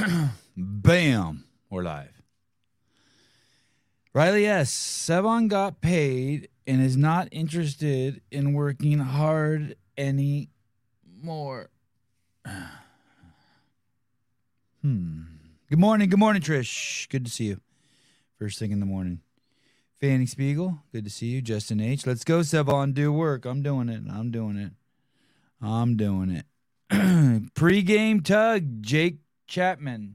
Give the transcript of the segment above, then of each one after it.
Bam. We're live. Riley S. Sevan got paid and is not interested in working hard anymore. hmm. Good morning. Good morning, Trish. Good to see you. First thing in the morning. Fanny Spiegel. Good to see you. Justin H. Let's go, Sevan. Do work. I'm doing it. I'm doing it. I'm doing it. Pre-game tug. Jake Chapman.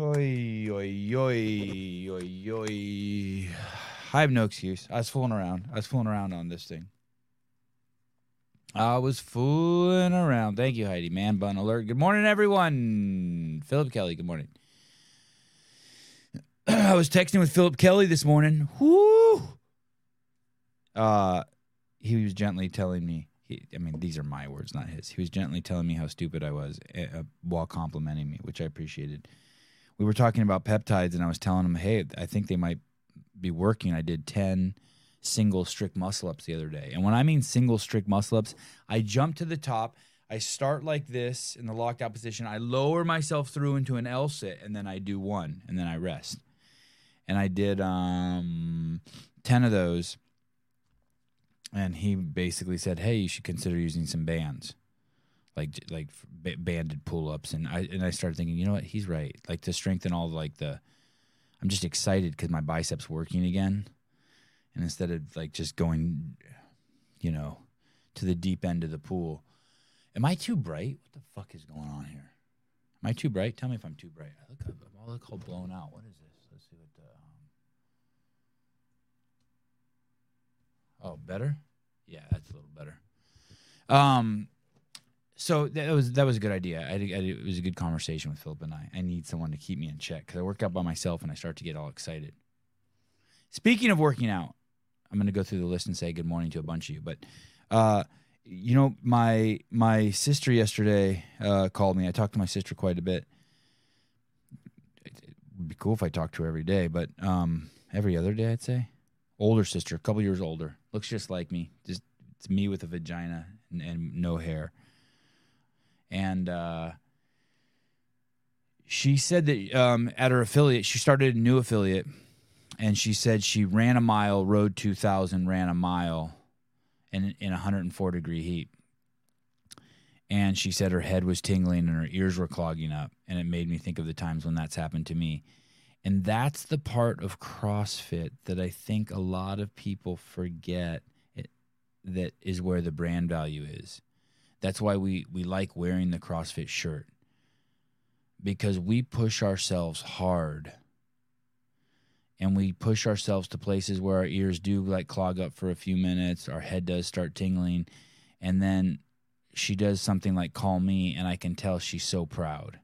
Oi, oi, oi, oi, oi. I have no excuse. I was fooling around. I was fooling around on this thing. I was fooling around. Thank you, Heidi. Man bun alert. Good morning, everyone. Philip Kelly, good morning. I was texting with Philip Kelly this morning. Whoo! Uh, he was gently telling me. He, I mean, these are my words, not his. He was gently telling me how stupid I was uh, while complimenting me, which I appreciated. We were talking about peptides, and I was telling him, "Hey, I think they might be working." I did ten single strict muscle ups the other day, and when I mean single strict muscle ups, I jump to the top. I start like this in the locked out position. I lower myself through into an L sit, and then I do one, and then I rest and I did um, 10 of those. And he basically said, "Hey, you should consider using some bands, like like banded pull ups." And I and I started thinking, you know what? He's right. Like to strengthen all like the, I'm just excited because my biceps working again, and instead of like just going, you know, to the deep end of the pool. Am I too bright? What the fuck is going on here? Am I too bright? Tell me if I'm too bright. I look, I look all blown out. What is this? Oh, better? Yeah, that's a little better. Um, so that was that was a good idea. I, I, it was a good conversation with Philip and I. I need someone to keep me in check because I work out by myself and I start to get all excited. Speaking of working out, I'm going to go through the list and say good morning to a bunch of you. But uh, you know, my my sister yesterday uh, called me. I talked to my sister quite a bit. It, it would be cool if I talked to her every day, but um, every other day, I'd say older sister, a couple years older, looks just like me. Just it's me with a vagina and, and no hair. And uh, she said that um, at her affiliate, she started a new affiliate, and she said she ran a mile, rode two thousand, ran a mile, in in 104 degree heat. And she said her head was tingling and her ears were clogging up, and it made me think of the times when that's happened to me. And that's the part of CrossFit that I think a lot of people forget it, that is where the brand value is. That's why we, we like wearing the CrossFit shirt. Because we push ourselves hard. And we push ourselves to places where our ears do like clog up for a few minutes, our head does start tingling, and then she does something like call me, and I can tell she's so proud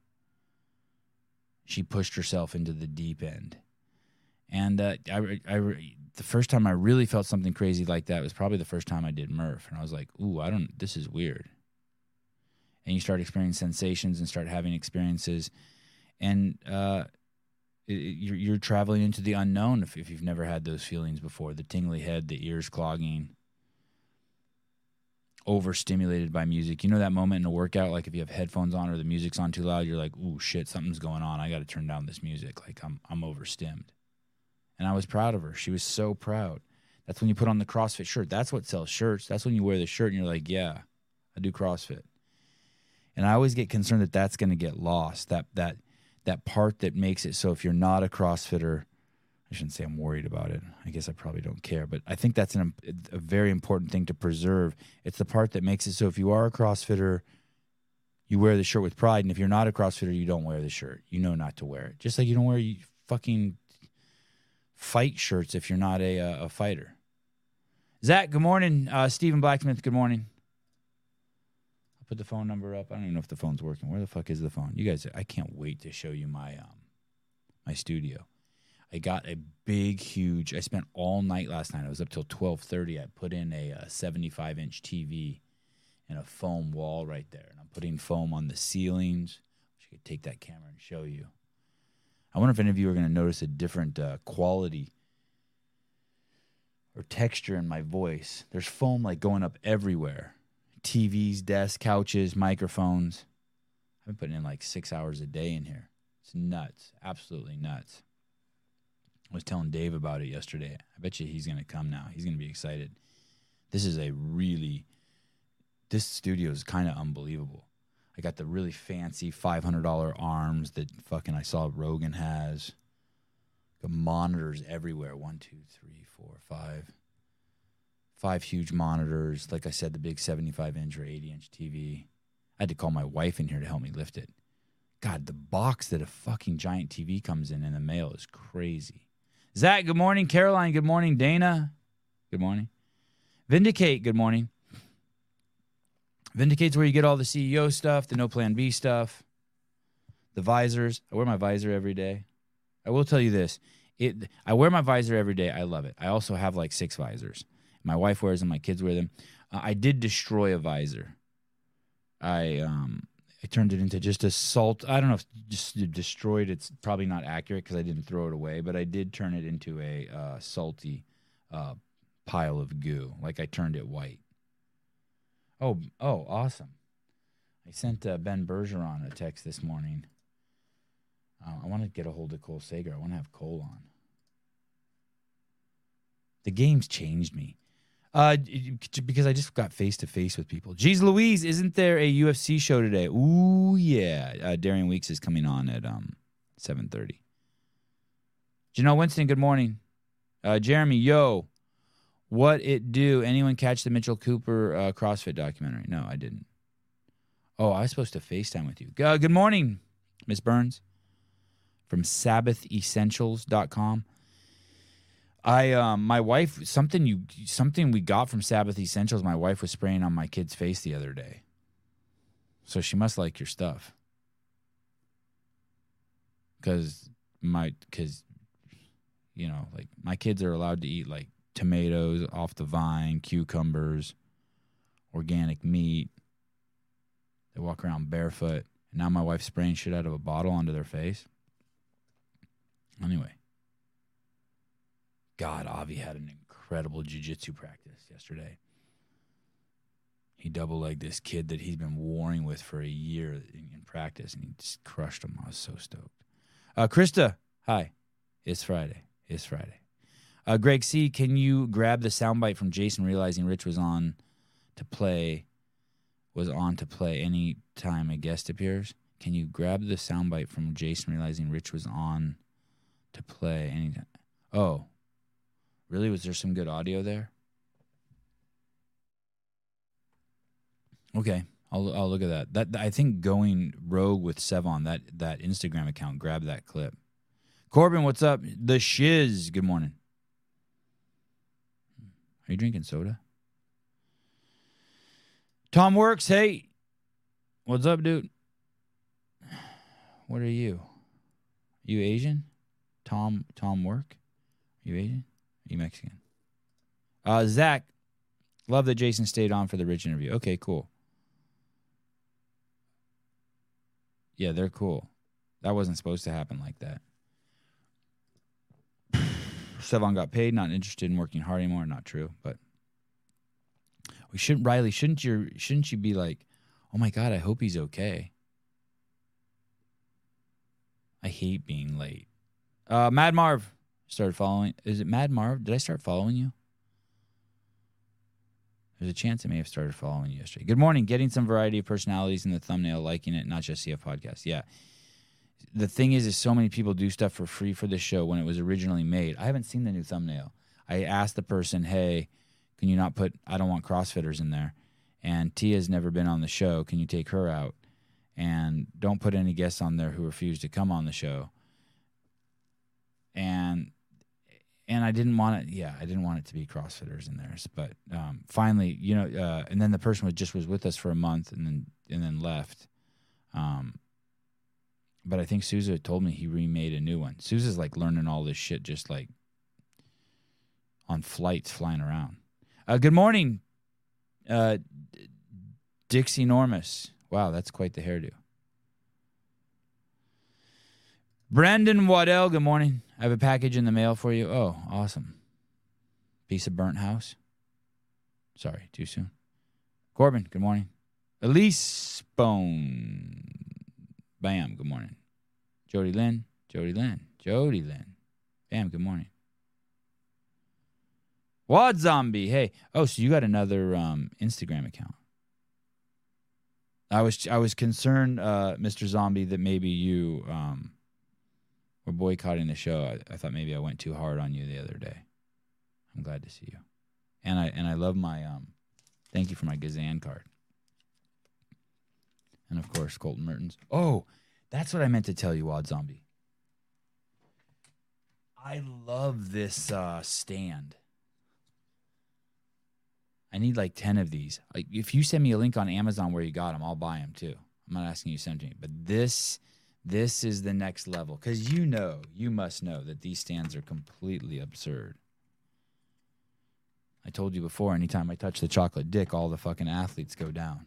she pushed herself into the deep end. And uh, I, I, the first time I really felt something crazy like that was probably the first time I did Murph, and I was like, "Ooh, I don't. This is weird." And you start experiencing sensations and start having experiences, and uh, it, you're, you're traveling into the unknown if, if you've never had those feelings before. The tingly head, the ears clogging, overstimulated by music. You know that moment in a workout, like if you have headphones on or the music's on too loud, you're like, "Ooh, shit, something's going on. I got to turn down this music. Like I'm I'm overstimmed." And I was proud of her. She was so proud. That's when you put on the CrossFit shirt. That's what sells shirts. That's when you wear the shirt and you're like, "Yeah, I do CrossFit." And I always get concerned that that's going to get lost. That that that part that makes it so if you're not a CrossFitter, I shouldn't say I'm worried about it. I guess I probably don't care, but I think that's an, a very important thing to preserve. It's the part that makes it so if you are a CrossFitter, you wear the shirt with pride, and if you're not a CrossFitter, you don't wear the shirt. You know not to wear it, just like you don't wear fucking fight shirts if you're not a a fighter. Zach, good morning. Uh, Stephen Blacksmith, good morning. I'll put the phone number up. I don't even know if the phone's working. Where the fuck is the phone? You guys, I can't wait to show you my um my studio. I got a big, huge. I spent all night last night. I was up till twelve thirty. I put in a, uh, seventy-five inch TV and a foam wall right there, and I'm putting foam on the ceilings. I could take that camera and show you. I wonder if any of you are going to notice a different uh, quality or texture in my voice. There's foam like going up everywhere. TVs, desks, couches, microphones. I've been putting in like six hours a day in here. It's nuts, absolutely nuts. I was telling Dave about it yesterday. I bet you he's gonna come now. He's gonna be excited. This is a really, this studio is kind of unbelievable. I got the really fancy five hundred dollar arms that fucking I saw Rogan has. Got monitors everywhere. One, two, three, four, five. Five huge monitors. Like I said, the big seventy-five inch or eighty inch TV. I had to call my wife in here to help me lift it. God, the box that a fucking giant TV comes in in the mail is crazy. Zach, good morning. Caroline, good morning. Dana, good morning. Vindicate, good morning. Vindicate's where you get all the CEO stuff, the no plan B stuff, the visors. I wear my visor every day. I will tell you this. It I wear my visor every day. I love it. I also have like six visors. My wife wears them, my kids wear them. Uh, I did destroy a visor. I um I turned it into just a salt. I don't know if just destroyed. It's probably not accurate because I didn't throw it away, but I did turn it into a uh, salty uh, pile of goo. Like I turned it white. Oh, oh, awesome! I sent uh, Ben Bergeron a text this morning. Uh, I want to get a hold of Cole Sager. I want to have Cole on. The game's changed me. Uh, because I just got face to face with people. Geez, Louise, isn't there a UFC show today? Ooh, yeah. Uh, Darian Weeks is coming on at um seven thirty. Janelle Winston, good morning. Uh, Jeremy, yo, what it do? Anyone catch the Mitchell Cooper uh, CrossFit documentary? No, I didn't. Oh, I was supposed to FaceTime with you. Uh, good morning, Miss Burns from SabbathEssentials.com. I um my wife something you something we got from Sabbath Essentials. My wife was spraying on my kid's face the other day, so she must like your stuff. Cause my cause you know like my kids are allowed to eat like tomatoes off the vine, cucumbers, organic meat. They walk around barefoot. And now my wife's spraying shit out of a bottle onto their face. Anyway. God, Avi had an incredible jujitsu practice yesterday. He double legged this kid that he's been warring with for a year in, in, practice, and he just crushed him. I was so stoked. Uh, Krista, hi. It's Friday. It's Friday. Uh, Greg C, can you grab the soundbite from Jason realizing Rich was on to play, was on to play any time a guest appears? Can you grab the soundbite from Jason realizing Rich was on to play anytime? Oh, Really? Was there some good audio there? Okay, I'll I'll look at that. That I think going rogue with Sevan that that Instagram account. Grab that clip. Corbin, what's up? The shiz. Good morning. Are you drinking soda? Tom works. Hey, what's up, dude? What are you? You Asian? Tom Tom work? You Asian? You Mexican? Uh, Zach, love that Jason stayed on for the Rich interview. Okay, cool. Yeah, they're cool. That wasn't supposed to happen like that. Sevan got paid, not interested in working hard anymore. Not true, but we shouldn't. Riley, shouldn't you? Shouldn't you be like, oh my god, I hope he's okay. I hate being late. Uh, Mad Marv, started following. Is it Mad Marv? Did I start following you? There's a chance I may have started following you yesterday. Good morning. Getting some variety of personalities in the thumbnail, liking it, not just CF podcast. Yeah. The thing is, is so many people do stuff for free for this show when it was originally made. I haven't seen the new thumbnail. I asked the person, "Hey, can you not put? I don't want CrossFitters in there." And Tia's never been on the show. Can you take her out? And don't put any guests on there who refuse to come on the show. And and I didn't want it. Yeah, I didn't want it to be CrossFitters in there. But um, finally, you know, uh, and then the person was just was with us for a month and then and then left. Um, but I think Souza told me he remade a new one. Souza's like learning all this shit just like on flights flying around. Uh, good morning, uh, Dixie Enormous. Wow, that's quite the hairdo. Brandon Waddell, good morning. I have a package in the mail for you. Oh, awesome. Piece of burnt house. Sorry, too soon. Corbin, good morning. Elise Bone. Bam, good morning. Jody Lynn, Jody Lynn, Jody Lynn. Bam, good morning. Wad Zombie, hey. Oh, so you got another um, Instagram account. I was I was concerned, uh, Mr. Zombie, that maybe you um, were boycotting the show. I, I thought maybe I went too hard on you the other day. I'm glad to see you, and I and I love my um, thank you for my Gazan card, and of course Colton Mertens. Oh, that's what I meant to tell you, Wad Zombie. I love this uh, stand. I need like 10 of these. Like if you send me a link on Amazon where you got them, I'll buy them too. I'm not asking you to send to me, but this this is the next level cuz you know, you must know that these stands are completely absurd. I told you before anytime I touch the chocolate dick, all the fucking athletes go down.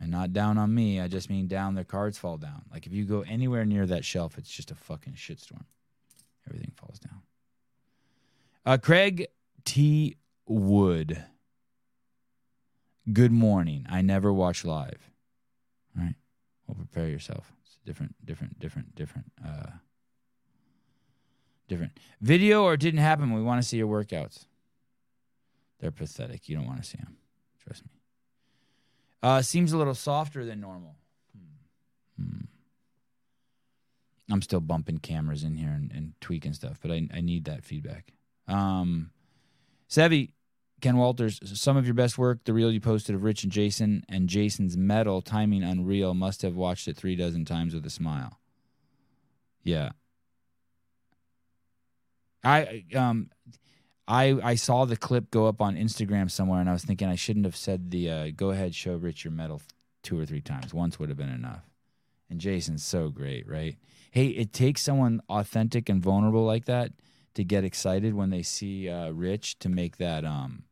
And not down on me, I just mean down their cards fall down. Like if you go anywhere near that shelf, it's just a fucking shitstorm. Everything falls down. Uh, Craig T. Wood. Good morning. I never watch live. All right. Well, prepare yourself. It's different, different, different, different, uh, different. Video or didn't happen. We want to see your workouts. They're pathetic. You don't want to see them. Trust me. Uh, seems a little softer than normal. Hmm. Hmm. I'm still bumping cameras in here and, and tweaking stuff, but I, I need that feedback. Um, Sevi, Ken Walters, some of your best work, the reel you posted of Rich and Jason and Jason's medal, timing unreal. Must have watched it three dozen times with a smile. Yeah. I um I I saw the clip go up on Instagram somewhere and I was thinking I shouldn't have said the uh, go ahead show Rich your medal two or three times. Once would have been enough. And Jason's so great, right? Hey, it takes someone authentic and vulnerable like that to get excited when they see uh, Rich to make that um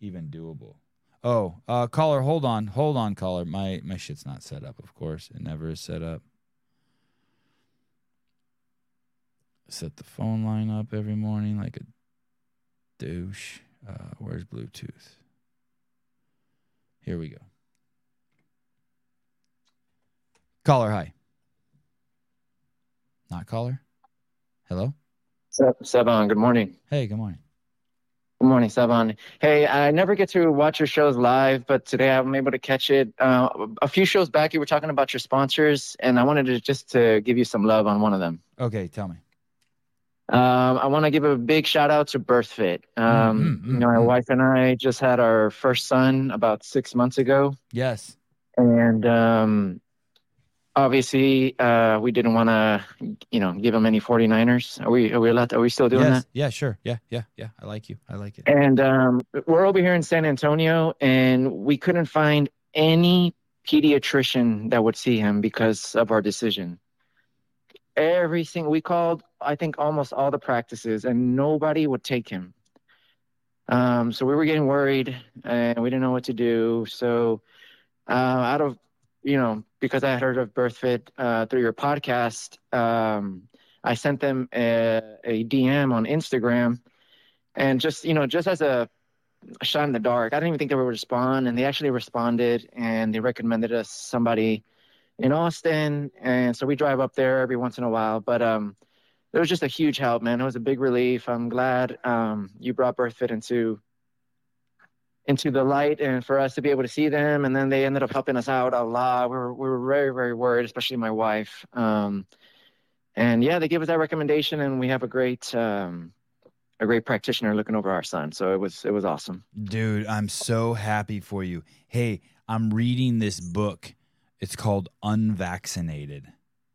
even doable. Oh, uh, caller, hold on, hold on, caller. My my shit's not set up. Of course, it never is set up. Set the phone line up every morning like a douche. Uh, where's Bluetooth? Here we go. Caller, hi. Not caller. Hello. Sevan, good morning. Hey, good morning. Good morning, Sevan. Hey, I never get to watch your shows live, but today I'm able to catch it. Uh, a few shows back, you were talking about your sponsors, and I wanted to just to give you some love on one of them. Okay, tell me. Um, I want to give a big shout out to BirthFit. Um, mm-hmm, you know, my mm-hmm. wife and I just had our first son about six months ago. Yes. And um, obviously uh, we didn't want to you know give him any 49ers. Are we are we allowed to, are we still doing yes. that? Yeah sure. Yeah yeah yeah. I like you. I like it. And um, we're over here in san antonio and we couldn't find any pediatrician that would see him because of our decision. Everything we called i think almost all the practices and nobody would take him. Um, so we were getting worried and we didn't know what to do. So uh, out of you know, because I had heard of BirthFit uh, through your podcast, um, I sent them a, a, DM on Instagram, and just you know, just as a, shot in the dark, I didn't even think they would respond, and they actually responded, and they recommended us somebody in Austin, and so we drive up there every once in a while. But um, it was just a huge help, man. It was a big relief. I'm glad um, you brought BirthFit into into the light and for us to be able to see them. And then they ended up helping us out a lot. We were, we were very, very worried, especially my wife. Um, and yeah, they gave us that recommendation and we have a great, um, a great practitioner looking over our son. So it was, it was awesome. Dude, I'm so happy for you. Hey, I'm reading this book. It's called Unvaccinated.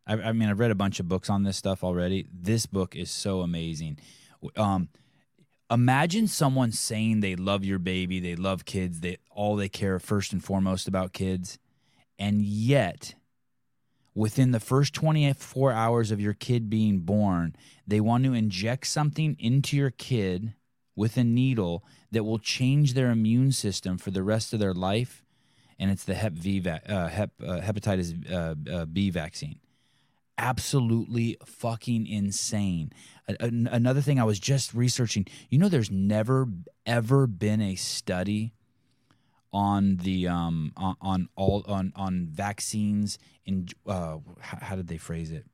I, I mean, I've read a bunch of books on this stuff already. This book is so amazing. Um, imagine someone saying they love your baby, they love kids, they all they care first and foremost about kids, and yet within the first 24 hours of your kid being born, they want to inject something into your kid with a needle that will change their immune system for the rest of their life, and it's the Hep V, uh, Hep, uh, hepatitis uh, uh B vaccine absolutely fucking insane. Another thing I was just researching, you know, there's never ever been a study on the um on, all on on vaccines in uh how, how did they phrase it?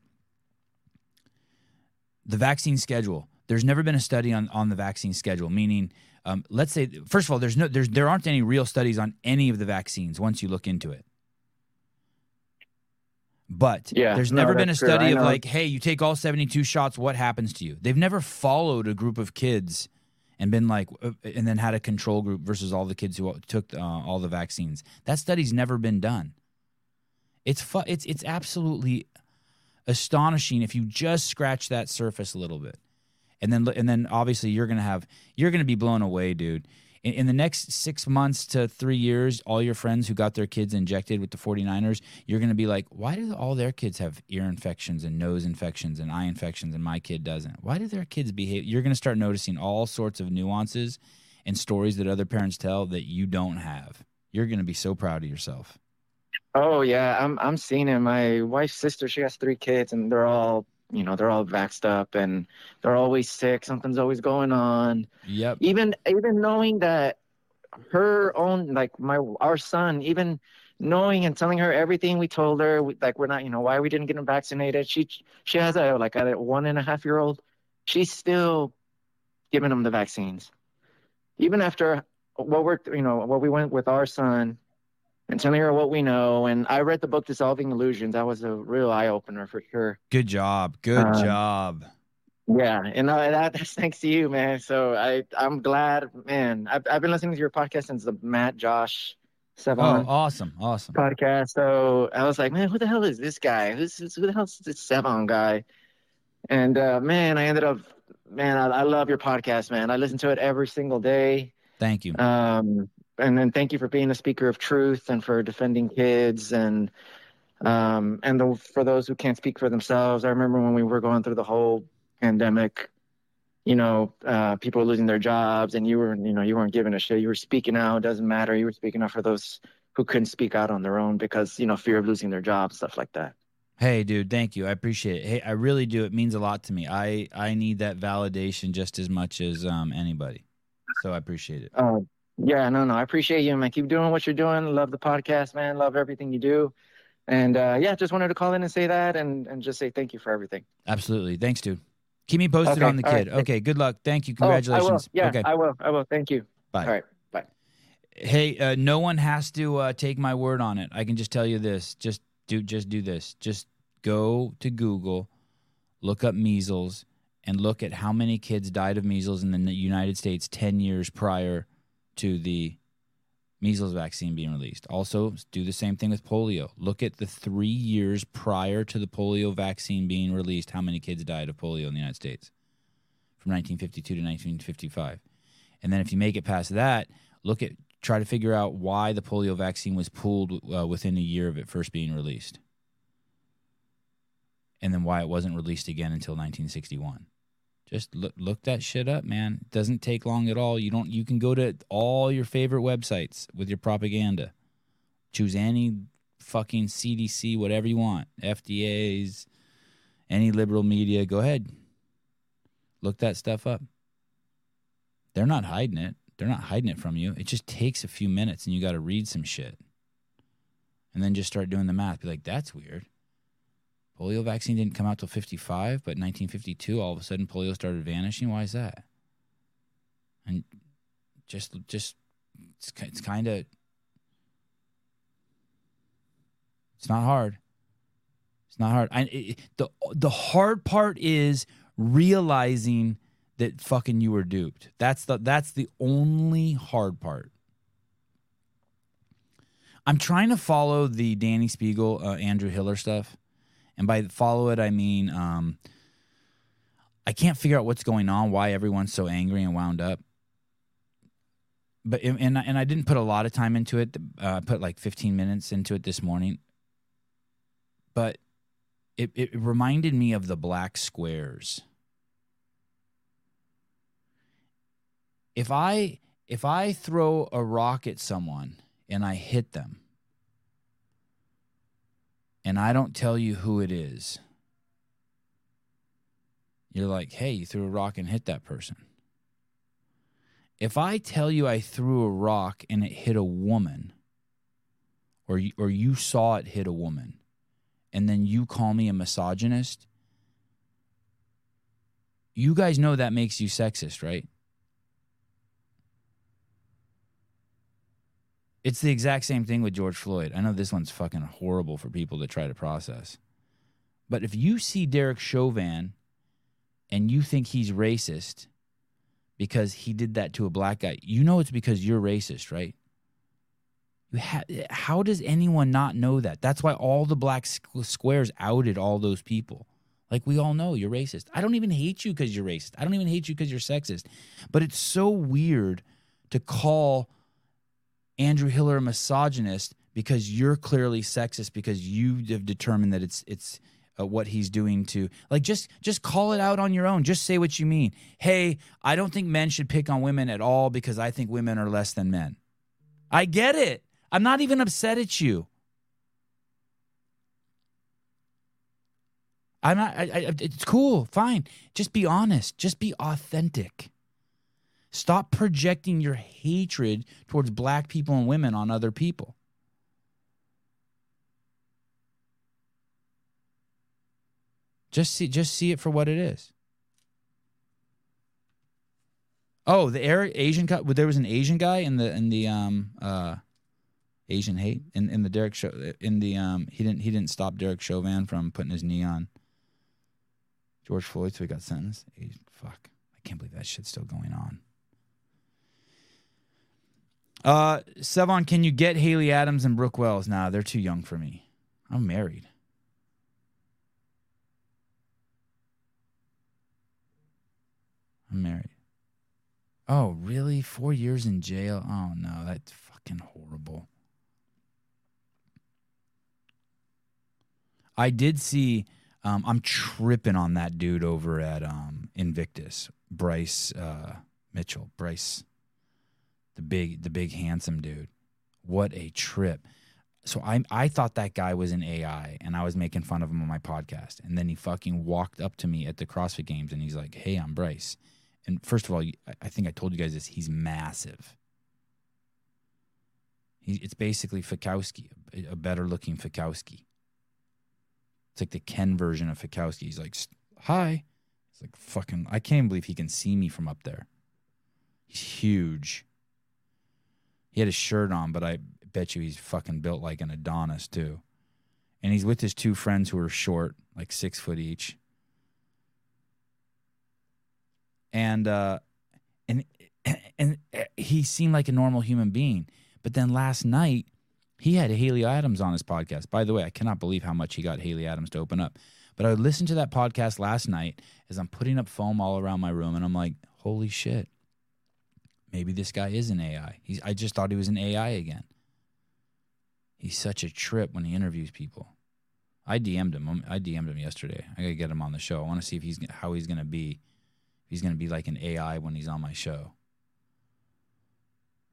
The vaccine schedule. There's never been a study on on the vaccine schedule meaning um, let's say first of all there's no there's there aren't any real studies on any of the vaccines once you look into it but Yeah, there's no, never been a that's true. study of like hey you take all 72 shots what happens to you? They've never followed a group of kids and been like uh, and then had a control group versus all the kids who took uh, all the vaccines. That study's never been done. It's fu- it's it's absolutely astonishing if you just scratch that surface a little bit. And then and then obviously you're gonna have you're gonna be blown away dude in, in the next six months to three years all your friends who got their kids injected with the 49ers you're gonna be like why do all their kids have ear infections and nose infections and eye infections and my kid doesn't? Why do their kids behave? You're gonna start noticing all sorts of nuances and stories that other parents tell that you don't have. You're gonna be so proud of yourself. Oh yeah, I'm I'm seeing it. My wife's sister, she has three kids, and they're all you know they're all vaxxed up, and they're always sick. Something's always going on. yep Even even knowing that her own like my our son, even knowing and telling her everything we told her, we, like we're not you know why we didn't get him vaccinated. She she has a like a one and a half year old. She's still giving him the vaccines, even after what we're you know what we went with our son and telling her what we know. And I read the book Dissolving Illusions. That was a real eye opener for sure. good job good Uh, job Yeah, and uh, that, that's thanks to you, man. So I I'm glad, man. I've I've been listening to your podcast since the Matt Josh Sevan. oh awesome awesome podcast. So I was like, man, who the hell is this guy? Who's who's- who the hell is this Sevan guy? And uh, man, I ended up, man, I, I love your podcast, man. I listen to it every single day. thank you Um, and then thank you for being a speaker of truth and for defending kids and um, and the, for those who can't speak for themselves. I remember when we were going through the whole pandemic, you know, uh, people losing their jobs, and you were, you know, you weren't giving a shit. You were speaking out. It Doesn't matter. You were speaking out for those who couldn't speak out on their own because you know fear of losing their job, stuff like that. Hey, dude, thank you. I appreciate it. Hey, I really do. It means a lot to me. I I need that validation just as much as um anybody. So I appreciate it. Uh, yeah, no, no, I appreciate you, man. Keep doing what you're doing. Love the podcast, man. Love everything you do. And uh, yeah, just wanted to call in and say that, and and just say thank you for everything. Absolutely. Thanks, dude. Keep me posted Okay, on the all right. kid. Okay, good luck. Thank you. Oh, I will. Congratulations. Yeah, okay. I will. I will. Thank you. Bye. All right. Bye. Hey, uh, no one has to uh, take my word on it. I can just tell you this. Just do just do this. Just go to Google, look up measles, and look at how many kids died of measles in the United States 10 years prior to the measles vaccine being released. Also, do the same thing with polio. Look at the 3 years prior to the polio vaccine being released, how many kids died of polio in the United States from 1952 to 1955. And then if you make it past that, look at try to figure out why the polio vaccine was pulled uh, within a year of it first being released. And then why it wasn't released again until 1961. Just look look that shit up, man. It doesn't take long at all. You don't you can go to all your favorite websites with your propaganda. Choose any fucking CDC whatever you want. FDA's any liberal media, go ahead. Look that stuff up. They're not hiding it. They're not hiding it from you. It just takes a few minutes and you got to read some shit. And then just start doing the math. Be like, that's weird. Polio vaccine didn't come out till 55, but 1952, all of a sudden polio started vanishing. Why is that? And just, just, it's, it's kind of, it's not hard. It's not hard. I, it, the, the hard part is realizing that fucking you were duped. That's the that's the only hard part. I'm trying to follow the Danny Spiegel, uh, Andrew Hiller stuff, and by follow it I mean um, I can't figure out what's going on, why everyone's so angry and wound up. But and I- and I didn't put a lot of time into it. Uh, I put like 15 minutes into it this morning. But it, it reminded me of the black squares. if I if I throw a rock at someone and I hit them and I don't tell you who it is, you're like, "Hey, you threw a rock and hit that person." If I tell you I threw a rock and it hit a woman, or you, or you saw it hit a woman, and then you call me a misogynist, you guys know that makes you sexist, right? It's the exact same thing with George Floyd. I know this one's fucking horrible for people to try to process. But if you see Derek Chauvin and you think he's racist because he did that to a black guy, you know it's because you're racist, right? You ha- how does anyone not know that? That's why all the black squares outed all those people. Like we all know you're racist. I don't even hate you because you're racist. I don't even hate you because you're sexist. But it's so weird to call Andrew Hiller a misogynist because you're clearly sexist because you have determined that it's it's uh, what he's doing to like just just call it out on your own. Just say what you mean. Hey i don't think men should pick on women at all because i think women are less than men. I get it. I'm not even upset at you. I'm not I, I, it's cool. Fine. Just be honest. Just be authentic Stop projecting your hatred towards black people and women on other people. Just see just see it for what it is. Oh, the Asian guy. There was an Asian guy in the in the um uh Asian hate in, in the Derek show in the um he didn't he didn't stop Derek Chauvin from putting his knee on George Floyd, so he got sentenced. Fuck, I can't believe that shit's still going on. Uh, Sevan, can you get Haley Adams and Brooke Wells? Nah, they're too young for me. I'm married. I'm married. Oh, really? Four years in jail? Oh, no, that's fucking horrible. I did see, um, I'm tripping on that dude over at um, Invictus, Bryce uh, Mitchell. Bryce the big the big handsome dude. What a trip. So I I thought that guy was an AI and I was making fun of him on my podcast. And then he fucking walked up to me at the CrossFit games and he's like, "Hey, I'm Bryce." And first of all, I think I told you guys this, he's massive. He, it's basically Fikowski, a, better looking Fikowski. It's like the Ken version of Fikowski. He's like, "Hi." It's like fucking I can't believe he can see me from up there. He's huge. He had his shirt on, but I bet you he's fucking built like an Adonis too. And he's with his two friends who are short, like six foot each. And uh, and and he seemed like a normal human being. But then last night, he had Haley Adams on his podcast. By the way, I cannot believe how much he got Haley Adams to open up. But I listened to that podcast last night as I'm putting up foam all around my room, and I'm like, holy shit maybe this guy is an AI. He's, I just thought he was an AI again. He's such a trip when he interviews people. I DM'd him. I DM'd him yesterday. I gotta get him on the show. I want to see if he's how he's gonna be. He's gonna be like an AI when he's on my show.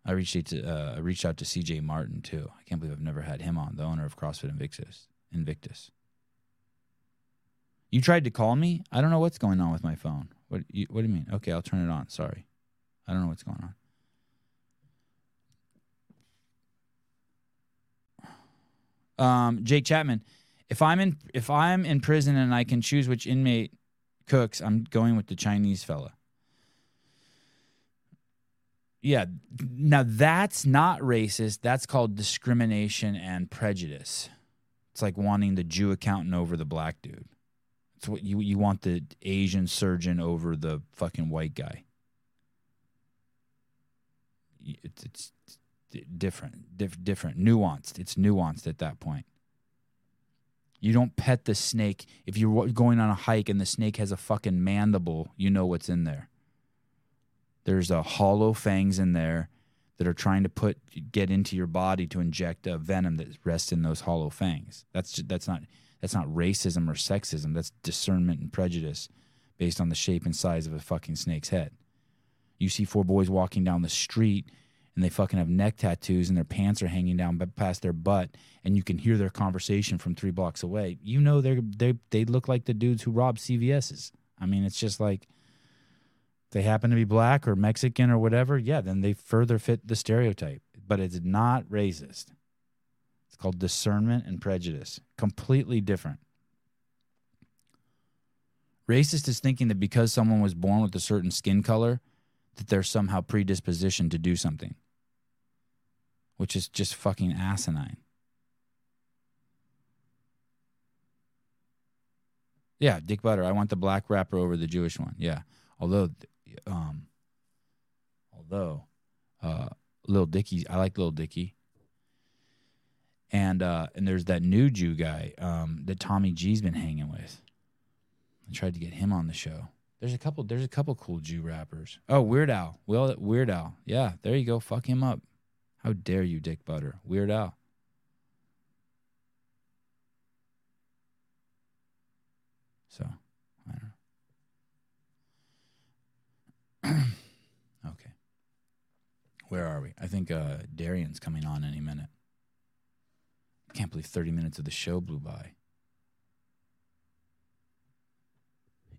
I reached out to uh, I reached out to CJ Martin too. I can't believe I've never had him on, the owner of CrossFit Invictus. Invictus. You tried to call me. I don't know what's going on with my phone. What you, What do you mean? Okay, I'll turn it on. Sorry. I don't know what's going on. Um, Jake Chapman, if I'm in if I'm in prison and I can choose which inmate cooks, I'm going with the Chinese fella. Yeah, now that's not racist. That's called discrimination and prejudice. It's like wanting the Jew accountant over the black dude. It's what you you want the Asian surgeon over the fucking white guy it's, it's different, diff, different, nuanced. It's nuanced at that point. You don't pet the snake. If you're going on a hike and the snake has a fucking mandible, you know what's in there. There's a hollow fangs in there that are trying to put get into your body to inject a venom that rests in those hollow fangs. That's just, that's not that's not racism or sexism. That's discernment and prejudice based on the shape and size of a fucking snake's head. You see four boys walking down the street and they fucking have neck tattoos and their pants are hanging down past their butt and you can hear their conversation from three blocks away. You know they they they look like the dudes who robbed CVS's. I mean, it's just like they happen to be black or Mexican or whatever, yeah, then they further fit the stereotype. But it's not racist. It's called discernment and prejudice. Completely different. Racist is thinking that because someone was born with a certain skin color, that they're somehow predispositioned to do something, which is just fucking asinine. Yeah, Dick Butter. I want the black rapper over the Jewish one. Yeah, although, um, although, uh, Lil Dicky, I like Lil Dicky. And uh, and there's that new Jew guy um, that Tommy G's been hanging with. I tried to get him on the show. There's a couple. There's a couple cool Jew rappers. Oh, Weird Al. Well, Weird Al. Yeah, there you go. Fuck him up. How dare you, Dick Butter? Weird Al. So, I don't know. okay. Where are we? I think uh, Darian's coming on any minute. Can't believe 30 minutes of the show blew by.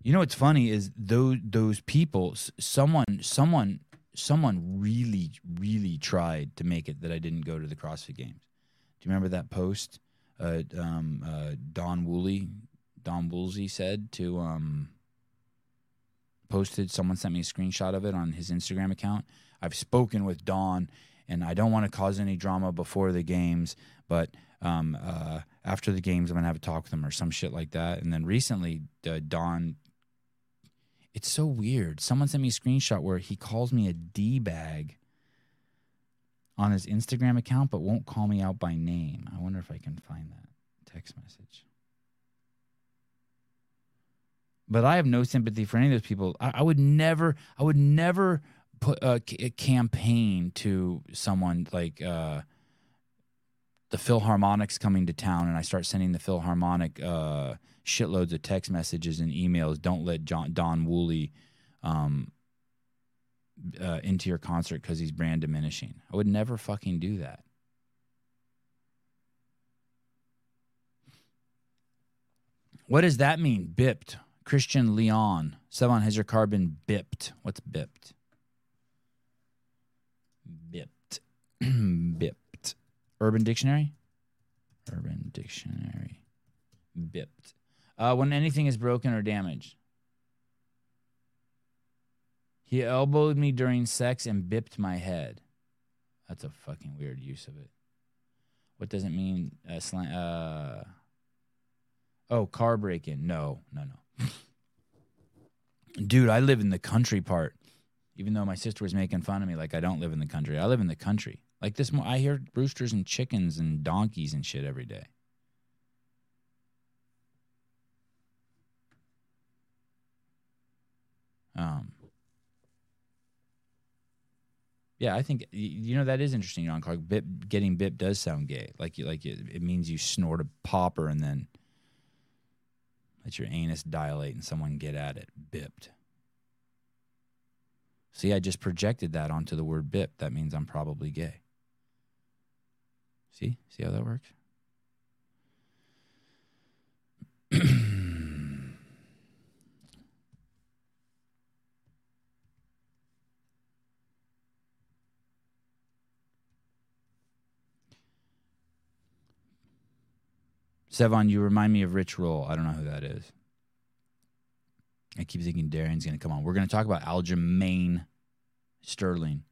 You know what's funny is those those people. Someone, someone, someone really, really tried to make it that I didn't go to the CrossFit Games. Do you remember that post? Uh, um, uh, Don Woolley, Don Woolsey said to um, posted. Someone sent me a screenshot of it on his Instagram account. I've spoken with Don, and I don't want to cause any drama before the games, but um, uh, after the games, I'm gonna have a talk with him or some shit like that. And then recently, uh, Don it's so weird. Someone sent me a screenshot where he calls me a D bag on his Instagram account, but won't call me out by name. I wonder if I can find that text message. But I have no sympathy for any of those people. I, I would never, I would never put a, a campaign to someone like uh, the Philharmonics coming to town, and I start sending the Philharmonic uh, shitloads of text messages and emails. Don't let John, Don Woolley um, uh, into your concert because he's brand diminishing. I would never fucking do that. What does that mean? Bipped. Christian Leon. Sevan, has your car been bipped? What's bipped? Bipped. bipped. Urban Dictionary? Urban Dictionary. Bipped. Uh, when anything is broken or damaged. He elbowed me during sex and bipped my head. That's a fucking weird use of it. What does it mean? Uh, slang, uh, oh, car break in. No, no, no. Dude, I live in the country part. Even though my sister was making fun of me, like I don't live in the country. I live in the country. Like this, I hear roosters and chickens and donkeys and shit every day. Um, yeah, I think you know that is interesting, John Clark. Bip, getting bip does sound gay. Like you, like it, it means you snort a popper and then let your anus dilate and someone get at it. Bipped. See, I just projected that onto the word bip. That means I'm probably gay. See, see how that works. Sevan, you remind me of Rich Roll. I don't know who that is. I keep thinking Darian's going to come on. We're going to talk about Aljamain Sterling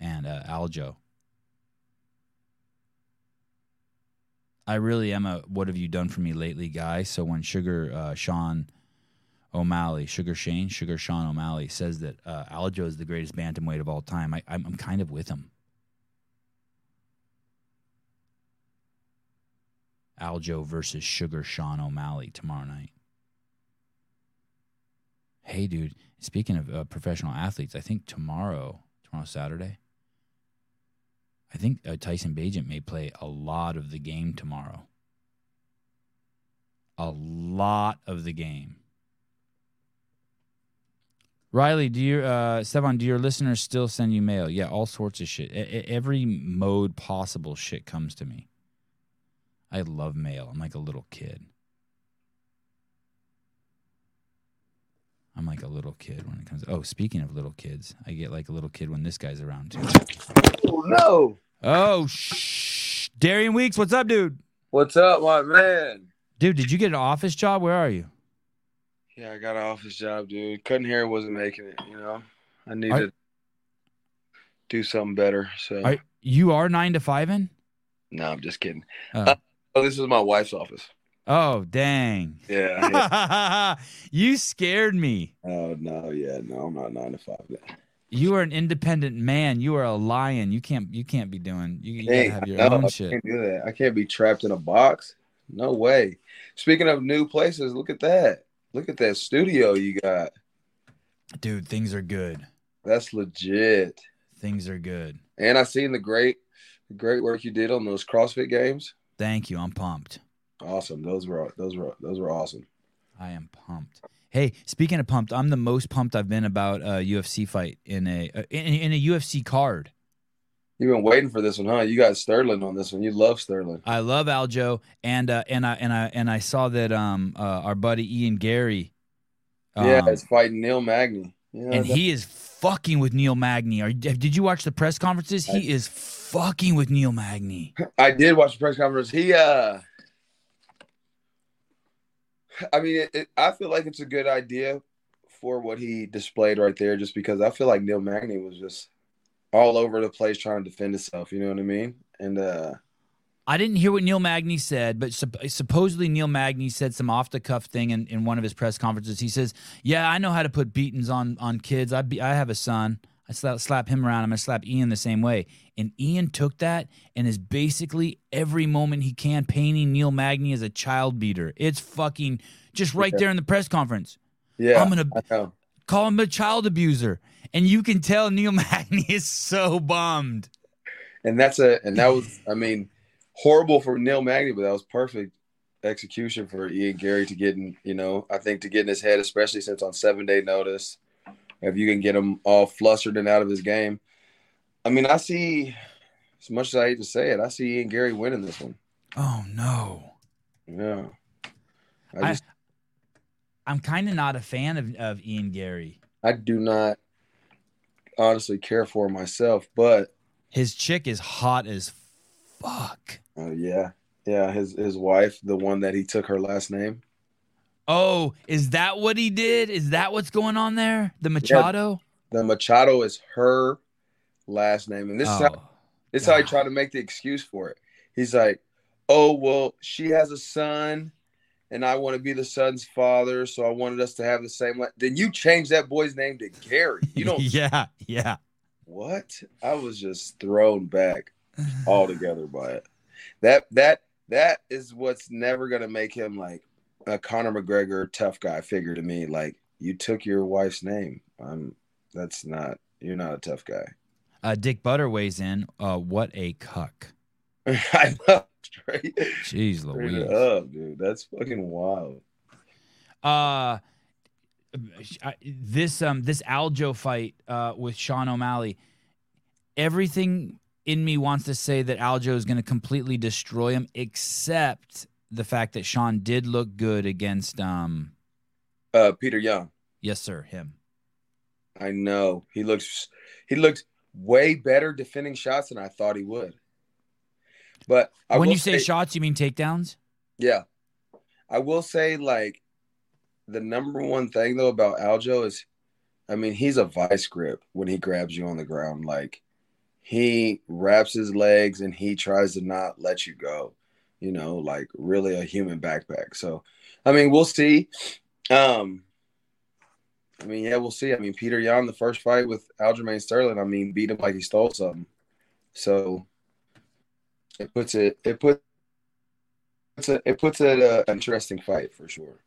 and uh, Aljo. I really am a what have you done for me lately guy. So when Sugar uh, Sean O'Malley, Sugar Shane, Sugar Sean O'Malley says that uh, Aljo is the greatest bantamweight of all time, I, I'm kind of with him. Aljo versus Sugar Sean O'Malley tomorrow night. Hey, dude, speaking of uh, professional athletes, I think tomorrow, tomorrow Saturday, I think uh, Tyson Bagent may play a lot of the game tomorrow. A lot of the game. Riley, do your uh, Stefan, do your listeners still send you mail? Yeah, all sorts of shit. every mode possible shit comes to me. I love mail. I'm like a little kid. I'm like a little kid when it comes. Oh, speaking of little kids, I get like a little kid when this guy's around too. Oh no! Oh, shh. Darian Weeks, what's up, dude? What's up, my man? Dude, did you get an office job? Where are you? Yeah, I got an office job, dude. Couldn't hear, wasn't making it. You know, I need to do something better. So Are you are nine to five in? no, I'm just kidding. Oh, uh, Oh, this is my wife's office. oh dang. Yeah. yeah. you scared me. oh no, yeah, no, I'm not nine to five. You are an independent man. You are a lion. You can't. You can't be doing. You, you gotta have your no, own I shit. can't do that. I can't be trapped in a box. No way. Speaking of new places, look at that. Look at that studio you got. Dude, things are good. That's legit. Things are good. And I seen the great, the great work you did on those CrossFit games. Thank you. I'm pumped. Awesome. Those were those were those were awesome. I am pumped. Hey, speaking of pumped, I'm the most pumped I've been about a UFC fight in a in, in a UFC card. You've been waiting for this one, huh? You got Sterling on this one. You love Sterling. I love Aljo, and uh, and I and I and I saw that um uh, our buddy Ian Garry, um, yeah, it's fighting Neil Magny. Yeah, and he is fucking with Neil Magny. Are, did you watch the press conferences? He is fucking with Neil Magny. I did watch the press conference. He, uh, I mean, it, it, I feel like it's a good idea for what he displayed right there, just because I feel like Neil Magny was just all over the place trying to defend himself. You know what I mean? And uh, I didn't hear what Neil Magny said, but sup- supposedly Neil Magny said some off the cuff thing in, in one of his press conferences. He says, "Yeah, I know how to put beatings on on kids. I be, I have a son. I slap, slap him around. I'm gonna slap Ian the same way." And Ian took that and is basically every moment he can painting Neil Magny as a child beater. It's fucking just right Yeah. there in the press conference. yeah, I'm gonna call him a child abuser, and you can tell Neil Magny is so bummed. And that's a and that was, I mean, horrible for Neil Magny, but that was perfect execution for Ian Garry to get in. You know, I think to get in his head, especially since on seven day notice, if you can get him all flustered and out of his game. I mean, I see. As much as I hate to say it, I see Ian Garry winning this one. Oh no. Yeah, I I- just I'm kind of not a fan of, of Ian Garry. I do not honestly care for myself, but His chick is hot as fuck. uh, yeah, yeah, his his wife, the one that he took her last name. Oh, is that what he did? Is that what's going on there? The Machado? The Machado is her last name, and this is how oh, This is how he tried to make the excuse for it. He's like, "Oh well, she has a son, and I want to be the son's father, so I wanted us to have the same." La-. Then you change that boy's name to Garry. You don't yeah, yeah. what? I was just thrown back altogether by it. That that that is what's never gonna make him like a Conor McGregor tough guy figure to me. Like you took your wife's name. I'm. That's not. You're not a tough guy. Uh, Dick Butter weighs in. Uh, what a cuck. I know. Straight, Jeez straight Louise. up, dude. That's fucking wild. Uh, I- this um this Aljo fight uh with Sean O'Malley, everything in me wants to say that Aljo is going to completely destroy him, except the fact that Sean did look good against um Uh, Peter Yan. yes sir him. I know he looks. He looked way better defending shots than I thought he would. But I when you say, shots, you mean takedowns? yeah, I will say like the number one thing though about Aljo is, I mean, he's a vice grip when he grabs you on the ground. Like he wraps his legs and he tries to not let you go. You know, like really a human backpack. So, I mean, we'll see. Um, I mean, yeah, we'll see. I mean, Peter Yan, the first fight with Aljamain Sterling, I mean, beat him like he stole something. So it puts it it puts it it puts it uh, an interesting fight for sure.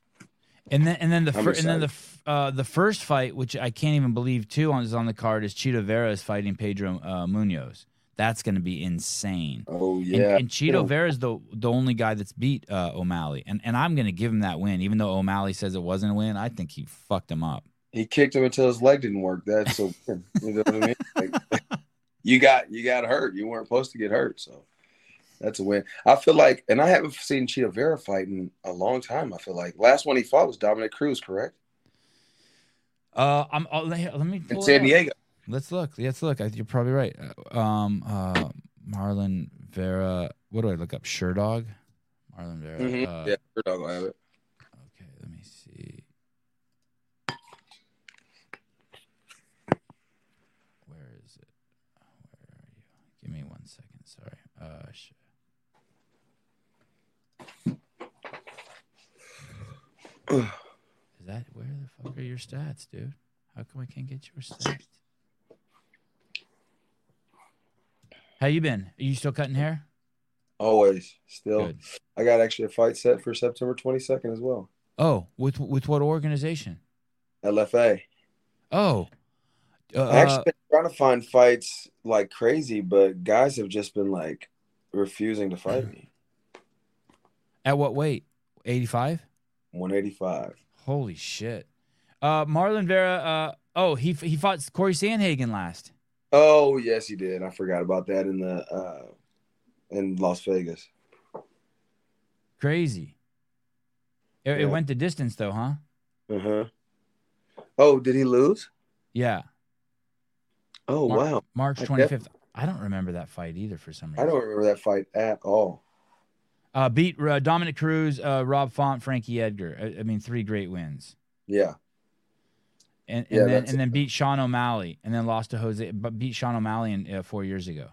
And then and then the fir- and then the uh, the first fight, which I can't even believe too, on is on the card is Chito Vera is fighting Pedro uh, Munhoz. That's going to be insane. Oh And, yeah, and Chito Yeah. Vera is the the only guy that's beat uh, O'Malley, and and I'm going to give him that win, even though O'Malley says it wasn't a win. I think he fucked him up. he kicked him until his leg didn't work. That's so you know what I mean. Like, you got you got hurt. You weren't supposed to get hurt, so that's a win. I feel like, and I haven't seen Chito Vera fight in a long time. I feel like last one he fought was Dominick Cruz, correct? Uh, I'm. I'll, let let me. in San up. Let's look. Let's look. I- You're probably right. Uh, Um, uh, Marlon Vera. What do I look up? Sherdog. Marlon Vera. Mhm. Uh, yeah, your dog will have it. Okay, let me see. Where is it? Where are you? Give me one second. Sorry. Uh, sh- is that where the fuck are your stats, dude? How come I can't get your stats? How you been? Are you still cutting hair? Always. Still, Good. I got actually a fight set for September 22nd as well. Oh, with with what organization? LFA. Oh, uh, I actually been trying to find fights like crazy, but guys have just been like refusing to fight me. at what weight? Eighty five. 185. Holy shit. Uh, Marlon Vera. Uh, oh, he he fought Corey Sandhagen last. Oh yes, he did. I forgot about that in the uh in Las Vegas. Crazy. It, it went the distance though, huh? Uh huh. Oh, did he lose? Yeah. Oh Mar- wow, March twenty fifth. I don't remember that fight either for some reason. I don't remember that fight at all. Uh, beat uh, Dominick Cruz, uh, Rob Font, Frankie Edgar. I, I mean, three great wins. Yeah, And, and Yeah, then and then beat Sean O'Malley, and then lost to Jose, but beat Sean O'Malley in, uh, four years ago.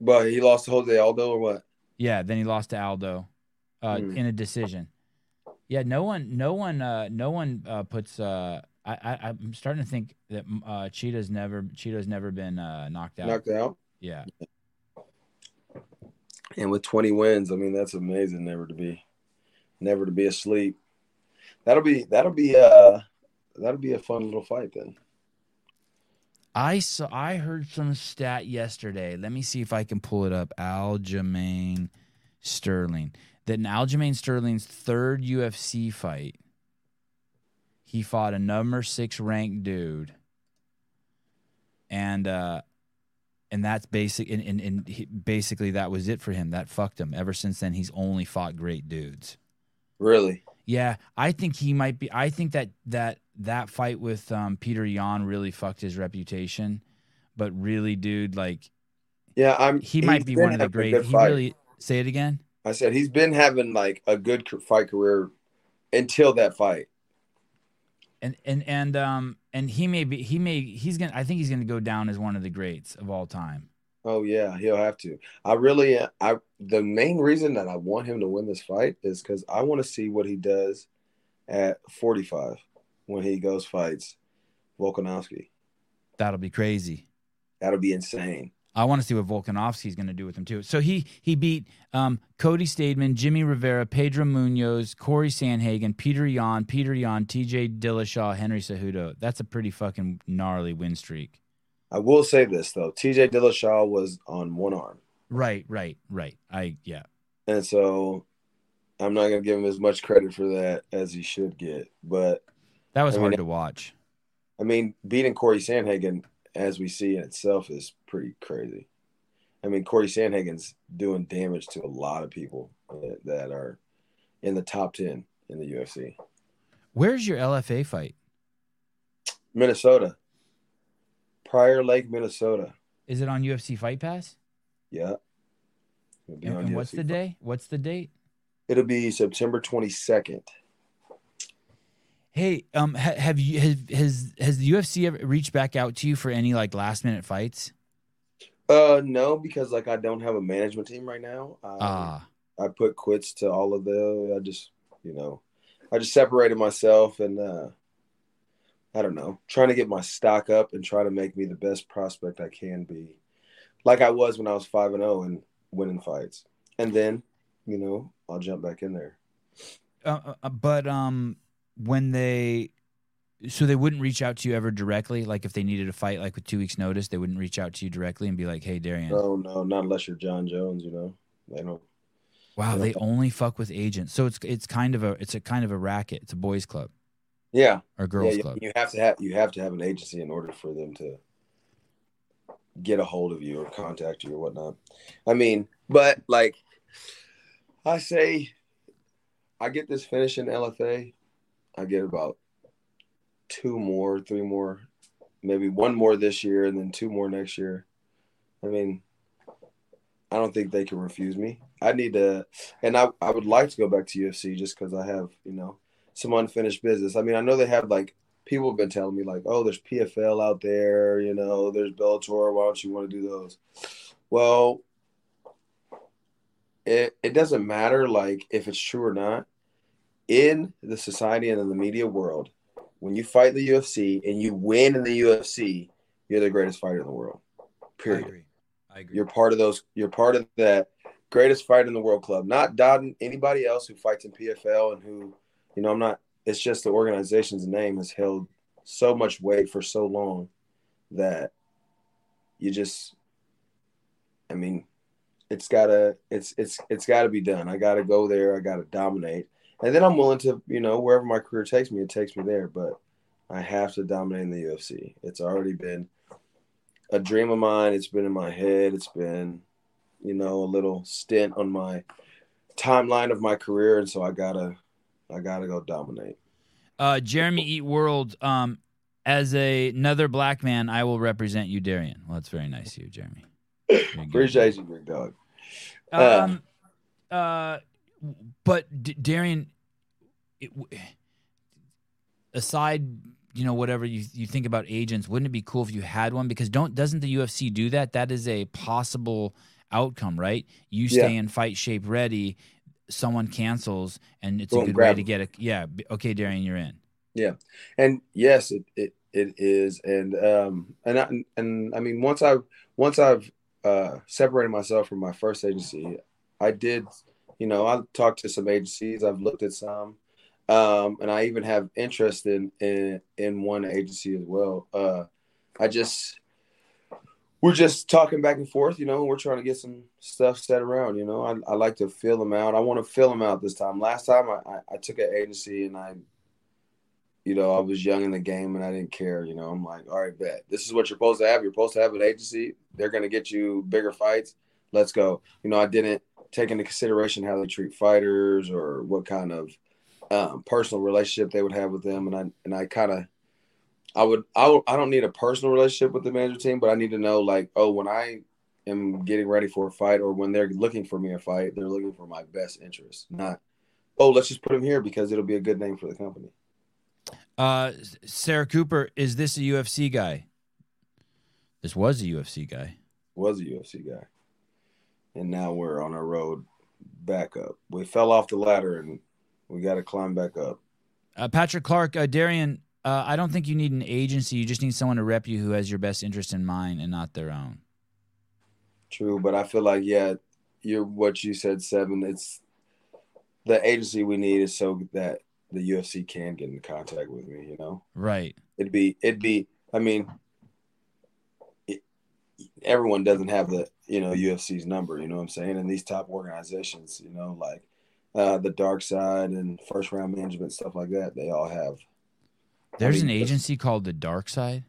but he lost to Jose Aldo or what? Yeah, then he lost to Aldo uh, Hmm. in a decision. Yeah, no one, no one, uh, no one uh, puts. Uh, I, I, I'm starting to think that uh, Chito's never, Chito's never been uh, knocked out. Knocked out. Yeah, And with 20 wins, I mean that's amazing. Never to be, never to be asleep. That'll be that'll be uh that'll be a fun little fight then. I saw. I heard some stat yesterday. Let me see if I can pull it up. Aljamain Sterling. That in Aljamain Sterling's third UFC fight, he fought a number six ranked dude, and uh, and that's basic. And, and, and he, basically that was it for him. That fucked him. Ever since then, he's only fought great dudes. Really? Yeah, I think he might be. I think that that that fight with um, Peter Yan really fucked his reputation. But really, dude, like Yeah, I'm. he might be one of the great. He really say it again. I said he's been having like a good fight career until that fight. And and and um and he may be. He may. He's gonna. I think he's gonna go down as one of the greats of all time. Oh yeah, he'll have to. I really, I the main reason that I want him to win this fight is because I want to see what he does at 45 when he goes fights Volkanovski. That'll be crazy. That'll be insane. I want to see what Volkanovski's going to do with him too. So he he beat um, Cody Stamann, Jimmy Rivera, Pedro Munhoz, Corey Sandhagen, Peter Yan, Peter Yan, T.J. Dillashaw, Henry Cejudo. That's a pretty fucking gnarly win streak. I will say this though, T.J. Dillashaw was on one arm, Right, right, right. I yeah. and so I'm not gonna give him as much credit for that as he should get. But That was I mean, hard to watch. I mean, beating Corey Sandhagen, as we see in itself, is pretty crazy. I mean, Corey Sandhagen's doing damage to a lot of people that, that are in the top 10 in the UFC. Where's your LFA fight? Minnesota, Prior Lake, Minnesota. Is it on UFC Fight Pass? Yeah. And, and what's the day? What's the date? It'll be September 22nd. Hey, um, ha- have you has has has the UFC ever reached back out to you for any like last minute fights? Uh, no, because like I don't have a management team right now. I, Ah, I put quits to all of the. I just, you know, I just separated myself and uh I don't know, trying to get my stock up and try to make me the best prospect I can be, like I was when I was five and zero and winning fights. And then, you know, I'll jump back in there. uh, uh, but um, when they, so they wouldn't reach out to you ever directly. Like if they needed a fight, like with two weeks' notice, they wouldn't reach out to you directly and be like, "Hey, Darian, No, no, not unless you're Jon Jones. You know, they don't. wow, Yeah. they only fuck with agents." So it's it's kind of a it's a kind of a racket. It's a boys' club Yeah, or girls' you, club. you have to have you have to have an agency in order for them to get a hold of you or contact you or whatnot. I mean, but like I say, I get this finish in LFA, I get about two more, three more, maybe one more this year, and then two more next year. I mean, I don't think they can refuse me. I need to, and I, I would like to go back to UFC just because I have, you know, some unfinished business. I mean, I know they have like people have been telling me like, oh, there's PFL out there, you know, there's Bellator. Why don't you want to do those? Well, it it doesn't matter like if it's true or not. In the society and in the media world, when you fight the UFC and you win in the UFC, you're the greatest fighter in the world. Period. I agree. I agree. You're part of those. You're part of that greatest fighter in the world club. Not doubting anybody else who fights in PFL and who, you know, I'm not. It's just the organization's name has held so much weight for so long that you just. I mean, it's gotta. It's it's it's got to be done. I got to go there. I got to dominate, and then I'm willing to, you know, wherever my career takes me, it takes me there. But I have to dominate in the UFC. It's already been a dream of mine. It's been in my head. It's been, you know, a little stint on my timeline of my career, and so I gotta, I gotta go dominate. Uh, Jeremy Eat World. Um, as a, another black man, I will represent you, Darian. Well, that's very nice of you, Jeremy. Appreciate you, big dog. Uh, Um, uh, but D- Darian, it, aside, you know, whatever you you think about agents, wouldn't it be cool if you had one? Because don't doesn't the UFC do that? That is a possible outcome, right? You Yeah. stay in fight shape ready, someone cancels, and it's a good way to them. get a yeah. Okay, Darian, you're in. Yeah, and yes, it, it it is, and um, and I, and I mean, once I've once I've uh separated myself from my first agency, I did, you know, I talked to some agencies, I've looked at some, um, and I even have interest in in in one agency as well. Uh, I just we're just talking back and forth, you know. We're trying to get some stuff set around, you know. I, I like to fill them out. I want to fill them out this time. Last time I, I, I took an agency and I you know, I was young in the game and I didn't care. You know, I'm like, all right, bet. This is what you're supposed to have. You're supposed to have an agency. They're going to get you bigger fights. Let's go. You know, I didn't take into consideration how they treat fighters or what kind of um, personal relationship they would have with them. And I and I kind of, I would, I would, I don't need a personal relationship with the manager team, but I need to know like, oh, when I am getting ready for a fight or when they're looking for me a fight, they're looking for my best interest, not, oh, let's just put him here because it'll be a good name for the company. Uh, Sarah Cooper, is this a UFC guy? This was a UFC guy. was a UFC guy. And now we're on our road back up. We fell off the ladder and we got to climb back up. Uh, Patrick Clark, uh, Darian, uh, I don't think you need an agency. You just need someone to rep you who has your best interest in mind and not their own. True, but I feel like yeah, you're what you said, Sevan. It's the agency we need is so that the UFC can get in contact with me. You know, Right. it'd be it'd be. I mean, everyone doesn't have the you know UFC's number. You know what I'm saying? And these top organizations, you know, like uh, the Dark Side and First Round Management stuff like that, they all have. There's mean, an agency called the Dark Side.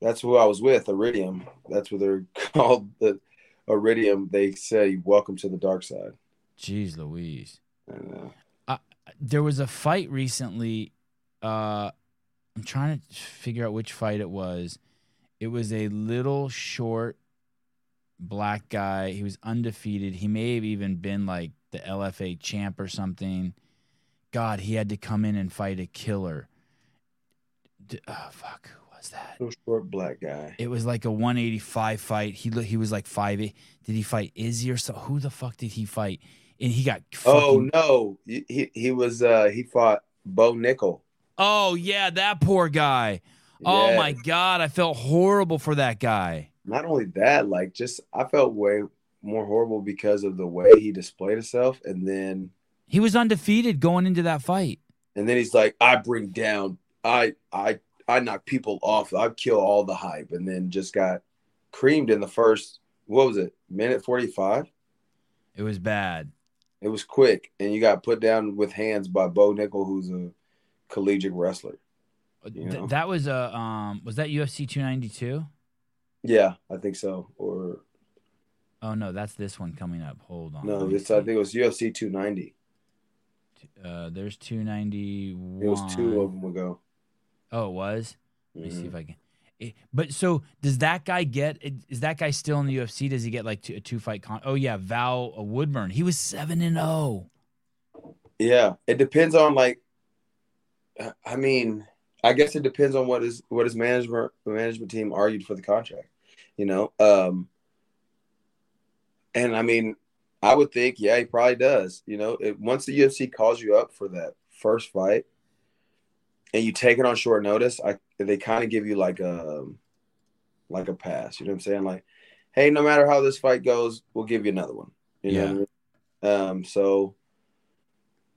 That's who I was with, Iridium. That's what they're called. The Iridium. They say, "Welcome to the dark side." Jeez Louise. Uh, There was a fight recently. Uh, I'm trying to figure out which fight it was. It was a little short black guy. He was undefeated. He may have even been like the LFA champ or something. God, he had to come in and fight a killer. D- Oh, fuck. Who was that? little short black guy. It was like a 185 fight. He he was like five eight. Did he fight Izzy or so? Who the fuck did he fight? And he got Oh no, he he, he was uh he fought Bo Nickal. Oh yeah, that poor guy. Oh my god, I felt horrible for that guy. Not only that, like just I felt way more horrible because of the way he displayed himself, and then He was undefeated going into that fight. and then he's like, I bring down, I I I knock people off, I kill all the hype, and then just got creamed in the first. What was it? Minute forty five. It was bad. It was quick, and you got put down with hands by Bo Nickal, who's a collegiate wrestler. You Th- that was a um was that UFC 292? Yeah, I think so. Or Oh no, that's this one coming up. Hold on. no, this it's I think it was UFC 290. uh there's 291. It was two of them ago. Oh, it was. Let me see Mhm. if I can. But so does that guy get? Is that guy still in the UFC? Does he get like two, a two fight con? Oh yeah, Val Woodburn. He was seven and oh. zero. Yeah, it depends on like. I mean, I guess it depends on what his what his management management team argued for the contract. You know, um, and I mean, I would think, yeah, he probably does. You know, it, once the UFC calls you up for that first fight, and you take it on short notice, I they kind of give you like a like a pass. You know what I'm saying? Like, hey, no matter how this fight goes, we'll give you another one. You know I mean? Um, so,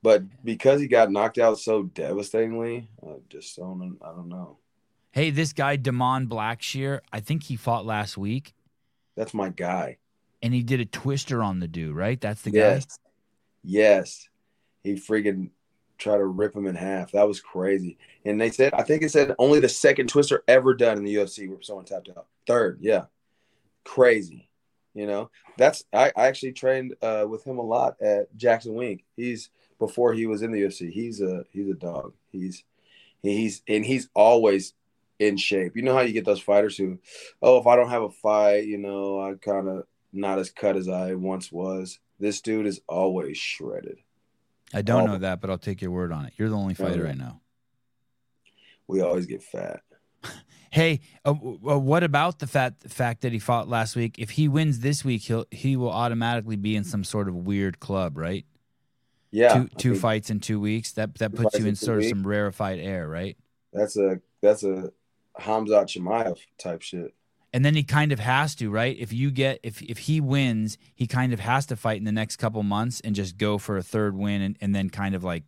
but because he got knocked out so devastatingly, I just don't. I don't know. Hey, this guy Damon Blackshear. I think he fought last week, That's my guy. and he did a twister on the dude. Right? That's the yes, yes. He freaking tried to rip him in half. That was crazy. And they said, I think it said only the second twister ever done in the UFC where someone tapped out. Third, yeah, crazy. You know, that's I, I actually trained uh, with him a lot at Jackson Wink. He's before he was in the UFC. He's a he's a dog. He's he's and he's always in shape. You know how you get those fighters who, oh, if I don't have a fight, you know, I kind of not as cut as I once was. This dude is always shredded. I don't Oh. know that, but I'll take your word on it. You're the only fighter yeah. I know. We always get fat. Hey, uh, uh, what about the fact fact that he fought last week? If he wins this week, he'll he will automatically be in some sort of weird club, right? Yeah, two two fights in two weeks. That that puts you in in sort of weeks. some rarefied air, right? That's a that's a Khamzat Chimaev type shit. And then he kind of has to, right? If you get if if he wins, he kind of has to fight in the next couple months and just go for a third win, and, and then kind of like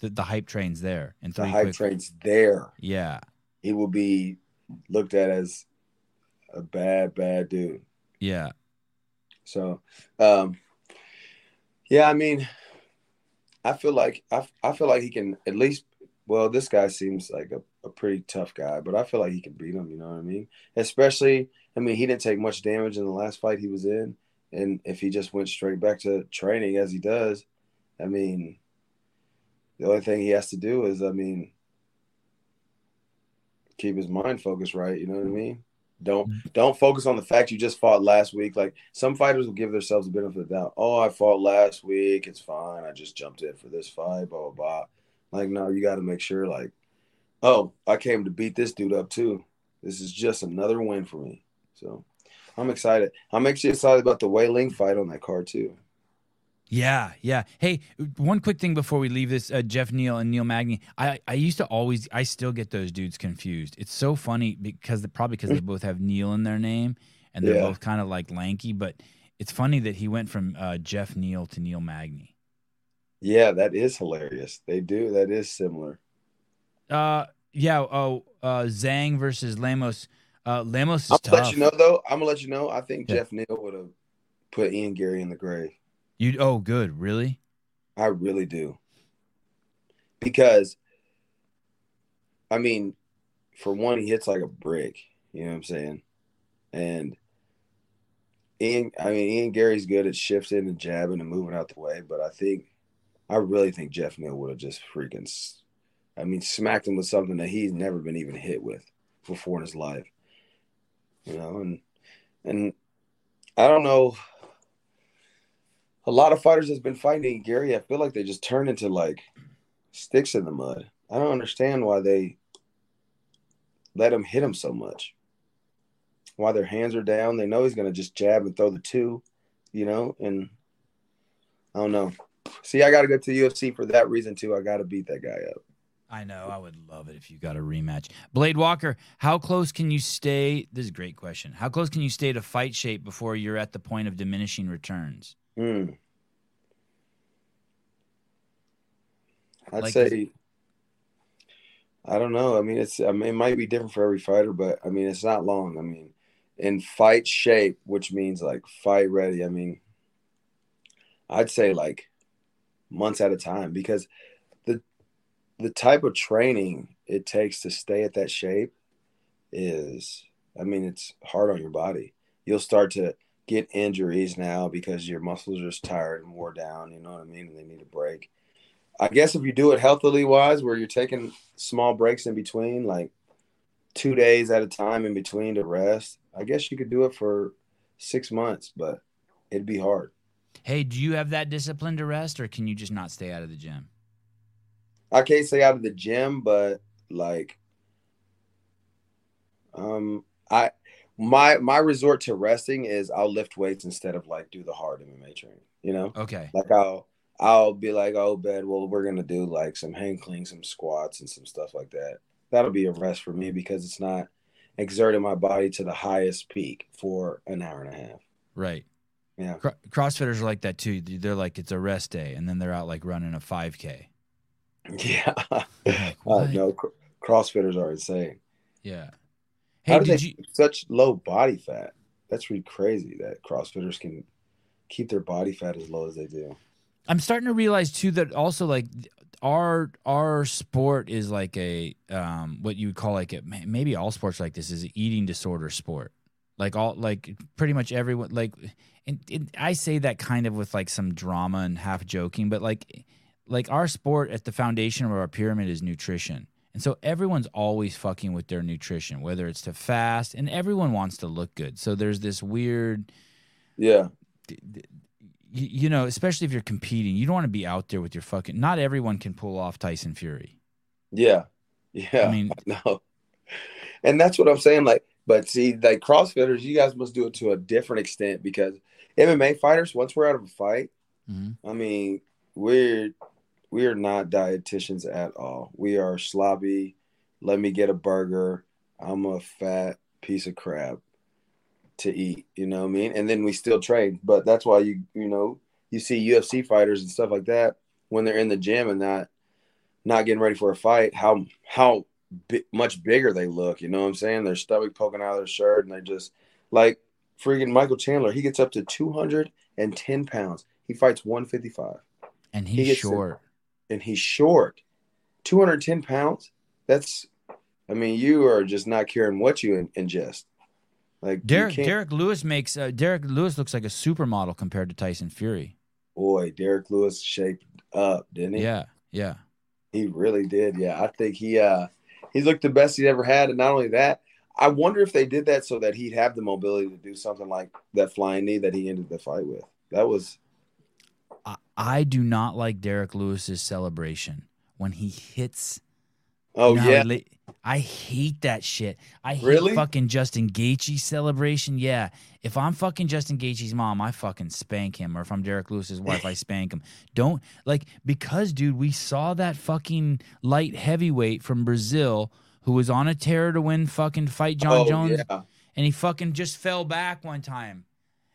the, the hype train's there and The hype quick. train's there. Yeah, He will be looked at as a bad, bad dude. yeah. So, um, yeah, I mean, I feel like I, I feel like he can at least. Well, this guy seems like a, a pretty tough guy, but I feel like he can beat him. You know what I mean? Especially, I mean, he didn't take much damage in the last fight he was in, and if he just went straight back to training as he does, I mean, the only thing he has to do is, I mean, keep his mind focused right. You know what I mean? Don't mm-hmm. don't focus on the fact you just fought last week. Like some fighters will give themselves a benefit of the doubt. Oh, I fought last week. It's fine. I just jumped in for this fight. Blah blah blah. Like no, you got to make sure. Like, oh, I came to beat this dude up too. This is just another win for me. So I'm excited. I'm actually excited about the Weili fight on that card too. Yeah, yeah. Hey, one quick thing before we leave this, uh, Jeff Neal and Neil Magny. I, I used to always, I still get those dudes confused. It's so funny because probably because they both have Neil in their name and they're Yeah. both kind of like lanky. But it's funny that he went from uh, Jeff Neal to Neil Magny. Yeah, that is hilarious. They do. That is similar. Uh, yeah. Oh, uh, Zhang versus Lemos. Uh, Lemos is I'm tough. let you know though. I'm gonna let you know. I think Yeah. Jeff Neal would have put Ian Garry in the grave. You oh, good. Really? I really do. Because I mean, for one, he hits like a brick, you know what I'm saying? And Ian I mean Ian Garry's good at shifting and jabbing and moving out the way, but I think I really think Jeff Neal would have just freaking I mean smacked him with something that he's never been even hit with before in his life. You know, and and I don't know a lot of fighters that's been fighting Garry, I feel like they just turn into like sticks in the mud. I don't understand why they let him hit him so much. Why their hands are down. They know he's gonna just jab and throw the two, you know, and I don't know. See, I gotta go to the UFC for that reason too. I gotta beat that guy up. I know. I would love it if you got a rematch. Blade Walker, how close can you stay? This is a great question. How close can you stay to fight shape before you're at the point of diminishing returns? Hmm. I'd Like say I don't know. I mean, it's I mean, it might be different for every fighter, but I mean, it's not long. I mean, in fight shape, which means like fight ready. I mean, I'd say like months at a time because the the type of training it takes to stay at that shape is I mean, it's hard on your body. You'll start to get injuries now because your muscles are just tired and wore down, you know what I mean? And they need a break. I guess if you do it healthily wise, where you're taking small breaks in between, like two days at a time in between to rest, I guess you could do it for six months, but it'd be hard. Hey, do you have that discipline to rest, or can you just not stay out of the gym? I can't say out of the gym, but like, um, I my my resort to resting is I'll lift weights instead of like do the hard MMA training. You know, Okay. like I'll I'll be like, oh, bed. Well, we're gonna do like some hang clean, some squats, and some stuff like that. That'll be a rest for me because it's not exerting my body to the highest peak for an hour and a half. Right. Yeah. Cro- CrossFitters are like that too. They're like it's a rest day, and then they're out like running a 5K. Yeah. Like, uh, no, cr- CrossFitters are insane. Yeah. How do did they you? such low body fat? That's really crazy that CrossFitters can keep their body fat as low as they do. I'm starting to realize too that also like our our sport is like a um what you would call like a, maybe all sports like this is an eating disorder sport. Like all like pretty much everyone like and, and I say that kind of with like some drama and half joking, but like like our sport at the foundation of our pyramid is nutrition. And so everyone's always fucking with their nutrition, whether it's to fast, and everyone wants to look good. So there's this weird Yeah. you, you know, especially if you're competing, you don't want to be out there with your fucking. Not everyone can pull off Tyson Fury. Yeah. Yeah. I mean- no. And that's what I'm saying. Like, but see, like CrossFitters, you guys must do it to a different extent because MMA fighters, once we're out of a fight, Mhm. I mean, we're we are not dietitians at all. We are sloppy. Let me get a burger. I'm a fat piece of crap to eat. You know what I mean? And then we still train. But that's why you you know you see UFC fighters and stuff like that when they're in the gym and not not getting ready for a fight. How how bi- much bigger they look. You know what I'm saying? Their stomach poking out of their shirt, and they just like freaking Michael Chandler. He gets up to 210 pounds. He fights 155 And he's gets short. and he's short. 210 pounds. That's, I mean, you are just not caring what you in, ingest. Like Derek Derrick Lewis makes uh, Derrick Lewis looks like a supermodel compared to Tyson Fury. boy, Derrick Lewis shaped up, didn't he? Yeah, yeah. He really did. Yeah, I think he uh he looked the best he's ever had, and not only that, I wonder if they did that so that he'd have the mobility to do something like that flying knee that he ended the fight with. That was I, I do not like Derrick Lewis's celebration when he hits. oh you know yeah, he I hate that shit. I hate Really? fucking Justin Gaethje's celebration. Yeah, if I'm fucking Justin Gaethje's mom, I fucking spank him, or if I'm Derrick Lewis's wife, I spank him. Don't like because, dude, we saw that fucking light heavyweight from Brazil who was on a tear to win fucking fight Jon oh, Jones, yeah. and he fucking just fell back one time,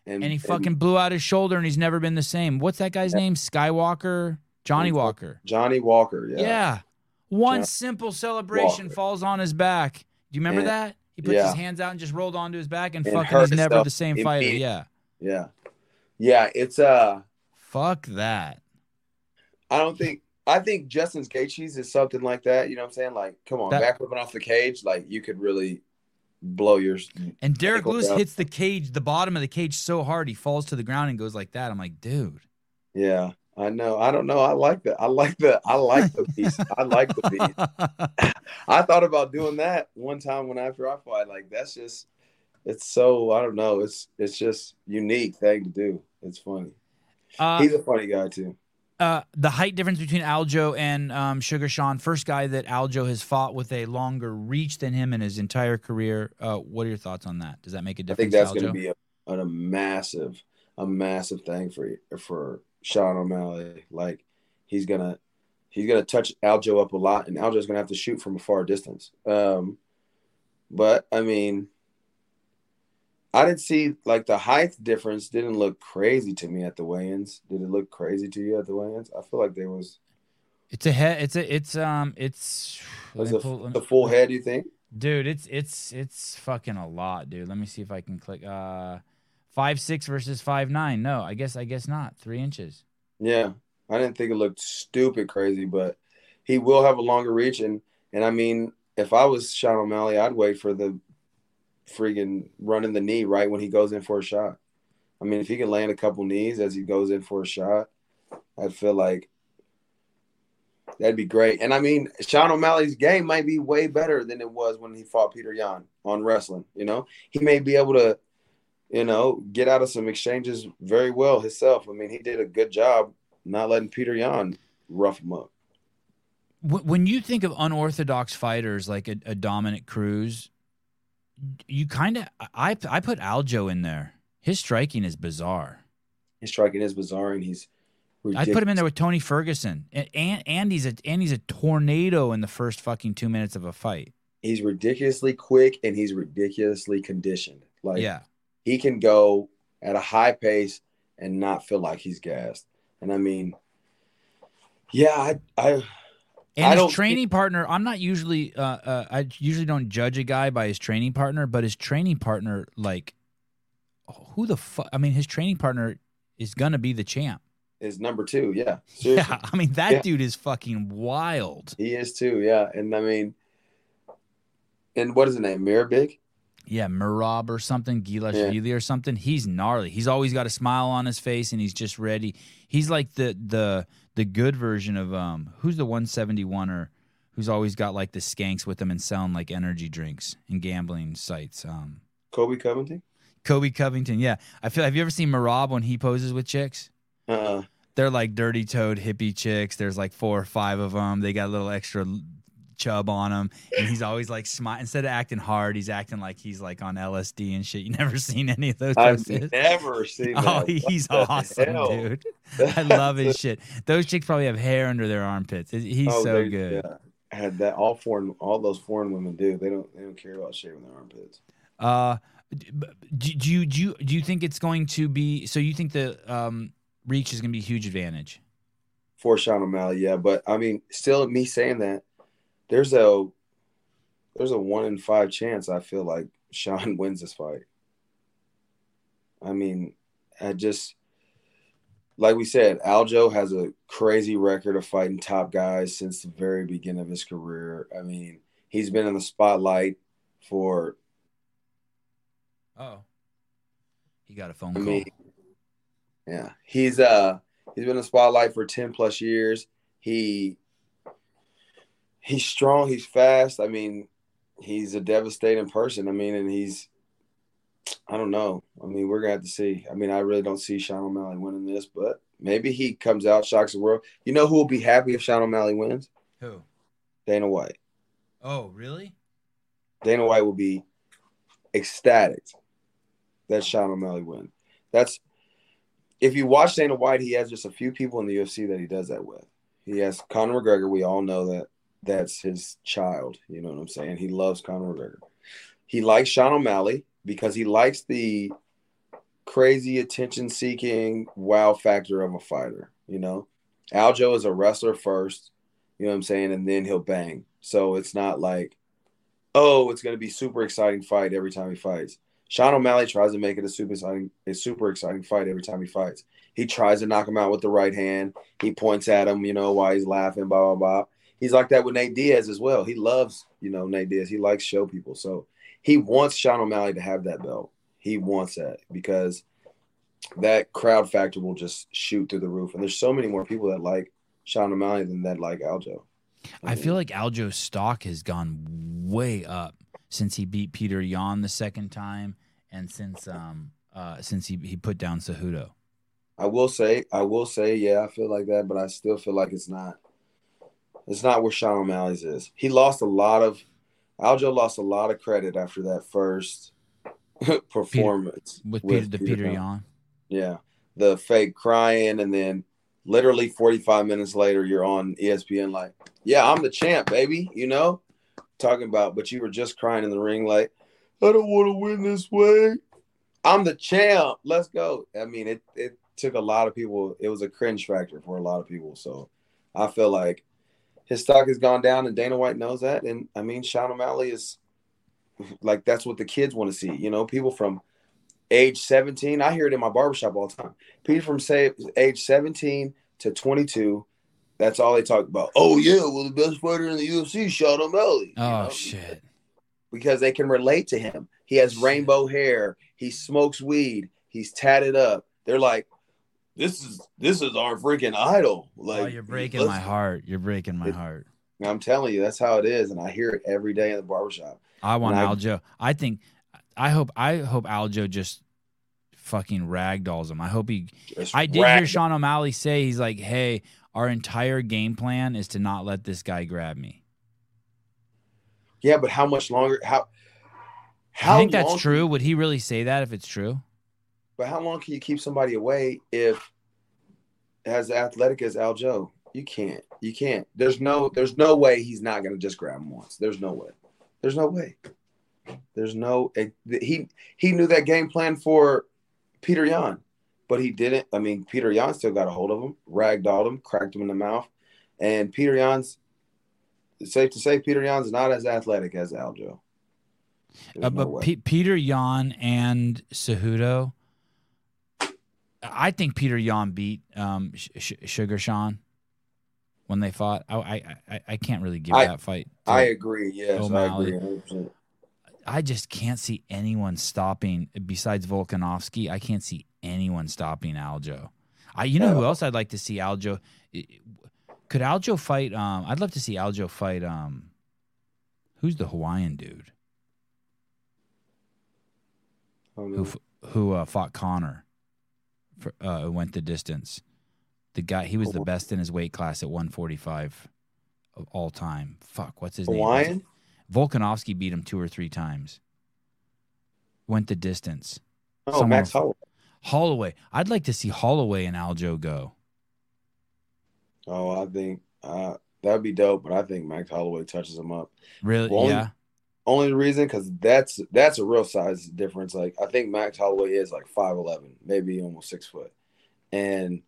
and, and he fucking blew out his shoulder, and he's never been the same. What's that guy's Yeah. name? Skywalker, Johnny Walker. Johnny Walker, yeah, Yeah. One John- simple celebration Walker. falls on his back. Do you remember And- that? He puts yeah. his hands out and just rolled onto his back and, And fucking he's never the same fighter. Yeah. yeah, yeah. It's uh, Fuck that. I don't think. I think Justin's Gaethje's is something like that. You know what I'm saying? Like, come on, That- back flipping off the cage, like you could really blow your. And Derrick Lewis down. hits the cage, the bottom of the cage so hard he falls to the ground and goes like that. I'm like, dude. Yeah, I know. I don't know. I like that. I like the. I like the piece. I like the piece. I thought about doing that one time when after I fought. Like that's just. It's so I don't know. It's it's just unique thing to do. It's funny. uh, He's a funny guy too. uh, the height difference between Aljo and um, Sugar Sean, first guy that Aljo has fought with a longer reach than him in his entire career. Uh, what are your thoughts on that? Does that make a difference? I think that's going to be a, a massive, a massive thing for for Sean O'Malley. Like he's gonna he's gonna touch Aljo up a lot, and Aljo's gonna have to shoot from a far distance. Um, but I mean, I didn't see like the height difference didn't look crazy to me at the weigh-ins. Did it look crazy to you at the weigh-ins? I feel like there was It's a head. It's a. It's um. It's. let was me a, pull- the full head. You think? dude. It's it's it's fucking a lot, dude. Let me see if I can click. Uh, five six versus five nine. No, I guess I guess not. Three inches. Yeah, I didn't think it looked stupid crazy, but he will have a longer reach. And and I mean, if I was Sean O'Malley, I'd wait for the freaking running the knee right when he goes in for a shot. I mean, if he can land a couple knees as he goes in for a shot, I feel like That'd be great. And I mean, Sean O'Malley's game might be way better than it was when he fought Peter Yan on wrestling. You know, he may be able to, you know, get out of some exchanges very well himself. I mean, he did a good job not letting Peter Yan rough him up. When you think of unorthodox fighters like a, a Dominick Cruz, you kind of I I put Aljo in there. His striking is bizarre. His striking is bizarre, and he's I put him in there with Tony Ferguson, and, and Andy's a Andy's a tornado in the first fucking two minutes of a fight. He's ridiculously quick and he's ridiculously conditioned. Like, yeah, he can go at a high pace and not feel like he's gassed. And I mean, yeah, I, I and I his training think- partner. I'm not usually, uh, uh, I usually don't judge a guy by his training partner, but his training partner, like, who the fuck? I mean, his training partner is gonna be the champ is number two. Yeah. Seriously. Yeah. I mean, that yeah. dude is fucking wild. He is too. Yeah. And I mean, and what is his name? Big. Yeah, Merab or something, Dvalishvili yeah. or something. He's gnarly. He's always got a smile on his face and he's just ready. He's like the the the good version of um who's the 171 or who's always got like the skanks with him and selling like energy drinks and gambling sites. Um Colby Covington? Colby Covington, yeah. I feel have you ever seen Merab when he poses with chicks? Uh-uh. They're like dirty toed hippie chicks. There's like four or five of them. They got a little extra chub on him, and he's always like smile. Instead of acting hard, he's acting like he's like on LSD and shit. You never seen any of those? I've never seen. Oh, he's awesome, dude. I love his shit. Those chicks probably have hair under their armpits. He's oh, so good. Yeah. Had that all foreign, all those foreign women do. They don't, they don't care about shaving their armpits. Uh, do, do you do you do you think it's going to be? So you think the um reach is going to be a huge advantage for Sean O'Malley. Yeah, but I mean, still, me saying that, there's a there's a one in five chance I feel like Sean wins this fight. I mean, I just like we said, Aljo has a crazy record of fighting top guys since the very beginning of his career. I mean, he's been in the spotlight for. Oh, he got a phone I call. Mean, yeah, he's uh he's been in the spotlight for ten plus years. He he's strong. He's fast. I mean, he's a devastating person. I mean, and he's I don't know. I mean, we're gonna have to see. I mean, I really don't see Sean O'Malley winning this, but maybe he comes out, shocks the world. You know who will be happy if Sean O'Malley wins? Who? Dana White. Oh, really? Dana White will be ecstatic that Sean O'Malley wins. That's if you watch Dana White, he has just a few people in the UFC that he does that with. He has Conor McGregor. We all know that that's his child. You know what I'm saying? He loves Conor McGregor. He likes Sean O'Malley because he likes the crazy attention seeking wow factor of a fighter. You know, Aljo is a wrestler first, you know what I'm saying? And then he'll bang. So it's not like, oh, it's going to be super exciting fight every time he fights. Sean O'Malley tries to make it a super exciting, a super exciting fight every time he fights. He tries to knock him out with the right hand. He points at him, you know, while he's laughing, blah blah blah. He's like that with Nate Diaz as well. He loves, you know, Nate Diaz. He likes show people, so he wants Sean O'Malley to have that belt. He wants that because that crowd factor will just shoot through the roof. And there's so many more people that like Sean O'Malley than that like Aljo. I, I feel like Aljo's stock has gone way up since he beat Peter Yan the second time and since um uh since he he put down Cejudo. I will say, I will say, yeah, I feel like that, but I still feel like it's not. It's not where Sean O'Malley's is. He lost a lot of. Aljo lost a lot of credit after that first performance Peter, with, with, Peter, the Peter, Peter. Yeah, the fake crying, and then literally 45 minutes later, you're on ESPN like, yeah, I'm the champ, baby. You know, talking about, but you were just crying in the ring like, I don't want to win this way. I'm the champ. Let's go. I mean, it it took a lot of people. It was a cringe factor for a lot of people. So I feel like his stock has gone down, and Dana White knows that. And I mean, Sean O'Malley is like that's what the kids want to see. You know, people from age 17. I hear it in my barbershop all the time. People from say age 17 to 22. That's all they talk about. Oh yeah, well the best fighter in the UFC, Sean O'Malley. Oh know? shit because they can relate to him. He has rainbow hair. He smokes weed. He's tatted up. They're like, this is this is our freaking idol. Oh, like oh, you're breaking my heart. You're breaking my It- heart. I'm telling you, that's how it is, and I hear it every day in the barbershop. I want And Aljo. I think. I hope. I hope Aljo just fucking ragdolls him. I hope he. I did hear Sean O'Malley say he's like, "Hey, our entire game plan is to not let this guy grab me." Yeah, but how much longer? How? How I think that's true. Would he really say that if it's true? But how long can you keep somebody away if as athletic as Aljo? You can't. You can't. There's no there's no way he's not gonna just grab him once. There's no way. There's no way. There's no he he knew that game plan for Peter Yan, but he didn't. I mean, Peter Yan still got a hold of him, ragdolled him, cracked him in the mouth, and Peter Yan's safe to say Peter Yan's not as athletic as Aljo. Uh, but way. Pe- Peter Yan and Cejudo, I think Peter Yan beat um, Sh- Sugar Sean when they fought. I I, I, I can't really give I- that fight. I agree. Yes, O'Malley. I agree. 100%. I just can't see anyone stopping besides Volkanovski. I can't see anyone stopping Aljo. I, you know who else I'd like to see Aljo? Could Aljo fight? Um, I'd love to see Aljo fight. Um, who's the Hawaiian dude who who uh, fought Conor? For, uh, went the distance. The guy he was the best in his weight class at 145 of all time. Fuck, what's his name? Hawaiian? Volkanovski beat him two or three times. Went the distance. Oh, Someone- Max Holloway. Holloway. I'd like to see Holloway and Aljo go. Oh, I think uh, that'd be dope, but I think Max Holloway touches him up. Really? Well, yeah. Only reason because that's that's a real size difference. Like I think Max Holloway is like five eleven, maybe almost six foot, and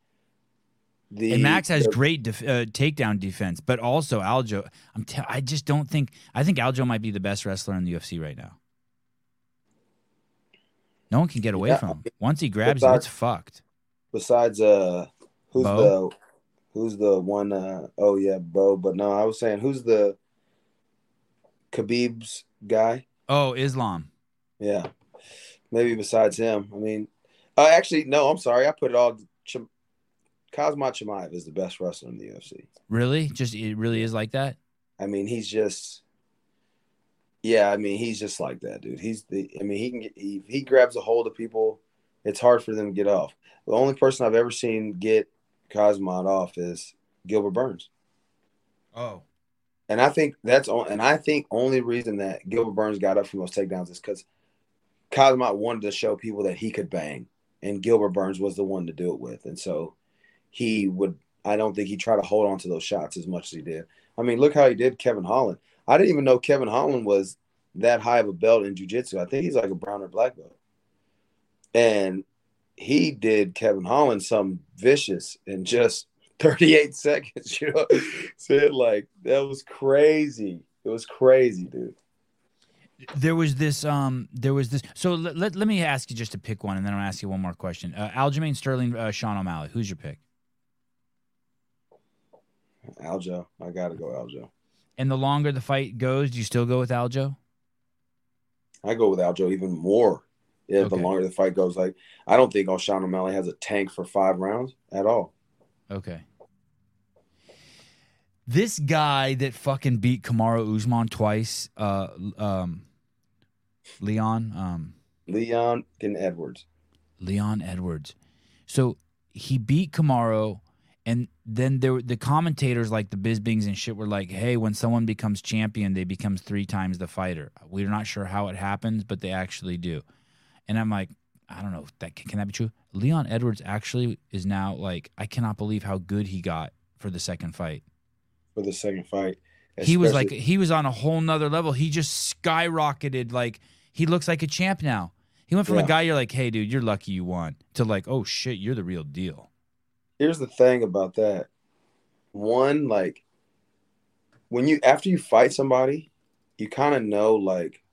the And Max has the- great def- uh, takedown defense, but also Aljo. I'm. T- I just don't think. I think Aljo might be the best wrestler in the UFC right now. No one can get away Yeah. from him. Once he grabs you, it's fucked. besides uh who's Bo? the who's the one uh oh yeah Bo but no I was saying who's the Khabib's guy? Oh, Islam. yeah. Maybe besides him. I mean uh, actually no I'm sorry. I put it all Ch- Khamzat Chimaev is the best wrestler in the UFC Really? Just it really is like that. I mean he's just yeah I mean he's just like that dude. He's the I mean he can get he, he grabs a hold of people. It's hard for them to get off. The only person I've ever seen get Khamzat off is Gilbert Burns. Oh. And I think that's on, and I think only reason that Gilbert Burns got up from those takedowns is because Khamzat wanted to show people that he could bang, and Gilbert Burns was the one to do it with, and so he would. I don't think he tried to hold on to those shots as much as he did. I mean, look how he did Kevin Holland. I didn't even know Kevin Holland was that high of a belt in jiu-jitsu. I think he's like a brown or black belt, and he did Kevin Holland some vicious and just 38 seconds, you know. Said like that was crazy. It was crazy, dude. There was this. Um. There was this. So let, let, let me ask you just to pick one, and then I'll ask you one more question. Uh, Aljamain Sterling, uh, Sean O'Malley. Who's your pick? Aljo. I gotta go Aljo. And the longer the fight goes, do you still go with Aljo? I go with Aljo even more. Yeah, the longer the fight goes. Like I don't think O'Shawn O'Malley has a tank for five rounds at all. Okay. This guy that fucking beat Kamaru Usman twice, uh, um, Leon, um, Leon and Edwards. Leon Edwards. So he beat Kamaru, and then there were the commentators like the Bispings and shit were like, "Hey, when someone becomes champion, they becomes three times the fighter." We're not sure how it happens, but they actually do. And I'm like, I don't know if that can that be true. Leon Edwards actually is now like, I cannot believe how good he got for the second fight. for the second fight. he was like he was on a whole nother level. He just skyrocketed. Like he looks like a champ now. He went from a guy you're like, hey dude, you're lucky you won, to like, oh shit, you're the real deal. here's the thing about that. One, like when you after you fight somebody, you kind of know like,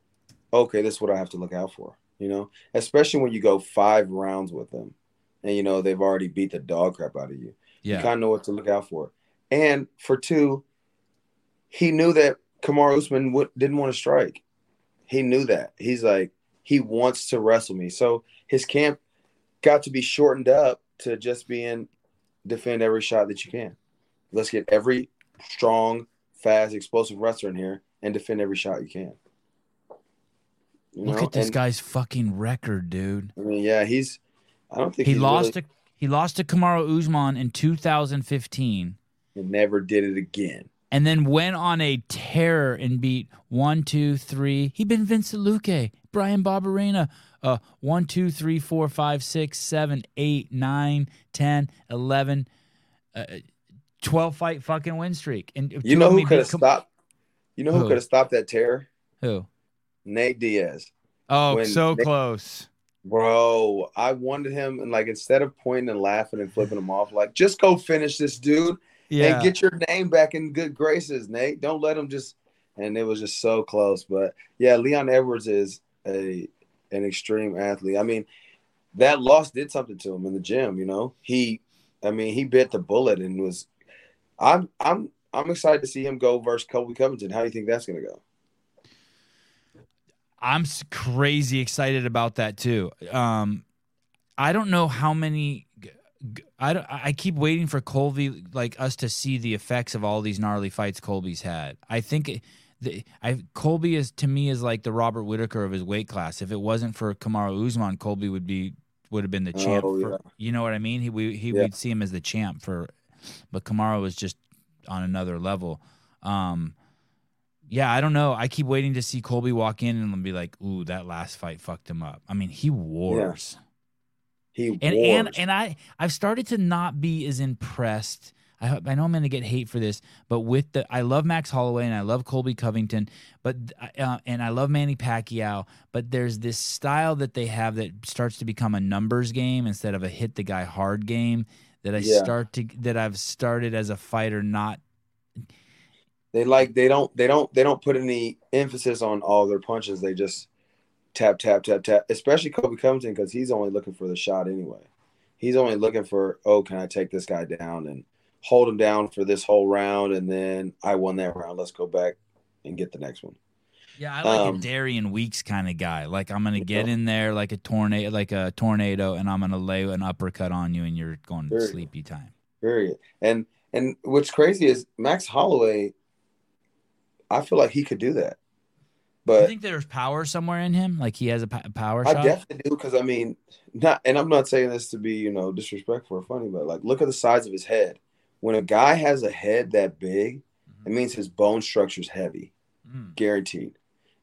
okay, this is what I have to look out for. You know, especially when you go five rounds with them, and you know they've already beat the dog crap out of you. You Yeah, kind of know what to look out for. And for two, he knew that Kamaru Usman would, didn't want to strike. He knew that. He's like, he wants to wrestle me. So his camp got to be shortened up to just being defend every shot that you can. Let's get every strong, fast, explosive wrestler in here and defend every shot you can. You Look know? at this and, guy's fucking record, dude. I mean, yeah, he's. I don't think he lost really, to he lost to Kamaru Usman in 2015 and never did it again. And then went on a terror and beat one, two, three. He been Vicente Luque, Bryan Barberena, uh, one, two, three, four, five, six, seven, eight, nine, ten, eleven, uh, twelve fight fucking win streak. And you know who could have stopped? You know who, who? could have stopped that terror? Who? Nate Diaz. Oh, when so Nate, close. Bro, I wanted him and like instead of pointing and laughing and flipping him off, like just go finish this dude yeah. and get your name back in good graces, Nate. Don't let him just and it was just so close. But yeah, Leon Edwards is a an extreme athlete. I mean, that loss did something to him in the gym, you know. He I mean, he bit the bullet and was I'm I'm I'm excited to see him go versus Colby Covington. How do you think that's gonna go? I'm crazy excited about that too. Um, I don't know how many. I don't, I keep waiting for Colby like us to see the effects of all these gnarly fights Colby's had. I think the, I Colby is to me is like the Robert Whitaker of his weight class. If it wasn't for Kamaru Usman, Colby would be would have been the champ. Oh, for, You know what I mean? He we he yeah. would see him as the champ for, but Kamaru was just on another level. Um, yeah, I don't know. I keep waiting to see Colby walk in and be like, "Ooh, that last fight fucked him up." I mean, he wars. Yeah. He and wars. and and I I've started to not be as impressed. I I know I'm going to get hate for this, but with the I love Max Holloway and I love Colby Covington, but uh, and I love Manny Pacquiao, but there's this style that they have that starts to become a numbers game instead of a hit the guy hard game that I yeah. start to that I've started as a fighter not they like they don't they don't they don't put any emphasis on all their punches. They just tap tap tap tap. Especially Colby Covington because he's only looking for the shot anyway. He's only looking for oh can I take this guy down and hold him down for this whole round and then I won that round. Let's go back and get the next one. Yeah, I like um, a Darian Weeks kind of guy. Like I'm gonna get in there like a tornado, like a tornado, and I'm gonna lay an uppercut on you, and you're going to sleepy time. Period. And and what's crazy is Max Holloway I feel like he could do that. But I think there's power somewhere in him? Like he has a power I shot? definitely do because I mean, not and I'm not saying this to be you know disrespectful or funny, but like look at the size of his head. When a guy has a head that big, mm-hmm. it means his bone structure is heavy, mm. guaranteed.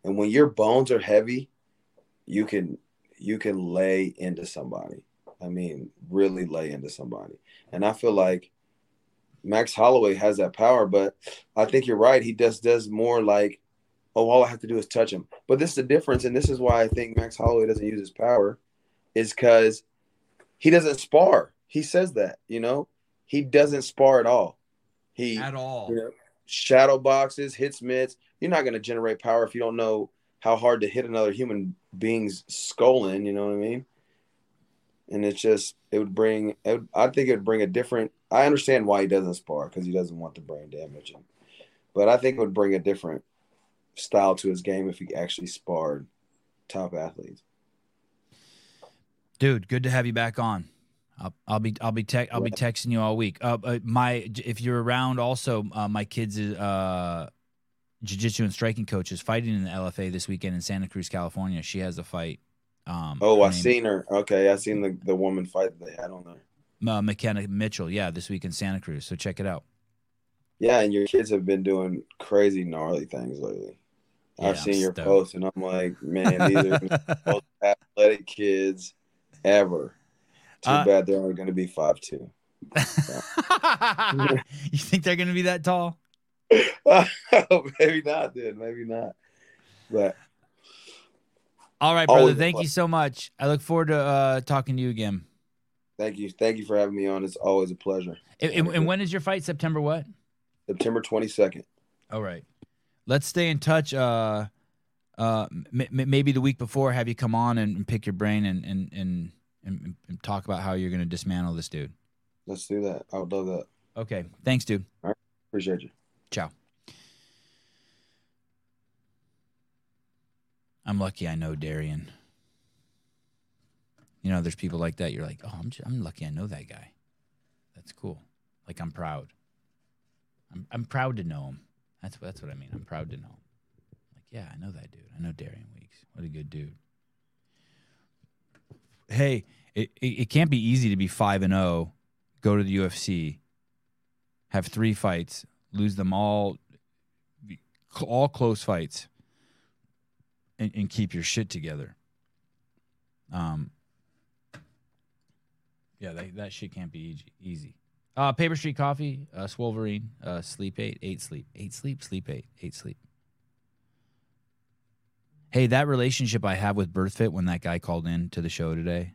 And when your bones are heavy, you can you can lay into somebody. I mean, really lay into somebody. And I feel like Max Holloway has that power, but I think you're right. He just does more like, oh, all I have to do is touch him. But this is the difference, and this is why I think Max Holloway doesn't use his power, is because he doesn't spar. He says that, you know, he doesn't spar at all. He at all. You know, shadow boxes, hits mitts. You're not going to generate power if you don't know how hard to hit another human being's skull in. You know what I mean? And it's just it would bring. It would, I think it would bring a different I understand why he doesn't spar because he doesn't want the brain damage. But I think it would bring a different style to his game if he actually sparred top athletes. Dude, good to have you back on. I'll, I'll be I'll be te- I'll be texting you all week. Uh, uh, my if you're around, also uh, my kids' uh, jiu-jitsu and striking coach is fighting in the LFA this weekend in Santa Cruz, California. She has a fight. Um, oh, I seen her. Okay, I seen the the woman fight they had on there uh, McKenna Mitchell. Yeah, this week in Santa Cruz. So check it out. Yeah, and your kids have been doing crazy gnarly things lately. Yeah, I've seen I'm your stoked. posts, and I'm like, man, these are the most athletic kids ever. Too uh, bad they're only going to be five two. you think they're going to be that tall? maybe not, dude. Maybe not. But all right, brother. Thank you so much. I look forward to uh, talking to you again. Thank you. Thank you for having me on. It's always a pleasure. And, and, and when is your fight? September what? September 22nd. All right. Let's stay in touch. Uh, uh, m- maybe the week before, have you come on and, and pick your brain and, and, and, and, and talk about how you're going to dismantle this dude. Let's do that. I would love that. Okay. Thanks, dude. All right. Appreciate you. Ciao. I'm lucky I know Darian. You know, there's people like that. You're like, oh, I'm, just, I'm lucky I know that guy. That's cool. Like I'm proud. I'm I'm proud to know him. That's that's what I mean. I'm proud to know him. Like, yeah, I know that dude. I know Darian Weeks. What a good dude. Hey, it, it, it can't be easy to be five and zero, go to the UFC, have three fights, lose them all, all close fights, and, and keep your shit together. Um, yeah, that, that shit can't be easy. easy. Uh, Paper Street Coffee, uh, Swolverine, uh, Sleep Eight, Eight Sleep, Eight Sleep, Sleep Eight, Eight Sleep. Hey, that relationship I have with BirthFit when that guy called in to the show today,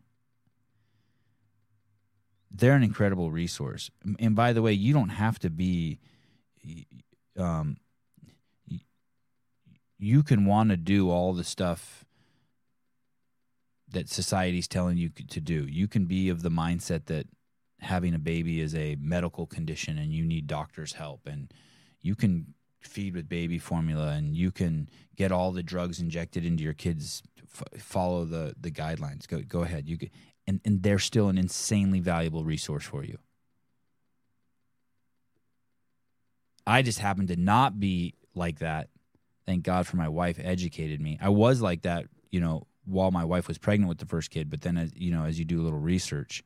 they're an incredible resource. And by the way, you don't have to be, um, you can want to do all the stuff that society's telling you to do. You can be of the mindset that having a baby is a medical condition and you need doctor's help and you can feed with baby formula and you can get all the drugs injected into your kids f- follow the the guidelines. Go go ahead. You can, and and they're still an insanely valuable resource for you. I just happen to not be like that. Thank God for my wife educated me. I was like that you know while my wife was pregnant with the first kid but then as you know as you do a little research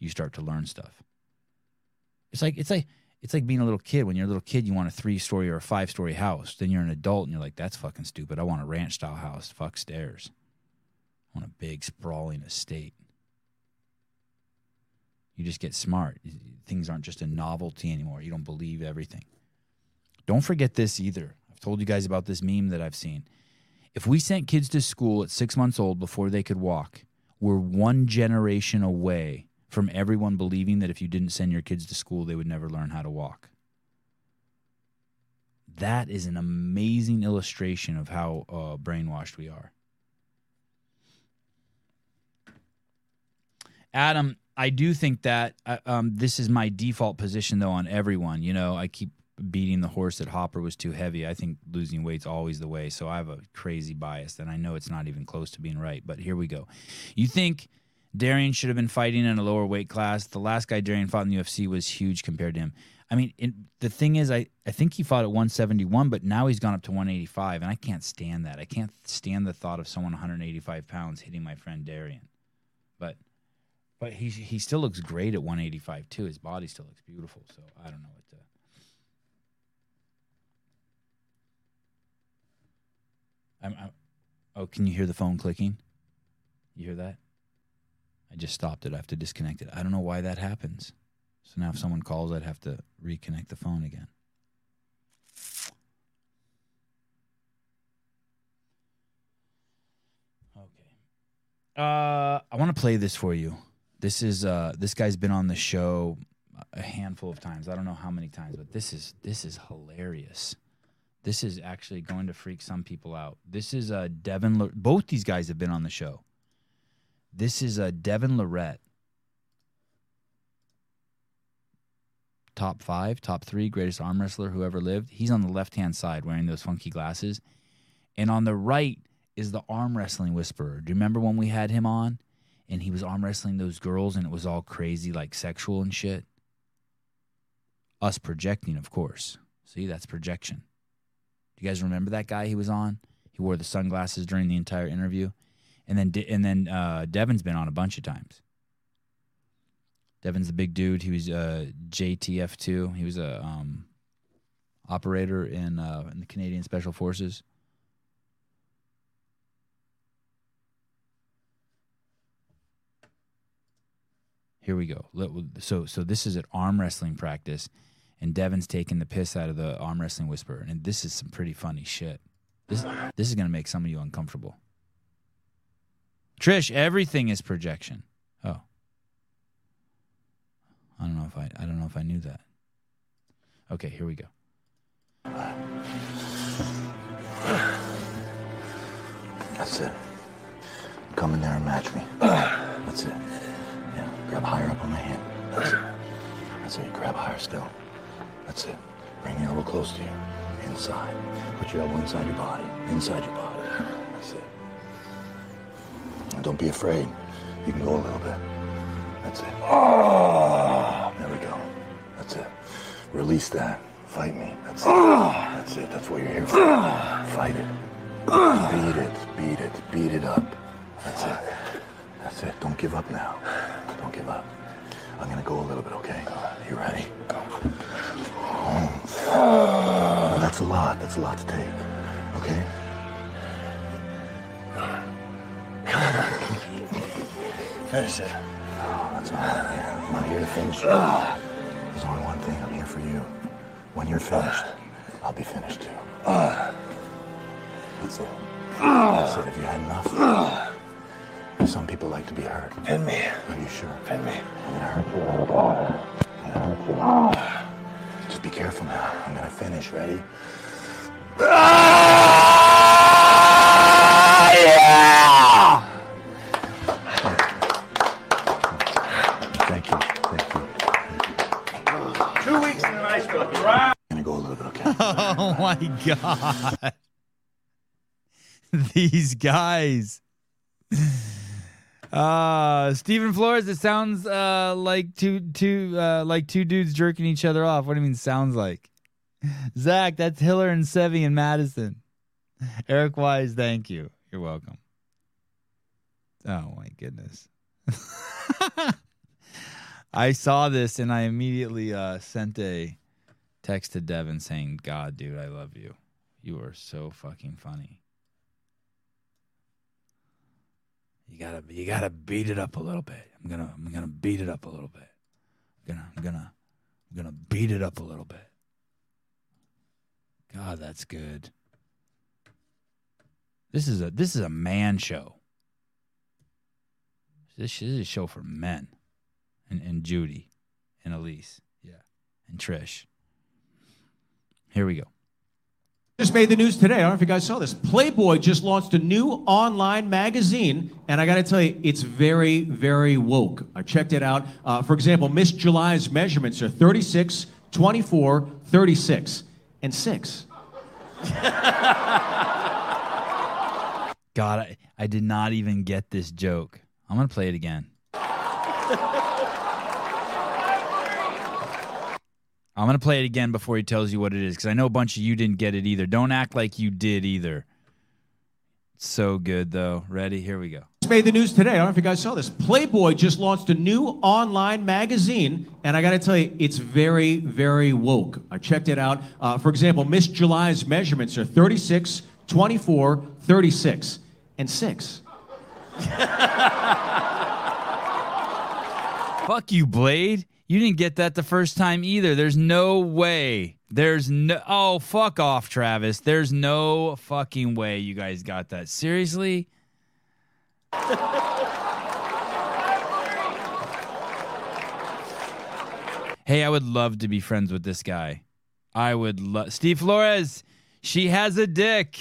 you start to learn stuff. It's like it's like it's like being a little kid. When you're a little kid, you want a three story or a five story house. Then you're an adult and you're like, that's fucking stupid. I want a ranch style house. Fuck stairs. I want a big sprawling estate. You just get smart. Things aren't just a novelty anymore. You don't believe everything. Don't forget this either. I've told you guys about this meme that I've seen. If we sent kids to school at six months old before they could walk, we're one generation away from everyone believing that if you didn't send your kids to school, they would never learn how to walk. That is an amazing illustration of how uh, brainwashed we are. Adam, I do think that uh, um, this is my default position, though, on everyone. You know, I keep beating the horse that Hopper was too heavy. I think losing weight's always the way. So I have a crazy bias, and I know it's not even close to being right. But here we go. You think Darian should have been fighting in a lower weight class. The last guy Darian fought in the UFC was huge compared to him. I mean, it, the thing is, I, I think he fought at 171, but now he's gone up to 185, and I can't stand that. I can't stand the thought of someone 185 pounds hitting my friend Darian. But but he he still looks great at 185 too. His body still looks beautiful. So I don't know what to. I'm, I'm, oh, can you hear the phone clicking? You hear that? I just stopped it. I have to disconnect it. I don't know why that happens. So now if someone calls, I'd have to reconnect the phone again. Okay. Uh, I want to play this for you. This is uh, this guy's been on the show a handful of times. I don't know how many times, but this is this is hilarious. This is actually going to freak some people out. This is uh, Devon. Both these guys have been on the show. This is a Devon Larratt. Top five, top three, greatest arm wrestler who ever lived. He's on the left hand side wearing those funky glasses. And on the right is the arm wrestling whisperer. Do you remember when we had him on and he was arm wrestling those girls and it was all crazy, like sexual and shit? Us projecting, of course. See, that's projection. You guys remember that guy he was on? He wore the sunglasses during the entire interview and then and then uh, Devon's been on a bunch of times. Devon's the big dude. He was uh, JTF two. He was a um, operator in uh, in the Canadian Special Forces. Here we go. So so this is an arm wrestling practice, and Devon's taking the piss out of the arm wrestling whisperer, and this is some pretty funny shit. This this is gonna make some of you uncomfortable. Trish, everything is projection. Oh. I don't know if I I don't know if I knew that. Okay, here we go. That's it. Come in there and match me. That's it. Yeah, grab higher up on my hand. That's it. That's it. Grab higher still. That's it. Bring your elbow close to you. Inside. Put your elbow inside your body. Inside your body. That's it. Don't be afraid. You can go a little bit. That's it. Oh, there we go. That's it. Release that. Fight me. That's it. That's it. That's what you're here for. Fight it. Beat it. Beat it. Beat it up. That's it. That's it. Don't give up now. Don't give up. I'm gonna go a little bit, okay? You ready? Go. Oh, that's a lot. That's a lot to take. Okay? Finish it. Oh, that's not what I'm here. I'm not here to finish you. There's only one thing. I'm here for you. When you're finished, I'll be finished too. That's it. That's it. Have you had enough? Some people like to be hurt. Pin me. Are you sure? Pin me. I'm gonna hurt you a little bit. I'm gonna hurt you. Just be careful now. I'm gonna finish. Ready? Ah, yeah! Thank you. Thank you. Two weeks in the ice cream. I'm gonna go a little bit, okay? Oh my god. These guys. Uh Stephen Flores, it sounds uh like two two uh like two dudes jerking each other off. What do you mean sounds like? Zach, that's Hiller and Sevi and Madison. Eric Wise, thank you. You're welcome. Oh my goodness. I saw this and I immediately uh sent a text to Devon saying, God, dude, I love you. You are so fucking funny. You gotta you gotta beat it up a little bit. I'm gonna I'm gonna beat it up a little bit. I'm gonna I'm gonna I'm gonna beat it up a little bit. God, that's good. This is a this is a man show. This, is a show for men. And and Judy and Elise. Yeah. And Trish. Here we go. Just made the news today. I don't know if you guys saw this. Playboy just launched a new online magazine, and I got to tell you, it's very, very woke. I checked it out. Uh, for example, Miss July's measurements are 36, 24, 36, and 6. God, I, I did not even get this joke. I'm gonna play it again. I'm gonna play it again before he tells you what it is, because I know a bunch of you didn't get it either. Don't act like you did either. So good though. Ready? Here we go. Just made the news today. I don't know if you guys saw this. Playboy just launched a new online magazine, and I got to tell you, it's very, very woke. I checked it out. Uh, for example, Miss July's measurements are 36, 24, 36, and 6. Fuck you, Blade. You didn't get that the first time either. There's no way. There's no. Oh, fuck off, Travis. There's no fucking way you guys got that. Seriously? hey, I would love to be friends with this guy. I would love. Steve Flores, she has a dick.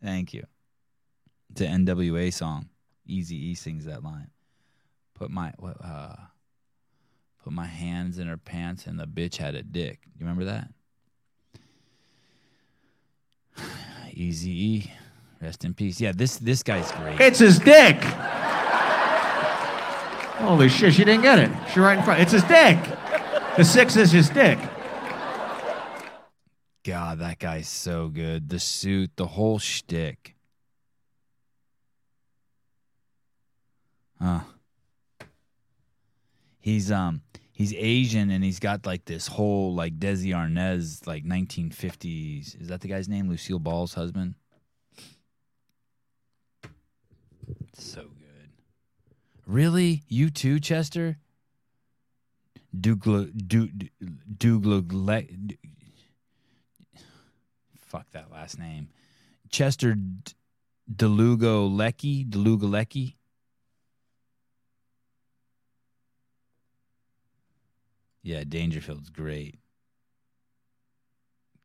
Thank you. It's an NWA song. Easy E sings that line. Put my uh put my hands in her pants and the bitch had a dick. You remember that? Easy E. Rest in peace. Yeah, this this guy's great. It's his dick. Holy shit, she didn't get it. She right in front. It's his dick. The six is his dick. God, that guy's so good. The suit, the whole shtick. Huh. He's um he's Asian and he's got like this whole like Desi Arnaz like 1950s. Is that the guy's name? Lucille Ball's husband. So good. Really? You too, Chester? Dougla do Dougla fuck that last name. Chester Delugo Lecky, Lecky. Yeah, Dangerfield's great.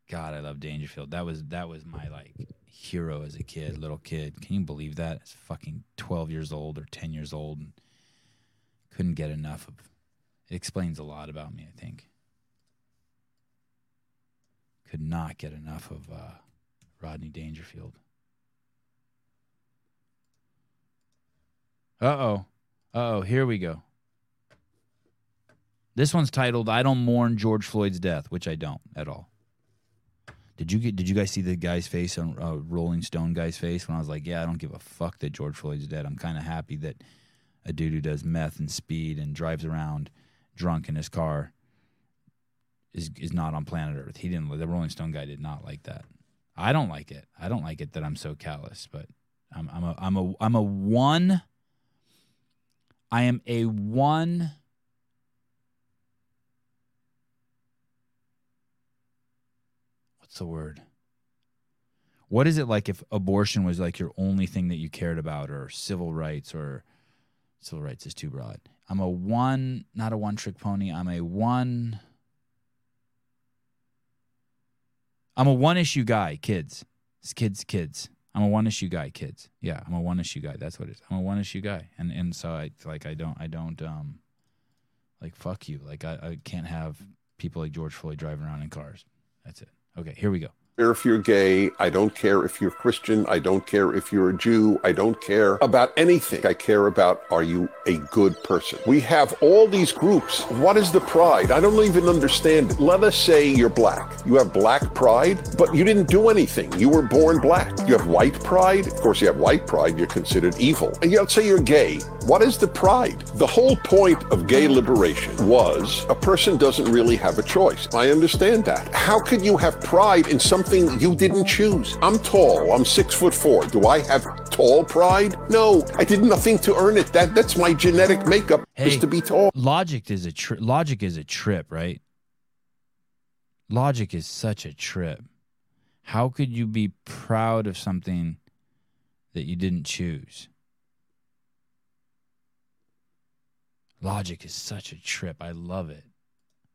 God, I love Dangerfield. That was that was my like hero as a kid, little kid. Can you believe that? It's fucking twelve years old or ten years old and couldn't get enough of it explains a lot about me, I think. Could not get enough of uh, Rodney Dangerfield. Uh oh. Uh oh. Here we go. This one's titled "I Don't Mourn George Floyd's Death," which I don't at all. Did you get? Did you guys see the guy's face on uh, Rolling Stone guy's face when I was like, "Yeah, I don't give a fuck that George Floyd's dead. I'm kind of happy that a dude who does meth and speed and drives around drunk in his car is is not on planet Earth." He didn't. The Rolling Stone guy did not like that. I don't like it. I don't like it that I'm so callous, but I'm I'm a I'm a I'm a one. I am a one. What's the word? What is it like if abortion was like your only thing that you cared about, or civil rights, or civil rights is too broad? I'm a one, not a one trick pony. I'm a one. I'm a one issue guy, kids. It's kids, kids. I'm a one issue guy, kids. Yeah, I'm a one issue guy. That's what it is. I'm a one issue guy, and and so I like I don't I don't um like fuck you. Like I, I can't have people like George Floyd driving around in cars. That's it. Okay, here we go. Care if you're gay. I don't care if you're Christian. I don't care if you're a Jew. I don't care about anything. I care about are you a good person? We have all these groups. What is the pride? I don't even understand it. Let us say you're black. You have black pride, but you didn't do anything. You were born black. You have white pride. Of course, you have white pride. You're considered evil. And you let's say you're gay. What is the pride? The whole point of gay liberation was a person doesn't really have a choice. I understand that. How could you have pride in something you didn't choose? I'm tall. I'm six foot four. Do I have tall pride? No, I did nothing to earn it. That that's my genetic makeup Hey. is to be tall. Logic is a tri- logic is a trip, right? Logic is such a trip. How could you be proud of something that you didn't choose? Logic is such a trip. I love it.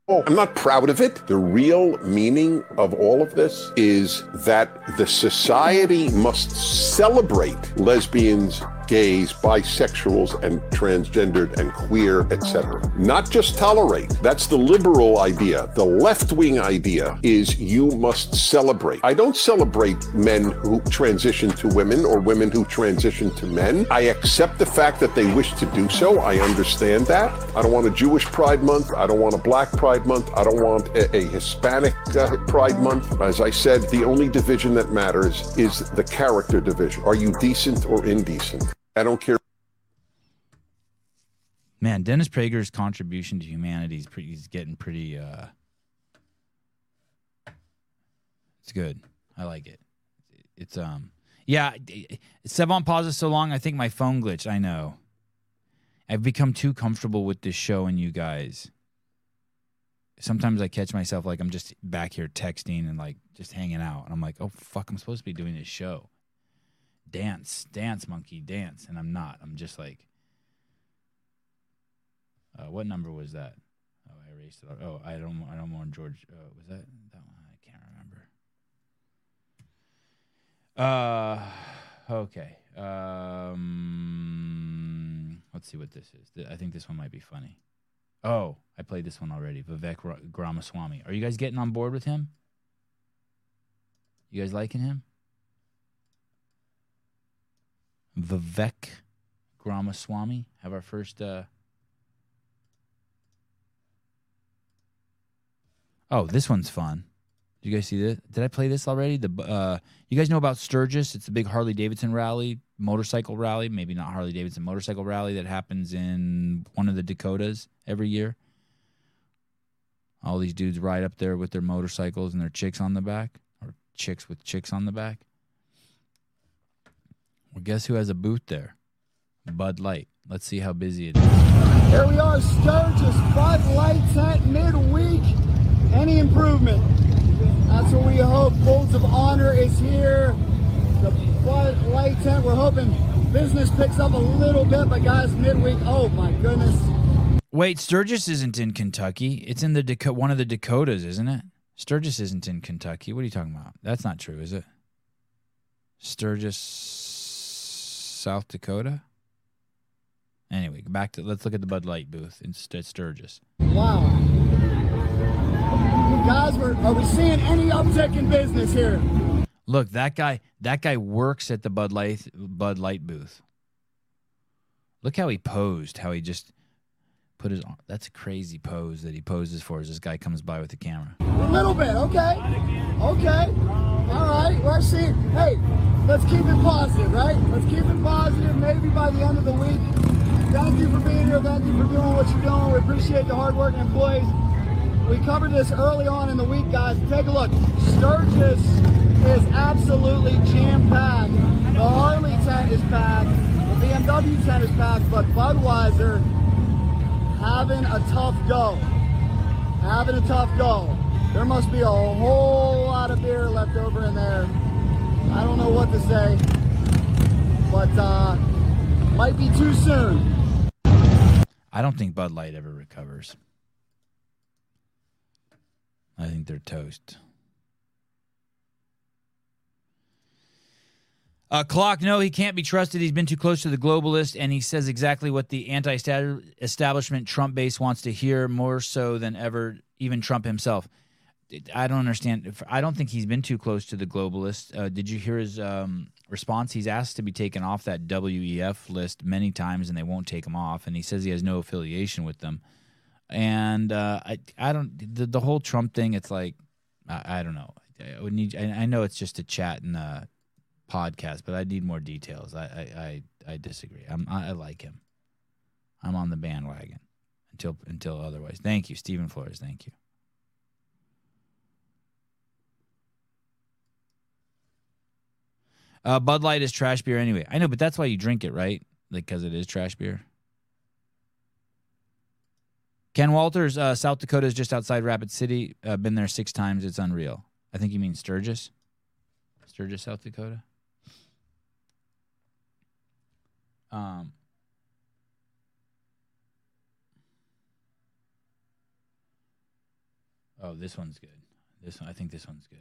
Oh. I'm not proud of it. The real meaning of all of this is that the society must celebrate lesbians, gays, bisexuals, and transgendered and queer, etc. Not just tolerate. That's the liberal idea. The left wing idea is you must celebrate. I don't celebrate men who transition to women or women who transition to men. I accept the fact that they wish to do so. I understand that. I don't want a Jewish Pride Month. I don't want a Black Pride Month. I don't want a, a Hispanic uh, Pride Month. As I said, the only division that matters is the character division. Are you decent or indecent? I don't care. Man, Dennis Prager's contribution to humanity is pretty. He's getting pretty. uh It's good. I like it. It's um. Yeah, Sevan pauses so long. I think my phone glitched. I know. I've become too comfortable with this show and you guys. Sometimes I catch myself like I'm just back here texting and like just hanging out, and I'm like, oh fuck, I'm supposed to be doing this show. Dance, dance, monkey, dance, and I'm not. I'm just like. Uh, what number was that? Oh, I erased it. Oh, I don't. I don't want George. Uh, was that that one? I can't remember. Uh, okay. Um, let's see what this is. I think this one might be funny. Oh, I played this one already. Vivek Ra- Ramaswamy. Are you guys getting on board with him? You guys liking him? Vivek Ramaswamy. Have our first. Uh, Oh, this one's fun. Did you guys see this? Did I play this already? The uh, you guys know about Sturgis? It's a big Harley Davidson rally, motorcycle rally. Maybe not Harley Davidson motorcycle rally that happens in one of the Dakotas every year. All these dudes ride up there with their motorcycles and their chicks on the back, or chicks with chicks on the back. Well, guess who has a booth there? Bud Light. Let's see how busy it is. Here we are, Sturgis Bud Light tent midweek. Any improvement? That's what we hope. Folds of Honor is here. The Bud Light tent. We're hoping business picks up a little bit, but guys, midweek. Oh my goodness. Wait, Sturgis isn't in Kentucky. It's in the Daco- one of the Dakotas, isn't it? Sturgis isn't in Kentucky. What are you talking about? That's not true, is it? Sturgis, South Dakota. Anyway, back to let's look at the Bud Light booth in St- Sturgis. Wow. Guys, we're, are we seeing any uptick in business here? Look, that guy. That guy works at the Bud Light Bud Light booth. Look how he posed. How he just put his. arm- That's a crazy pose that he poses for as this guy comes by with the camera. A little bit, okay. Okay. All right. We're see. Hey, let's keep it positive, right? Let's keep it positive. Maybe by the end of the week. Thank you for being here. Thank you for doing what you're doing. We appreciate the hardworking employees. We covered this early on in the week, guys. Take a look. Sturgis is absolutely jam-packed. The Harley tent is packed. The BMW tent is packed, but Budweiser having a tough go having a tough go. There must be a whole lot of beer left over in there. I don't know what to say, but uh, might be too soon. I don't think Bud Light ever recovers. I think they're toast. Uh, Clock, no, he can't be trusted. He's been too close to the globalist, and he says exactly what the anti establishment Trump base wants to hear more so than ever, even Trump himself. I don't understand. I don't think he's been too close to the globalist. Uh, did you hear his um, response? He's asked to be taken off that WEF list many times, and they won't take him off. And he says he has no affiliation with them. And uh, I, I don't the, the whole Trump thing. It's like I, I don't know. I would need. I, I know it's just a chat and a podcast, but I need more details. I, I, I, I disagree. I'm, I, I like him. I'm on the bandwagon until until otherwise. Thank you, Stephen Flores. Thank you. Uh, Bud Light is trash beer anyway. I know, but that's why you drink it, right? Like because it is trash beer. Ken Walters, uh, South Dakota is just outside Rapid City. Uh, been there six times. It's unreal. I think you mean Sturgis. Sturgis, South Dakota. Um, oh, this one's good. This one, I think this one's good.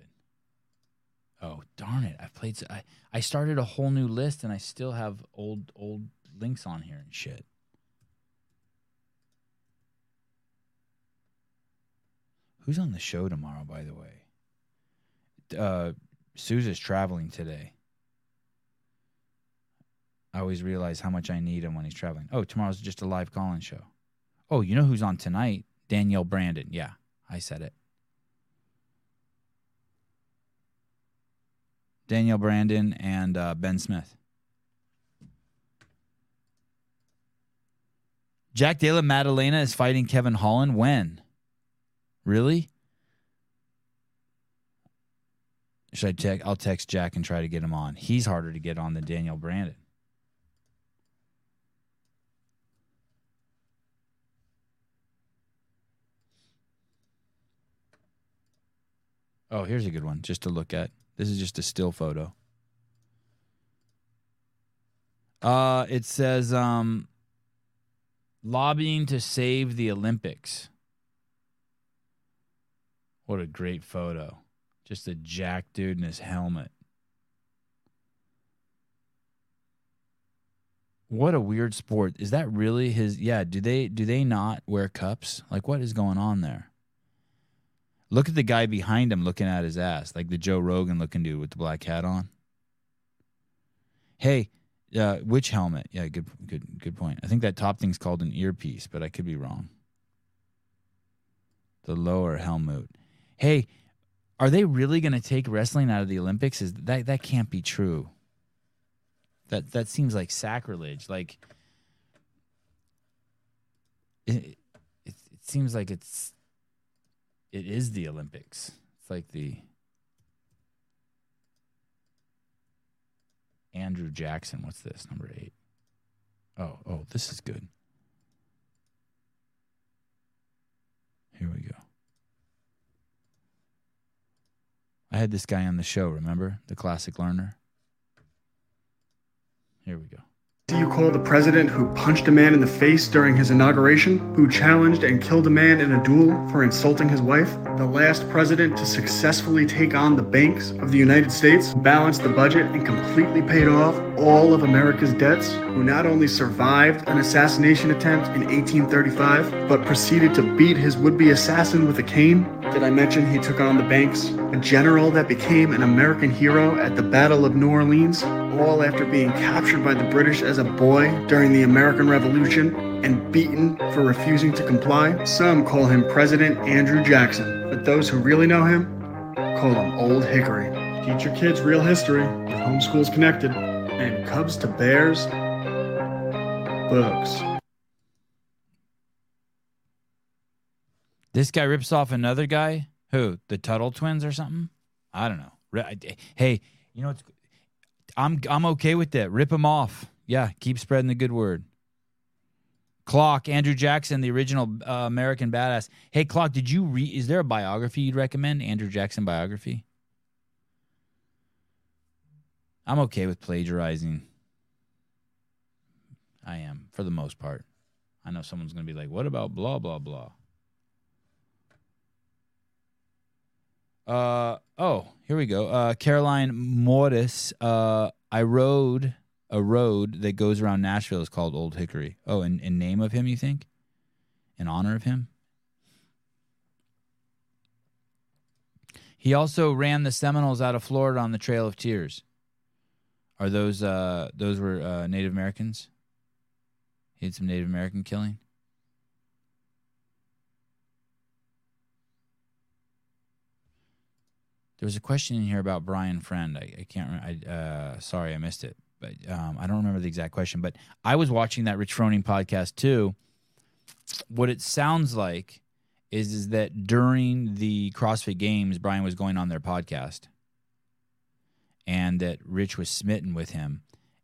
Oh, darn it! I've played. I I started a whole new list, and I still have old old links on here and shit. Who's on the show tomorrow, by the way? Uh, Sousa's traveling today. I always realize how much I need him when he's traveling. Oh, tomorrow's just a live call-in show. Oh, you know who's on tonight? Danielle Brandon. Yeah, I said it. Danielle Brandon and uh, Ben Smith. Jack Della Maddalena is fighting Kevin Holland. When? Really? Should I text? I'll text Jack and try to get him on. He's harder to get on than Daniel Brandon. Oh, here's a good one just to look at. This is just a still photo. Uh, it says um, lobbying to save the Olympics. What a great photo. Just a jack dude in his helmet. What a weird sport. Is that really his yeah, do they do they not wear cups? Like what is going on there? Look at the guy behind him looking at his ass, like the Joe Rogan looking dude with the black hat on. Hey, uh, which helmet? Yeah, good good good point. I think that top thing's called an earpiece, but I could be wrong. The lower helmet. Hey, are they really going to take wrestling out of the Olympics? Is that that can't be true? That that seems like sacrilege. Like it, it, it seems like it's it is the Olympics. It's like the Andrew Jackson. What's this? Number eight. Oh, oh, this is good. Here we go. I had this guy on the show, remember? The classic learner. Here we go. Do you call the president who punched a man in the face during his inauguration, who challenged and killed a man in a duel for insulting his wife, the last president to successfully take on the banks of the United States, balance the budget, and completely paid off all of America's debts, who not only survived an assassination attempt in 1835, but proceeded to beat his would be assassin with a cane? Did I mention he took on the banks? A general that became an American hero at the Battle of New Orleans, all after being captured by the British as a boy during the American Revolution and beaten for refusing to comply? Some call him President Andrew Jackson, but those who really know him call him Old Hickory. Teach your kids real history with Homeschools Connected and Cubs to Bears books. This guy rips off another guy. Who? The Tuttle twins or something? I don't know. Hey, you know what's? I'm I'm okay with that. Rip him off. Yeah, keep spreading the good word. Clock, Andrew Jackson, the original uh, American badass. Hey, Clock, did you read? Is there a biography you'd recommend? Andrew Jackson biography. I'm okay with plagiarizing. I am for the most part. I know someone's going to be like, "What about blah blah blah?" Uh oh, here we go. Uh Caroline Mortis. Uh I rode a road that goes around Nashville is called Old Hickory. Oh, in, in name of him, you think? In honor of him? He also ran the Seminoles out of Florida on the Trail of Tears. Are those uh those were uh, Native Americans? He had some Native American killing. There was a question in here about Brian Friend. I, I can't remember. I, uh, sorry, I missed it, but um, I don't remember the exact question. But I was watching that Rich Froning podcast too. What it sounds like is is that during the CrossFit Games, Brian was going on their podcast, and that Rich was smitten with him.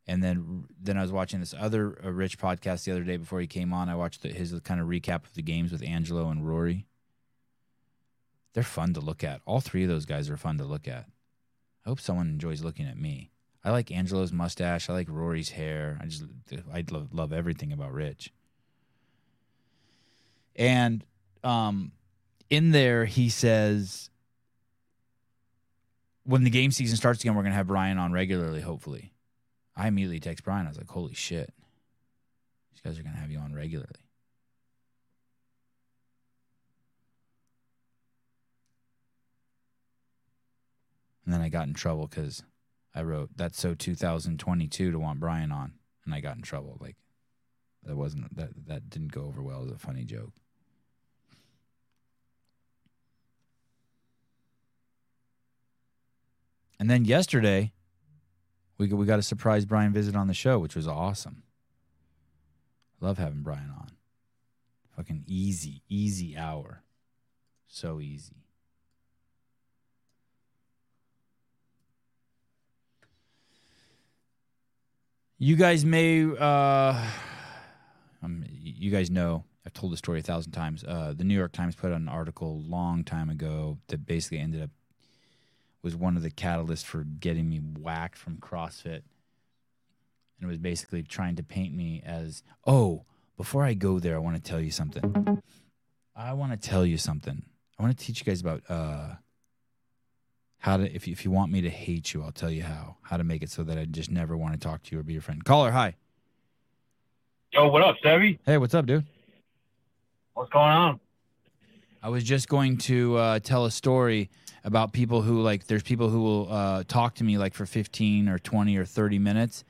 And then then I was watching this other uh, Rich podcast the other day before he came on. I watched the, his kind of recap of the games with Angelo and Rory they're fun to look at. All three of those guys are fun to look at. I hope someone enjoys looking at me. I like Angelo's mustache. I like Rory's hair. I just I love, love everything about Rich. And um, in there he says when the game season starts again, we're gonna have Brian on regularly. Hopefully, I immediately text Brian. I was like, "Holy shit, these guys are gonna have you on regularly." And then I got in trouble because I wrote that's so 2022 to want Brian on, and I got in trouble. Like that wasn't that that didn't go over well as a funny joke. And then yesterday, we we got a surprise Brian visit on the show, which was awesome. Love having Brian on. Fucking easy, easy hour. So easy. You guys may, uh, um, you guys know, I've told the story a thousand times. Uh, the New York Times put out an article long time ago that basically ended up was one of the catalysts for getting me whacked from CrossFit. And it was basically trying to paint me as, oh, before I go there, I want to tell you something. I want to tell you something. I want to teach you guys about uh, how to if you, if you want me to hate you, I'll tell you how. How to make it so that I just never want to talk to you or be your friend. Caller, hi. Yo, what up, Savvy? Hey, what's up, dude? What's going on? I was just going to uh, tell a story about people who like. There's people who will uh, talk to me like for 15 or 20 or 30 minutes,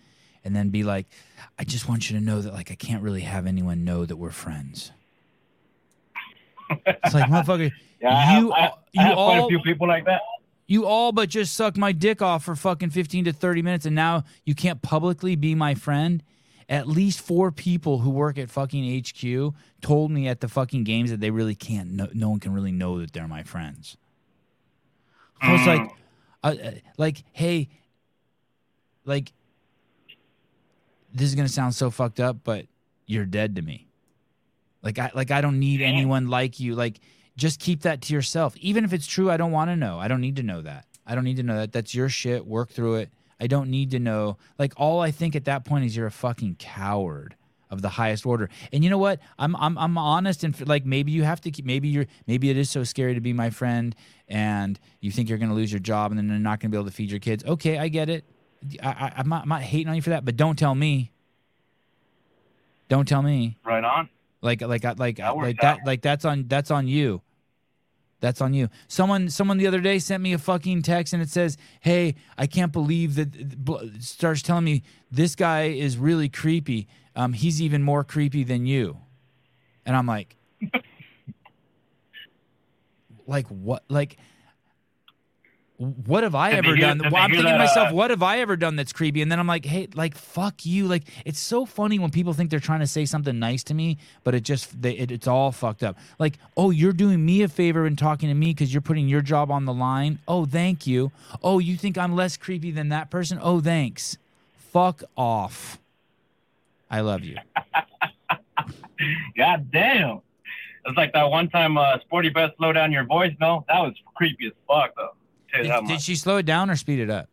and then be like, "I just want you to know that like I can't really have anyone know that we're friends." it's like motherfucker, Yeah, I have, you I, you I have quite all a few people like that. You all but just sucked my dick off for fucking 15 to 30 minutes and now you can't publicly be my friend? At least four people who work at fucking hq told me at the fucking games that they really can't no, no one can really know that they're my friends. I was like uh, uh, like hey like this is gonna sound so fucked up but you're dead to me. Like i like i don't need anyone like you. Like just keep that to yourself. Even if it's true, I don't want to know. I don't need to know that. I don't need to know that. That's your shit. Work through it. I don't need to know. Like all I think at that point is you're a fucking coward of the highest order. And you know what? I'm I'm I'm honest and like maybe you have to keep maybe you're maybe it is so scary to be my friend and you think you're going to lose your job and then you're not going to be able to feed your kids. Okay, I get it. I, I I'm not I'm not hating on you for that, but don't tell me. Don't tell me. Right on. Like like I- like That like that out. like that's on that's on you. That's on you. Someone someone the other day sent me a fucking text and it says, "Hey, I can't believe that." Starts telling me this guy is really creepy. Um, he's even more creepy than you, and I'm like, like what? Like, what have I Did ever hear- done? Well, I'm thinking to myself, uh, what have I ever done that's creepy? And then I'm like, hey, like fuck you. Like it's so funny when people think they're trying to say something nice to me, but it just they, it, it's all fucked up. Like, oh, you're doing me a favor and talking to me because you're putting your job on the line. Oh, thank you. Oh, you think I'm less creepy than that person? Oh, thanks. Fuck off. I love you. God damn. It's like that one time uh, Sporty Beth slow down your voice. No, that was creepy as fuck though. Tell you that Did, did she slow it down or speed it up?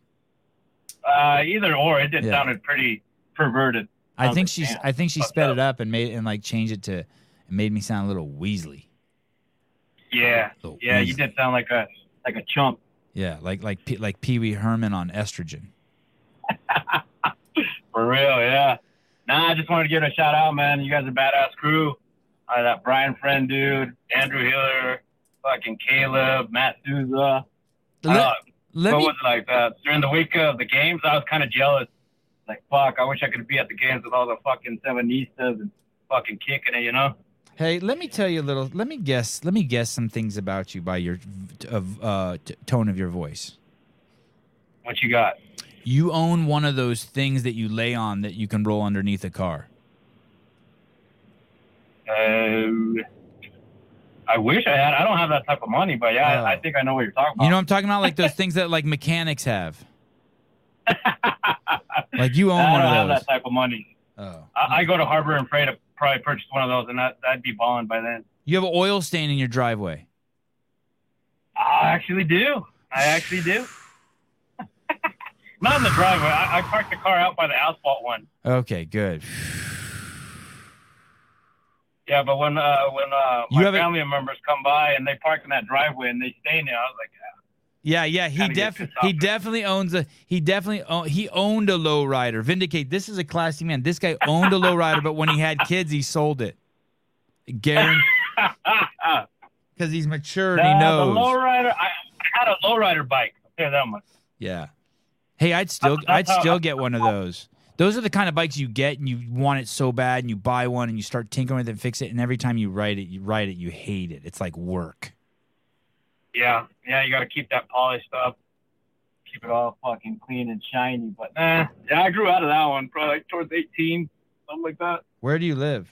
Uh, either or, it just Yeah. sounded pretty perverted. I think she's. I think she sped it up and made and like changed it to. It made me sound a little Weasley. Yeah, Little yeah, you did sound like a like a chump. Yeah, like like like Pee Wee Herman on estrogen. For real, yeah. Nah, I just wanted to give a shout out, man. You guys are a badass crew. Uh, that Brian Friend dude, Andrew Hiller, fucking Caleb, Matt Souza. Let- Uh, let what me- was it like uh, during the week of the games? I was kind of jealous. Like, fuck, I wish I could be at the games with all the fucking Sevenistas and fucking kicking it, you know? Hey, let me tell you a little. Let me guess. Let me guess some things about you by your of uh, t- tone of your voice. What you got? You own one of those things that you lay on that you can roll underneath a car. Uh, I wish I had. I don't have that type of money, but yeah, Oh. I, I think I know what you're talking about. You know what I'm talking about? Like those things that like mechanics have. like you own I one don't have of those. that type of money. Oh. I, I go to Harbor and Freight to probably purchase one of those, and that that'd be balling by then. You have an oil stain in your driveway. I actually do. I actually do. Not in the driveway. I, I parked the car out by the asphalt one. Okay, good. Yeah, but when uh, when uh, You my family members come by and they park in that driveway and they stay in there, I was like, Yeah, yeah, he Kinda def- he definitely owns a he definitely own, he owned a lowrider. Vindicate. This is a classy man. This guy owned a lowrider, but when he had kids, he sold it. Guaranteed, because he's mature and he knows. The lowrider. I, I had a lowrider bike. I'll tell you that much. Yeah. Hey, I'd still I'd still get one of those. Those are the kind of bikes you get and you want it so bad and you buy one and you start tinkering with it and fix it and every time you ride it, you ride it, you hate it. It's like work. Yeah, yeah, you got to keep that polished up, keep it all fucking clean and shiny. But nah, yeah, I grew out of that one probably like towards 18, something like that. Where do you live?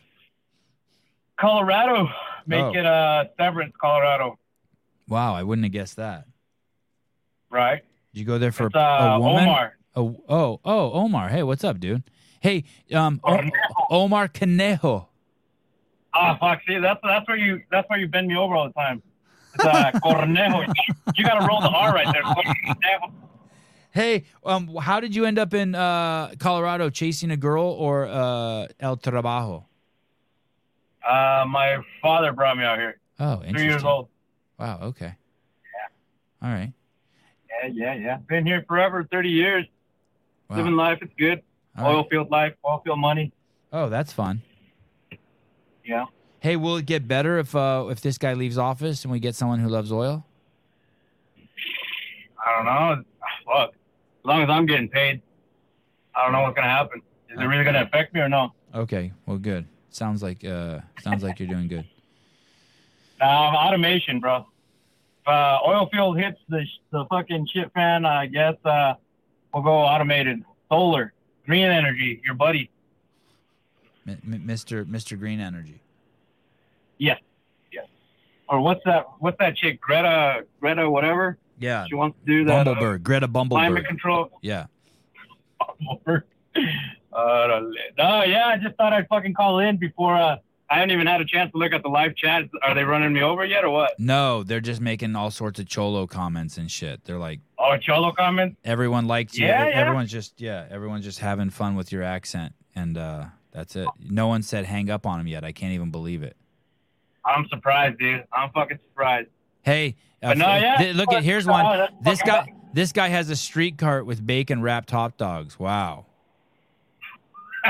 Colorado, make Oh. it uh Severance, Colorado, Wow, I wouldn't have guessed that. right? Did you go there for uh, a woman? Omar. Oh, oh, oh, Omar. Hey, what's up, dude? Hey, um, o- Omar Conejo. Ah, fuck, see, that's that's where you that's where you bend me over all the time. It's uh, Cornejo. You got to roll the R right there. Cornejo. Hey, um, how did you end up in uh, Colorado chasing a girl or uh, El Trabajo? Uh, my father brought me out here. Oh, Three years old. Wow. Okay. Yeah. All right. Yeah, yeah, yeah. Been here forever, 30 years. Wow. Living life, it's good. All right. Oil field life, oil field money. Oh, that's fun. Yeah. Hey, will it get better if uh, if this guy leaves office and we get someone who loves oil? I don't know. Fuck. As long as I'm getting paid, I don't know what's gonna happen. Is it really gonna affect me or no? Okay. Well, good. Sounds like uh, sounds like you're doing good. Uh, automation, bro. If uh, oil field hits the the fucking shit fan, I guess uh, we'll go automated. Solar, green energy, your buddy. M- Mr. Mr. Green Energy. Yes, yes. Or what's that? What's that chick? Greta, Greta, whatever. Yeah. She wants to do that. uh, Bumbleberg. Greta climate control. Yeah. Uh, no, yeah, I just thought I'd fucking call in before. Uh, I haven't even had a chance to look at the live chat. Are they running me over yet or what? No, they're just making all sorts of cholo comments and shit. They're like, Oh, Cholo comments. everyone likes you. Yeah, yeah. Everyone's just yeah, everyone's just having fun with your accent, and uh, that's it. No one said hang up on him yet. I can't even believe it. I'm surprised, dude. I'm fucking surprised. Hey, uh, no, yeah, th- look at here's one. that's This guy, this guy has a street cart with bacon wrapped hot dogs. Wow.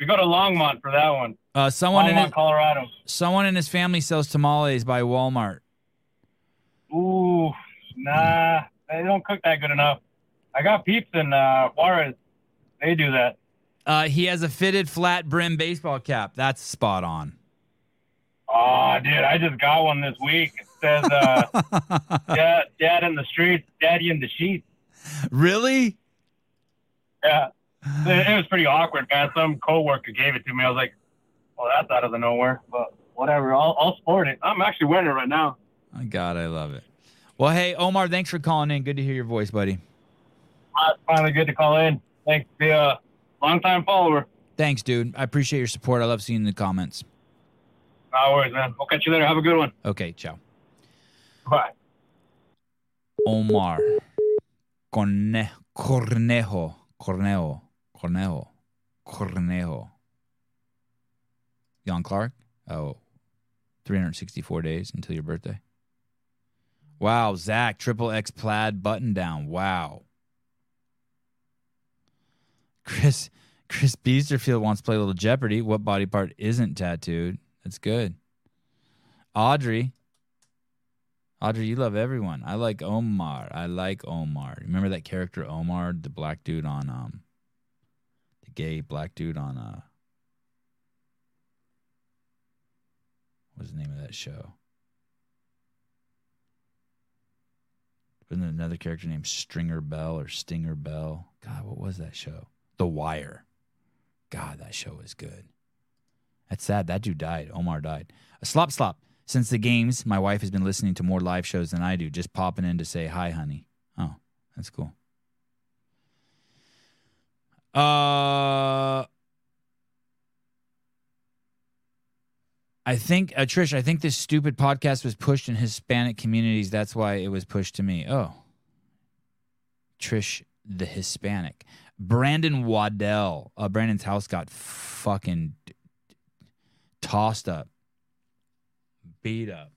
we go to Longmont for that one. Uh, someone in his, Colorado. someone in his family sells tamales by Walmart. Ooh, nah, they don't cook that good enough. I got peeps in uh, Juarez. They do that. Uh, he has a fitted flat brim baseball cap. That's spot on. Oh, dude, I just got one this week. It says, uh, dad, dad in the streets, daddy in the sheets. Really? Yeah. It, it was pretty awkward, man. Some coworker gave it to me. I was like, well, that's out of the nowhere, but whatever. I'll, I'll sport it. I'm actually wearing it right now. Oh, God, I love it. Well, hey, Omar, thanks for calling in. Good to hear your voice, buddy. Uh, it's finally good to call in. Thanks to be a longtime follower. Thanks, dude. I appreciate your support. I love seeing the comments. No worries, man. We'll catch you later. Have a good one. Okay, ciao. Bye. Omar Corne- Cornejo. Cornejo. Cornejo. Cornejo. Jan Clark? Oh, 364 days until your birthday. Wow, Zach, triple X plaid button down. Wow. Chris Chris Beesterfield wants to play a little Jeopardy. What body part isn't tattooed? That's good. Audrey. Audrey, you love everyone. I like Omar. I like Omar. Remember that character Omar, the black dude on um the gay black dude on uh what's the name of that show? Wasn't another character named Stringer Bell or Stinger Bell? God, what was that show? The Wire. God, that show was good. That's sad. That dude died. Omar died. A slop slop. Since the games, my wife has been listening to more live shows than I do. Just popping in to say hi, honey. Oh, that's cool. Uh, I think uh, Trish. I think this stupid podcast was pushed in Hispanic communities. That's why it was pushed to me. Oh, Trish, the Hispanic. Brandon Waddell. Uh, Brandon's house got fucking d- d- tossed up, beat up.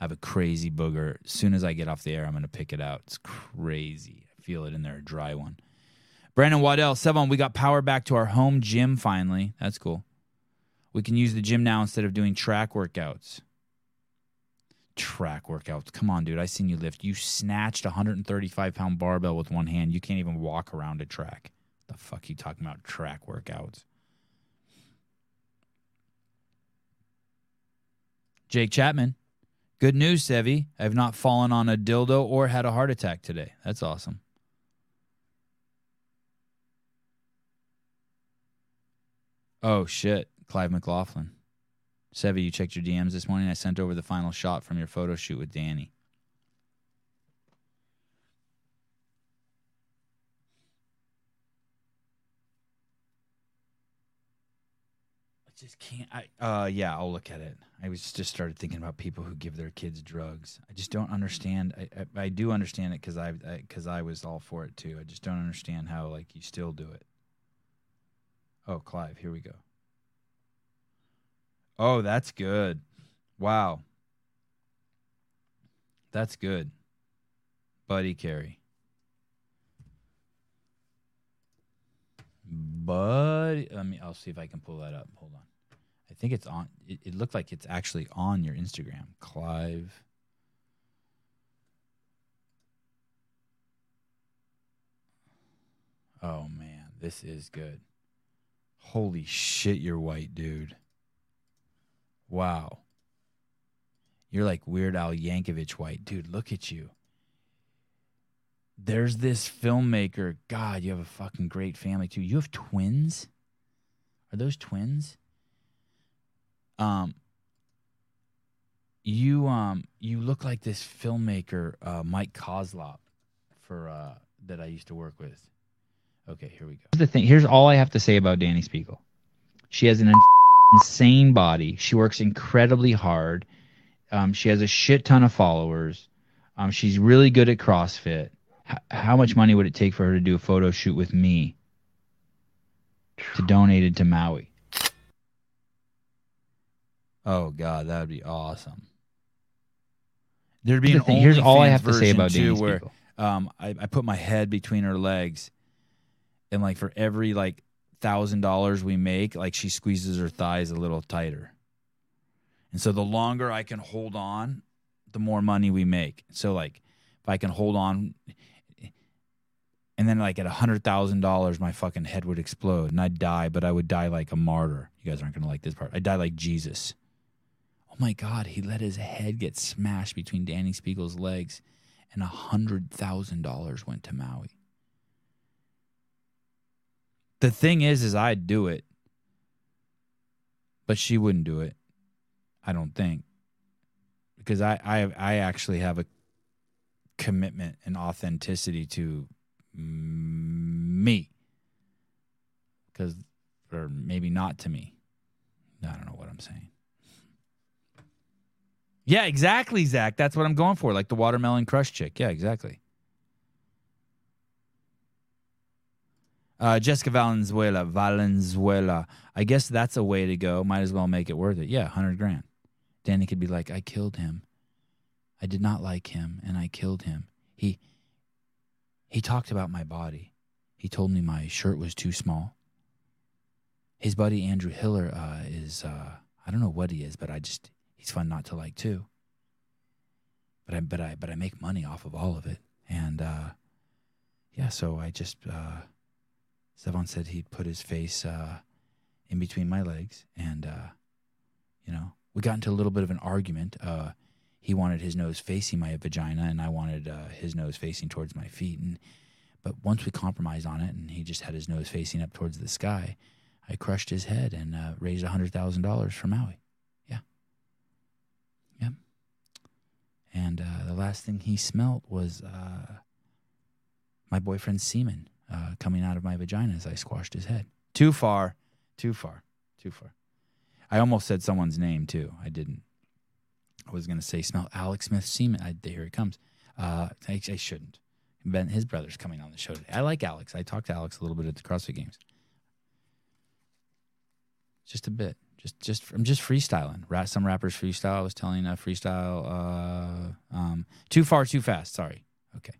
I have a crazy booger. As soon as I get off the air, I'm to pick it out. It's crazy. I feel it in there, a dry one. Brandon Waddell, Sevan, we got power back to our home gym finally. That's cool. We can use the gym now instead of doing track workouts. Track workouts. Come on, dude. I seen you lift. You snatched a 135 pound barbell with one hand. You can't even walk around a track. The fuck you talking about track workouts? Jake Chapman. Good news, Sevi. I have not fallen on a dildo or had a heart attack today. That's awesome. Oh shit, Clive McLaughlin. Sevi, you checked your DMs this morning. I sent over the final shot from your photo shoot with Dani. I just can't. I uh yeah, I'll look at it. I was just started thinking about people who give their kids drugs. I just don't understand. I I, I do understand it because I because I, was all for it too. I just don't understand how like you still do it. Oh, Clive, here we go. Oh, that's good. Wow. That's good. Buddy Carey. Buddy, let me. I'll see if I can pull that up. Hold on. I think it's on. It, it looked like it's actually on your Instagram, Clive. Oh man, this is good. Holy shit, you're white, dude. Wow. You're like Weird Al Yankovic white. Dude, look at you. There's this filmmaker. God, you have a fucking great family too. You have twins? Are those twins? Um you um you look like this filmmaker uh Mike Kozlop for uh that I used to work with. Okay, here we go. Here's the thing. Here's all I have to say about Dani Speegle. She has an insane body. She works incredibly hard. Um, she has a shit ton of followers. Um, she's really good at CrossFit. H- how much money would it take for her to do a photo shoot with me to donate it to Maui? Oh God, that would be awesome. There'd be The an thing- here's all I have to say about too, where um, I, I put my head between her legs, and like for every like thousand dollars we make, like she squeezes her thighs a little tighter. And so the longer I can hold on, the more money we make. So like if I can hold on and then like at a hundred thousand dollars my fucking head would explode and I'd die, but I would die like a martyr. You guys aren't gonna like this part. I'd die like Jesus. Oh my god, he let his head get smashed between Dani Speegle's legs and a hundred thousand dollars went to Maui. The thing is, is I'd do it, but she wouldn't do it. I don't think because I I I actually have a commitment and authenticity to me because or maybe not to me. I don't know what I'm saying. Yeah, exactly, Zach. That's what I'm going for. Like the watermelon crush chick. Yeah, exactly. Uh, Jessica Valenzuela, Valenzuela. I guess that's a way to go. Might as well make it worth it. Yeah, hundred grand. Dani could be like, I killed him. I did not like him, and I killed him. He he talked about my body. He told me my shirt was too small. His buddy Andrew Hiller uh, is uh, I don't know what he is, but I just he's fun not to like too. But I but I but I make money off of all of it, and uh, yeah, so I just Sevan said he'd put his face uh, in between my legs, and uh, you know we got into a little bit of an argument. Uh, he wanted his nose facing my vagina, and I wanted uh, his nose facing towards my feet. And but once we compromised on it, and he just had his nose facing up towards the sky, I crushed his head and uh, raised a hundred thousand dollars for Maui. Yeah, yeah. And uh, the last thing he smelt was my boyfriend's semen uh, coming out of my vagina as I squashed his head. Too far, too far, too far. I almost said someone's name too. I didn't. I was going to say smell Alex Smith's semen. I, here it comes. Uh, I, I shouldn't. Ben, his brother's coming on the show today. I like Alex. I talked to Alex a little bit at the CrossFit Games. Just a bit. Just, just I'm just freestyling. Some rappers freestyle. I was telling a freestyle. Uh, um, too far, too fast. Sorry. Okay.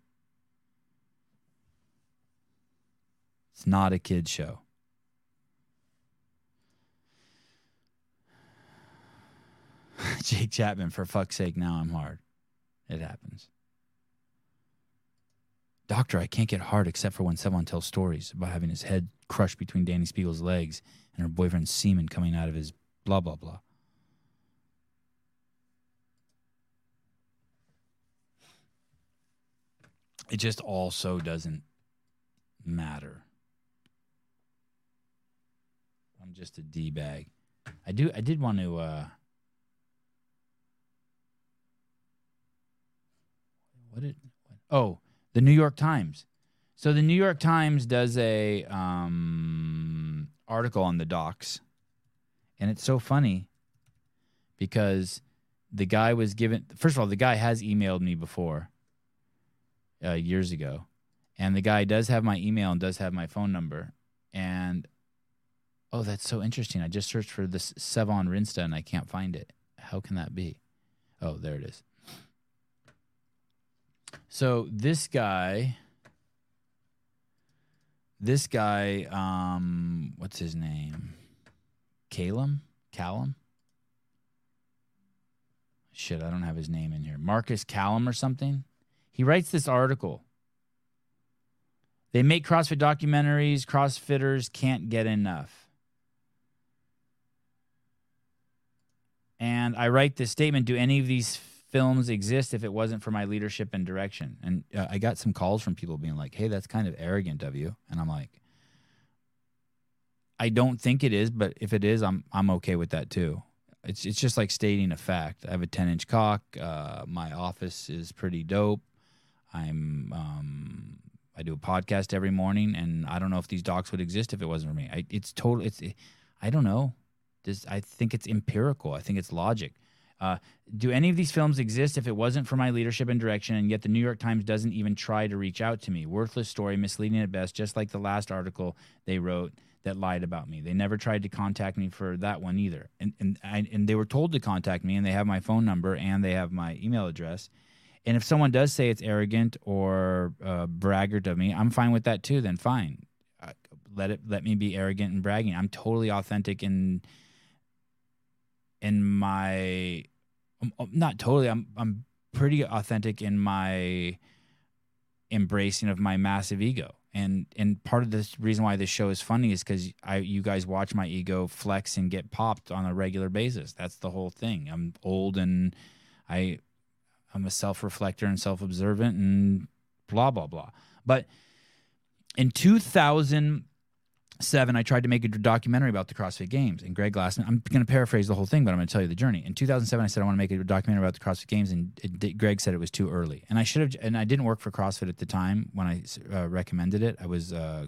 It's not a kid show. Jake Chapman, for fuck's sake, now I'm hard. It happens. Doctor, I can't get hard except for when someone tells stories about having his head crushed between Dani Speegle's legs and her boyfriend's semen coming out of his blah, blah, blah. It just also doesn't matter. I'm just a D bag. I do I did want to uh what did what, oh the New York Times. So the New York Times does a um, article on the docs, and it's so funny because the guy was given. First of all, the guy has emailed me before uh, years ago, and the guy does have my email and does have my phone number. And oh, that's so interesting. I just searched for this Sevan Rinsta and I can't find it. How can that be? Oh, there it is. So this guy, this guy, um, what's his name? Calum? Callum? Shit, I don't have his name in here. Marcus Callum or something. He writes this article. They make CrossFit documentaries. CrossFitters can't get enough. And I write this statement Do any of these films exist if it wasn't for my leadership and direction. And uh, I got some calls from people being like, "Hey, that's kind of arrogant of you." And I'm like, I don't think it is, but if it is, I'm I'm okay with that too. It's it's just like stating a fact. I have a 10 inch cock. Uh, my office is pretty dope. I'm um, I do a podcast every morning, and I don't know if these docs would exist if it wasn't for me. I, it's total. It's I don't know. This I think it's empirical. I think it's logic. Uh, do any of these films exist if it wasn't for my leadership and direction, and yet the New York Times doesn't even try to reach out to me? Worthless story, misleading at best, just like the last article they wrote that lied about me. They never tried to contact me for that one either. And and and they were told to contact me, and they have my phone number and they have my email address. And if someone does say it's arrogant or uh, braggart of me, I'm fine with that too. Then fine, uh, let it let me be arrogant and bragging. I'm totally authentic and in my um, um, not totally I'm I'm pretty authentic in my embracing of my massive ego. And and part of the reason why this show is funny is because I you guys watch my ego flex and get popped on a regular basis. That's the whole thing. I'm old and I I'm a self reflector and self observant and blah blah blah. But in 2007, I tried to make a documentary about the CrossFit Games. And Greg Glassman, I'm going to paraphrase the whole thing, but I'm going to tell you the journey. In 2007, I said I want to make a documentary about the CrossFit Games, and it, Greg said it was too early. And I should have, and I didn't work for CrossFit at the time when I uh, recommended it. I was, uh,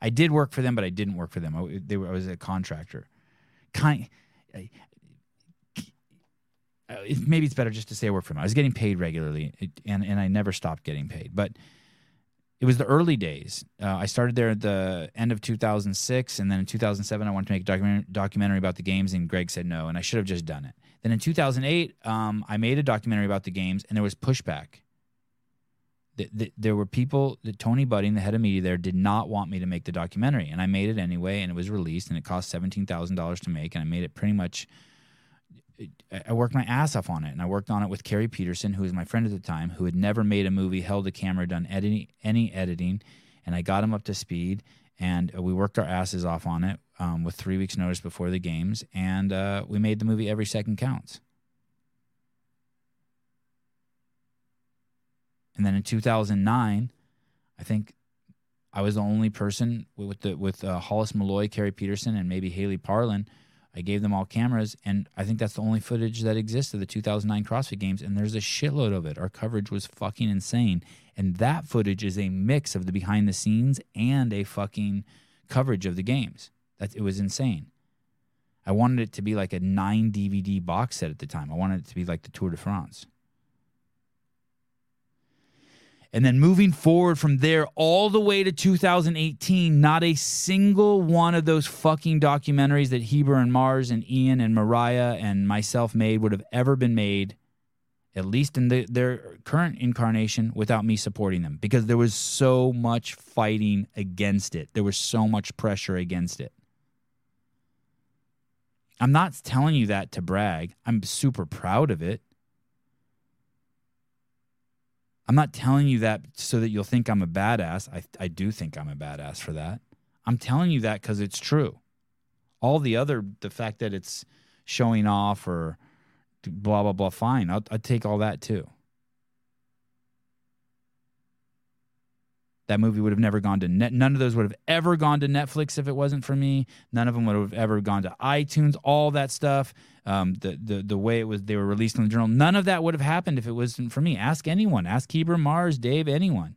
I did work for them, but I didn't work for them. I, they were, I was a contractor. Kind. I, uh, maybe it's better just to say I work for them. I was getting paid regularly, and and I never stopped getting paid. But it was the early days. Uh, I started there at the end of 2006, and then in 2007, I wanted to make a documentary, documentary about the games, and Greg said no, and I should have just done it. Then in 2008, um, I made a documentary about the games, and there was pushback. The, the, there were people that Tony Budding, the head of media there, did not want me to make the documentary, and I made it anyway, and it was released, and it cost seventeen thousand dollars to make, and I made it pretty much I worked my ass off on it, and I worked on it with Carrie Peterson, who was my friend at the time, who had never made a movie, held a camera, done editing, any editing, and I got him up to speed, and uh, we worked our asses off on it um, with three weeks' notice before the games, and uh, we made the movie Every Second Counts. And then in 2009, I think I was the only person with the with uh, Hollis Molloy, Carrie Peterson, and maybe Haley Parlin I gave them all cameras, and I think that's the only footage that exists of the 2009 CrossFit Games, and there's a shitload of it. Our coverage was fucking insane, and that footage is a mix of the behind the scenes and a fucking coverage of the games. That it was insane. I wanted it to be like a nine DVD box set at the time. I wanted it to be like the Tour de France. And then moving forward from there all the way to 2018, not a single one of those fucking documentaries that Heber and Mars and Ian and Mariah and myself made would have ever been made, at least in the, their current incarnation, without me supporting them because there was so much fighting against it. There was so much pressure against it. I'm not telling you that to brag. I'm super proud of it. I'm not telling you that so that you'll think I'm a badass. I, I do think I'm a badass for that. I'm telling you that because it's true. All the other, the fact that it's showing off or blah, blah, blah, fine. I'll, I'll take all that too. That movie would have never gone to net. None of those would have ever gone to Netflix if it wasn't for me. None of them would have ever gone to iTunes. All that stuff, um, the the the way it was, they were released in the journal. None of that would have happened if it wasn't for me. Ask anyone. Ask Heber, Mars, Dave, anyone.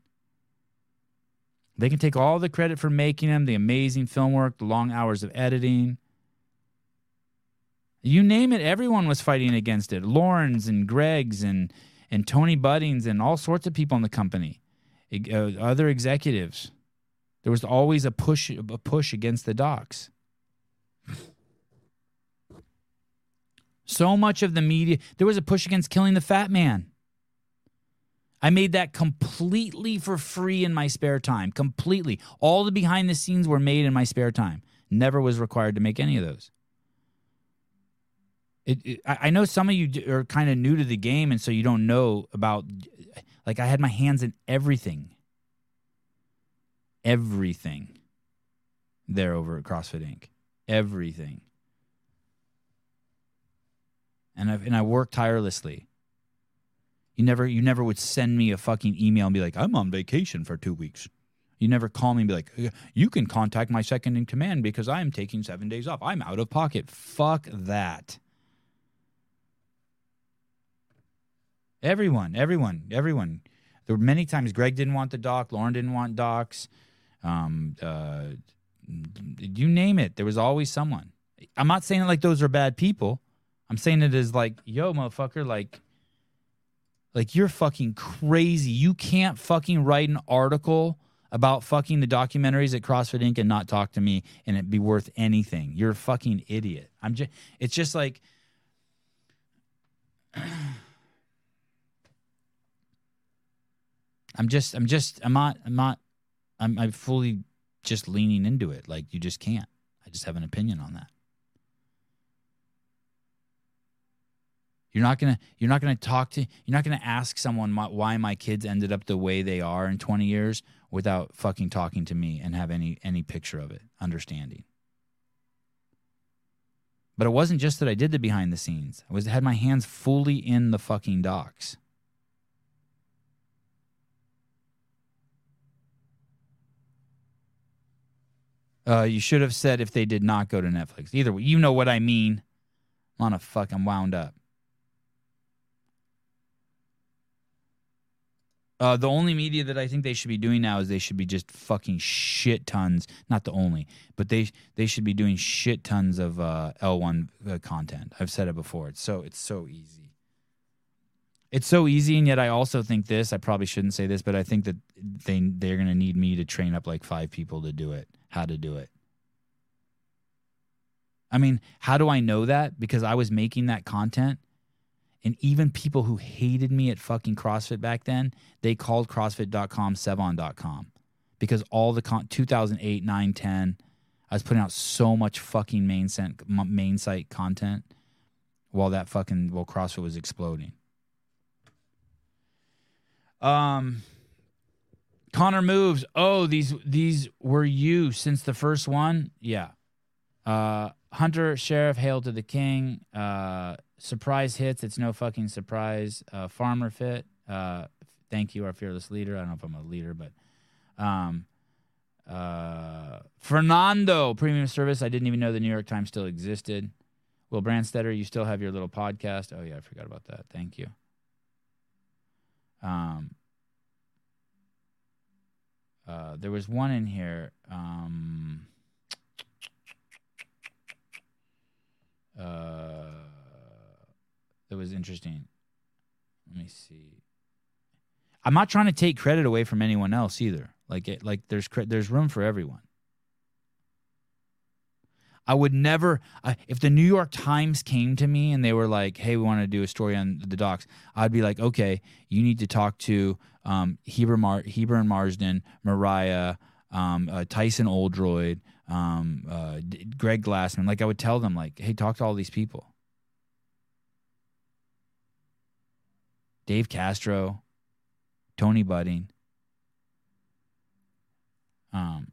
They can take all the credit for making them, the amazing film work, the long hours of editing. You name it, everyone was fighting against it. Lawrence and Greg's and and Tony Buddings and all sorts of people in the company Uh, other executives. There was always a push a push against the docs. So much of the media, there was a push against killing the fat man. I made that completely for free in my spare time. Completely. All the behind the scenes were made in my spare time. Never was required to make any of those. It, it, I know some of you are kind of new to the game, and so you don't know about like I had my hands in everything. Everything there over at CrossFit Inc. Everything. And I and I worked tirelessly. You never you never would send me a fucking email and be like, I'm on vacation for two weeks. You never call me and be like, you can contact my second in command because I am taking seven days off. I'm out of pocket. Fuck that. Everyone, everyone, everyone. There were many times Greg didn't want the doc, Lauren didn't want docs. Um, uh, you name it, there was always someone. I'm not saying it like those are bad people. I'm saying it is like, yo, motherfucker, like, like you're fucking crazy. You can't fucking write an article about fucking the documentaries at CrossFit Inc. and not talk to me and it be worth anything. You're a fucking idiot. I'm just. It's just like. I'm just, I'm just, I'm not, I'm not, I'm, I'm fully just leaning into it. Like you just can't. I just have an opinion on that. You're not gonna you're not gonna talk to you're not gonna ask someone my, why my kids ended up the way they are in 20 years without fucking talking to me and have any any picture of it, understanding. But it wasn't just that I did the behind the scenes. I was had my hands fully in the fucking docs. Uh, you should have said if they did not go to Netflix. Either way, you know what I mean. I'm on a fucking wound up. Uh, the only media that I think they should be doing now is they should be just fucking shit tons. Not the only, but they they should be doing shit tons of uh, L1 uh, content. I've said it before. It's so it's so easy. It's so easy, and yet I also think this. I probably shouldn't say this, but I think that they they're gonna need me to train up like five people to do it. How to do it. I mean, how do I know that? Because I was making that content and even people who hated me at fucking CrossFit back then, they called CrossFit.com Sevan.com because all the con- 2008, 9, 10, I was putting out so much fucking main, sent, main site content while that fucking, while CrossFit was exploding. Um, Connor moves. Oh, these these were you since the first one. Yeah. Uh, Hunter Sheriff, hail to the king. Uh, surprise hits. It's no fucking surprise. Uh, farmer fit. Uh, thank you, our fearless leader. I don't know if I'm a leader, but um, uh, Fernando premium service. I didn't even know the New York Times still existed. Will Brandstetter, you still have your little podcast? Oh yeah, I forgot about that. Thank you. Um, uh, there was one in here. Um, uh, was interesting. Let me see. I'm not trying to take credit away from anyone else either. Like it, like there's cre- there's room for everyone. I would never, if the New York Times came to me and they were like, "Hey, we want to do a story on the docs," I'd be like, "Okay, you need to talk to um, Heber, Mar- Heber and Marston, Mariah, um, uh, Tyson Oldroyd, um, uh, D- Greg Glassman." Like I would tell them, like, "Hey, talk to all these people." Dave Castro, Tony Budding. Um,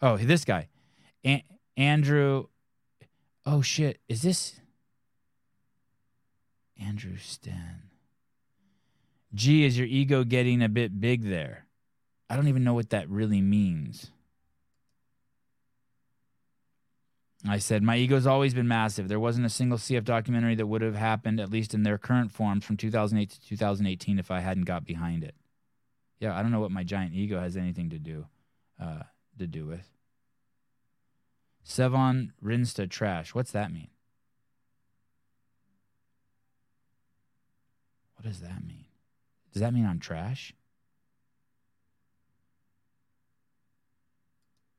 Oh, this guy, A- Andrew. Oh shit, is this Andrew Sten? Gee, is your ego getting a bit big there? I don't even know what that really means. I said, My ego's always been massive. There wasn't a single CF documentary that would have happened, at least in their current forms, from 2008 to 2018 if I hadn't got behind it. Yeah, I don't know what my giant ego has anything to do. Uh, to do with. Sevan Rinsta trash. What's that mean? What does that mean? Does that mean I'm trash?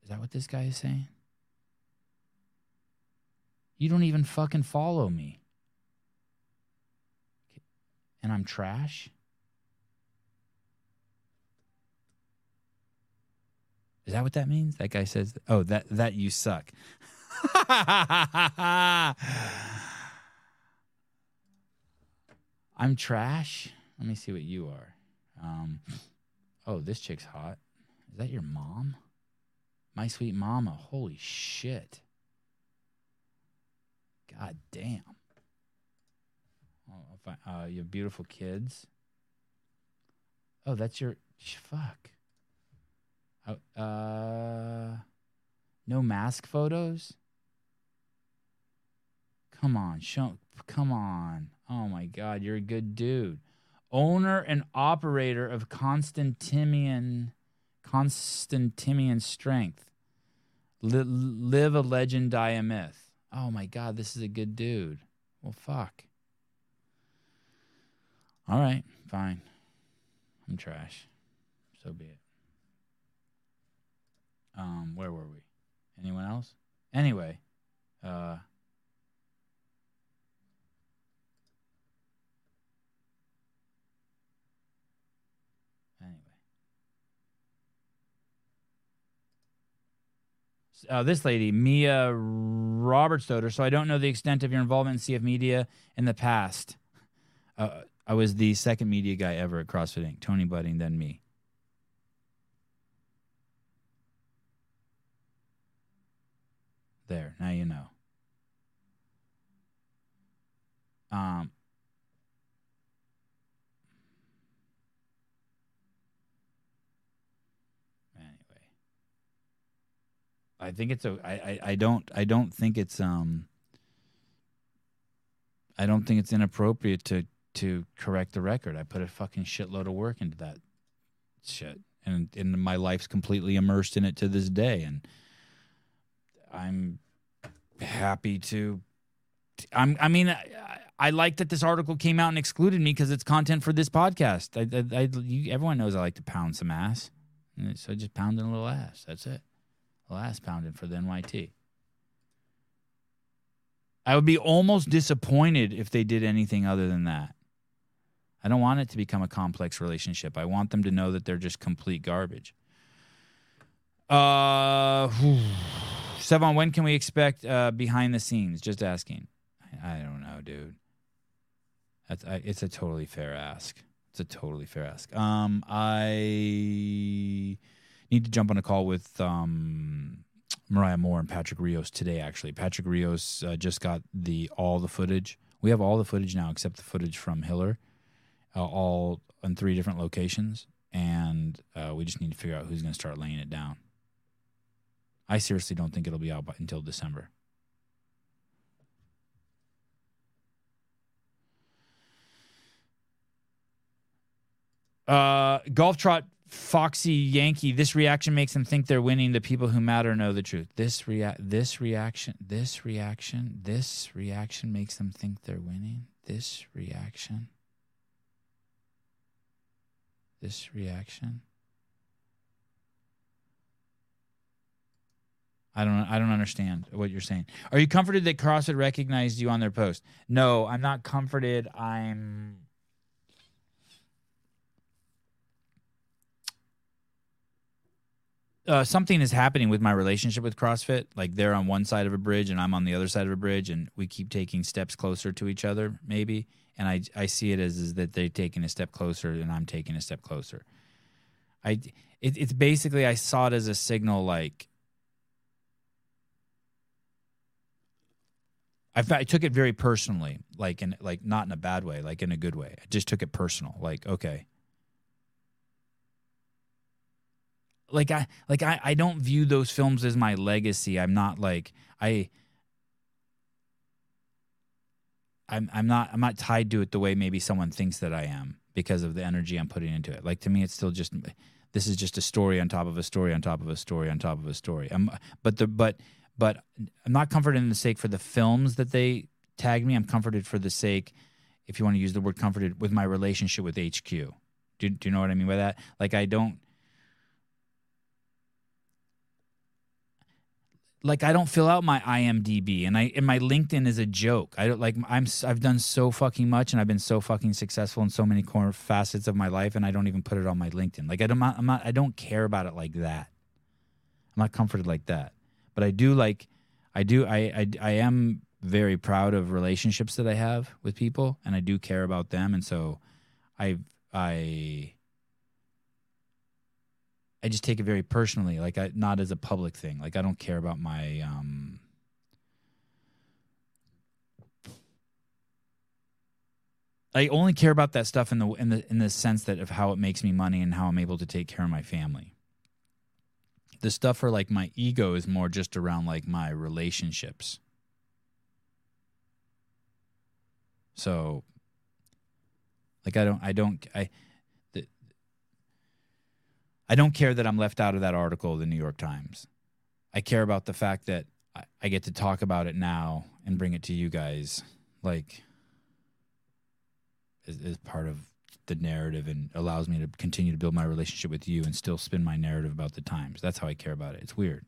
Is that what this guy is saying? You don't even fucking follow me. And I'm trash? Is that what that means? That guy says, "Oh, that that you suck." I'm trash. Let me see what you are. Um, oh, this chick's hot. Is that your mom? My sweet mama. Holy shit. God damn. Oh, I, uh, you have beautiful kids. Oh, that's your fuck. Uh, no mask photos. Come on, show. Come on. Oh my God, you're a good dude. Owner and operator of Constantinian, Constantinian Strength. Li- live a legend, die a myth. Oh my God, this is a good dude. Well, fuck. All right, fine. I'm trash. So be it. Um, where were we? Anyone else? Anyway, uh, anyway. Uh, this lady, Mia Robertstoter. So I don't know the extent of your involvement in CF Media in the past. Uh, I was the second media guy ever at CrossFit Inc. Tony Budding, then me. There, now you know. Um, anyway, I think it's a. I, I, I don't. I don't think it's um. I don't think it's inappropriate to to correct the record. I put a fucking shitload of work into that shit, and and my life's completely immersed in it to this day, and I'm happy to. I'm. I mean, I, I like that this article came out and excluded me because it's content for this podcast. I, I, I you, everyone knows I like to pound some ass, and so just pounding a little ass. That's it. A little ass pounding for the NYT. I would be almost disappointed if they did anything other than that. I don't want it to become a complex relationship. I want them to know that they're just complete garbage. Uh, Sevan, when can we expect uh, behind the scenes? Just asking. I, I don't know, dude. That's I, it's a totally fair ask. It's a totally fair ask. Um, I need to jump on a call with um Mariah Moore and Patrick Rios today. Actually, Patrick Rios uh, just got the all the footage. We have all the footage now except the footage from Hiller, uh, all in three different locations, and uh, we just need to figure out who's going to start laying it down. I seriously don't think it'll be out until December. Uh, golf trot Foxy Yankee. This reaction makes them think they're winning. The people who matter know the truth. This rea- this reaction, this reaction, this reaction makes them think they're winning. This reaction. This reaction. I don't I don't understand what you're saying. Are you comforted that CrossFit recognized you on their post? No, I'm not comforted. I'm uh, something is happening with my relationship with CrossFit. Like they're on one side of a bridge and I'm on the other side of a bridge, and we keep taking steps closer to each other, maybe. And I I see it as is that they're taking a step closer and I'm taking a step closer. I it, it's basically I saw it as a signal, like I, I took it very personally, like in like not in a bad way, like in a good way. I just took it personal, like okay. like I like I, I don't view those films as my legacy. I'm not like I I'm I'm not I'm not tied to it the way maybe someone thinks that I am because of the energy I'm putting into it. Like to me it's still just this is just a story on top of a story on top of a story on top of a story. I'm but the but but I'm not comforted in the sake for the films that they tagged me. I'm comforted for the sake, if you want to use the word comforted, with my relationship with HQ. Do, do you know what I mean by that? Like I don't like I don't fill out my IMDb and I and my LinkedIn is a joke. I don't like I'm I've done so fucking much and I've been so fucking successful in so many core facets of my life and I don't even put it on my LinkedIn. Like I don't I'm not I don't care about it like that. I'm not comforted like that. But I do like I do I I, I am very proud of relationships that I have with people and I do care about them and so I I I just take it very personally, like I not as a public thing. Like I don't care about my um I only care about that stuff in the in the in the sense that of how it makes me money and how I'm able to take care of my family. The stuff for like my ego is more just around like my relationships. So like I don't I don't I the, I don't care that I'm left out of that article of the New York Times. I care about the fact that I, I get to talk about it now and bring it to you guys, like as part of the narrative and allows me to continue to build my relationship with you and still spin my narrative about the times. That's how I care about it. It's weird.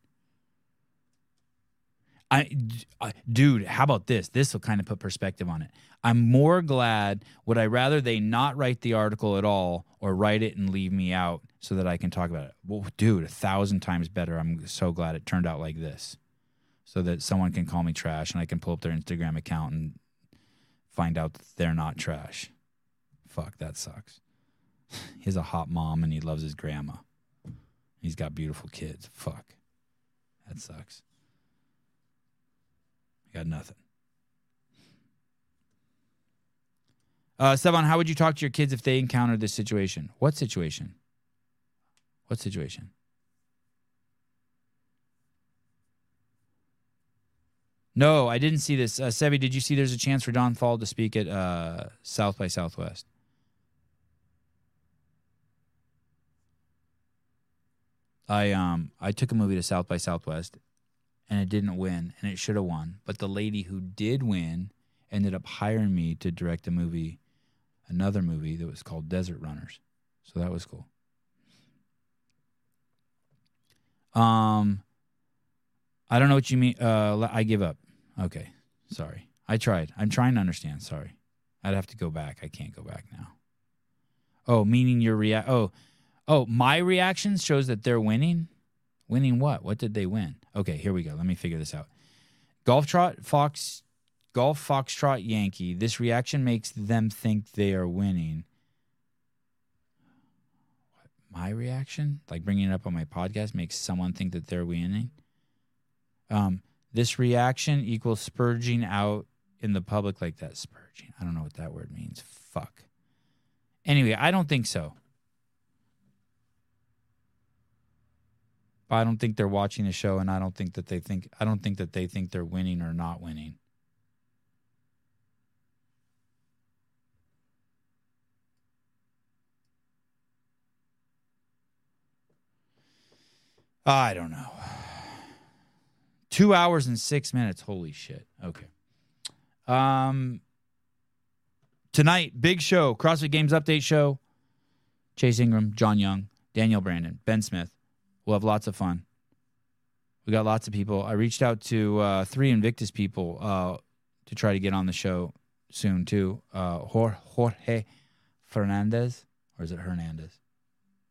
I, I- dude, how about this? This will kind of put perspective on it. I'm more glad. Would I rather they not write the article at all or write it and leave me out so that I can talk about it? Well, dude, a thousand times better. I'm so glad it turned out like this, so that someone can call me trash and I can pull up their Instagram account and find out that they're not trash. Fuck, that sucks. He has a hot mom and he loves his grandma. He's got beautiful kids. Fuck, that sucks. I got nothing. Uh, how would you talk to your kids if they encountered this situation? What situation? What situation? No, I didn't see this. Uh, Sebi, did you see there's a chance for Don Fall to speak at uh, South by Southwest? I um I took a movie to South by Southwest and it didn't win and it should have won. But the lady who did win ended up hiring me to direct a movie, another movie that was called Desert Runners. So that was cool. Um I don't know what you mean. Uh, I give up. Okay, sorry. I tried. I'm trying to understand. Sorry. I'd have to go back. I can't go back now. Oh, meaning your react. Oh, oh, my reaction shows that they're winning. Winning what? What did they win? Okay, here we go. Let me figure this out. Golf trot fox, golf foxtrot Yankee. This reaction makes them think they are winning. My reaction, like bringing it up on my podcast, makes someone think that they're winning. Um, this reaction equals spurging out in the public like that. Spurging. I don't know what that word means. Fuck. Anyway, I don't think so. But I don't think they're watching the show, and I don't think that they think. I don't think that they think they're winning or not winning. I don't know. Two hours and six minutes. Holy shit. Okay. Um, tonight, big show, CrossFit Games update show. Chase Ingraham, John Young, Danielle Brandon, Ben Smith. We'll have lots of fun. We got lots of people. I reached out to uh, three Invictus people uh, to try to get on the show soon too. Uh, Jorge Fernandez, or is it Hernandez?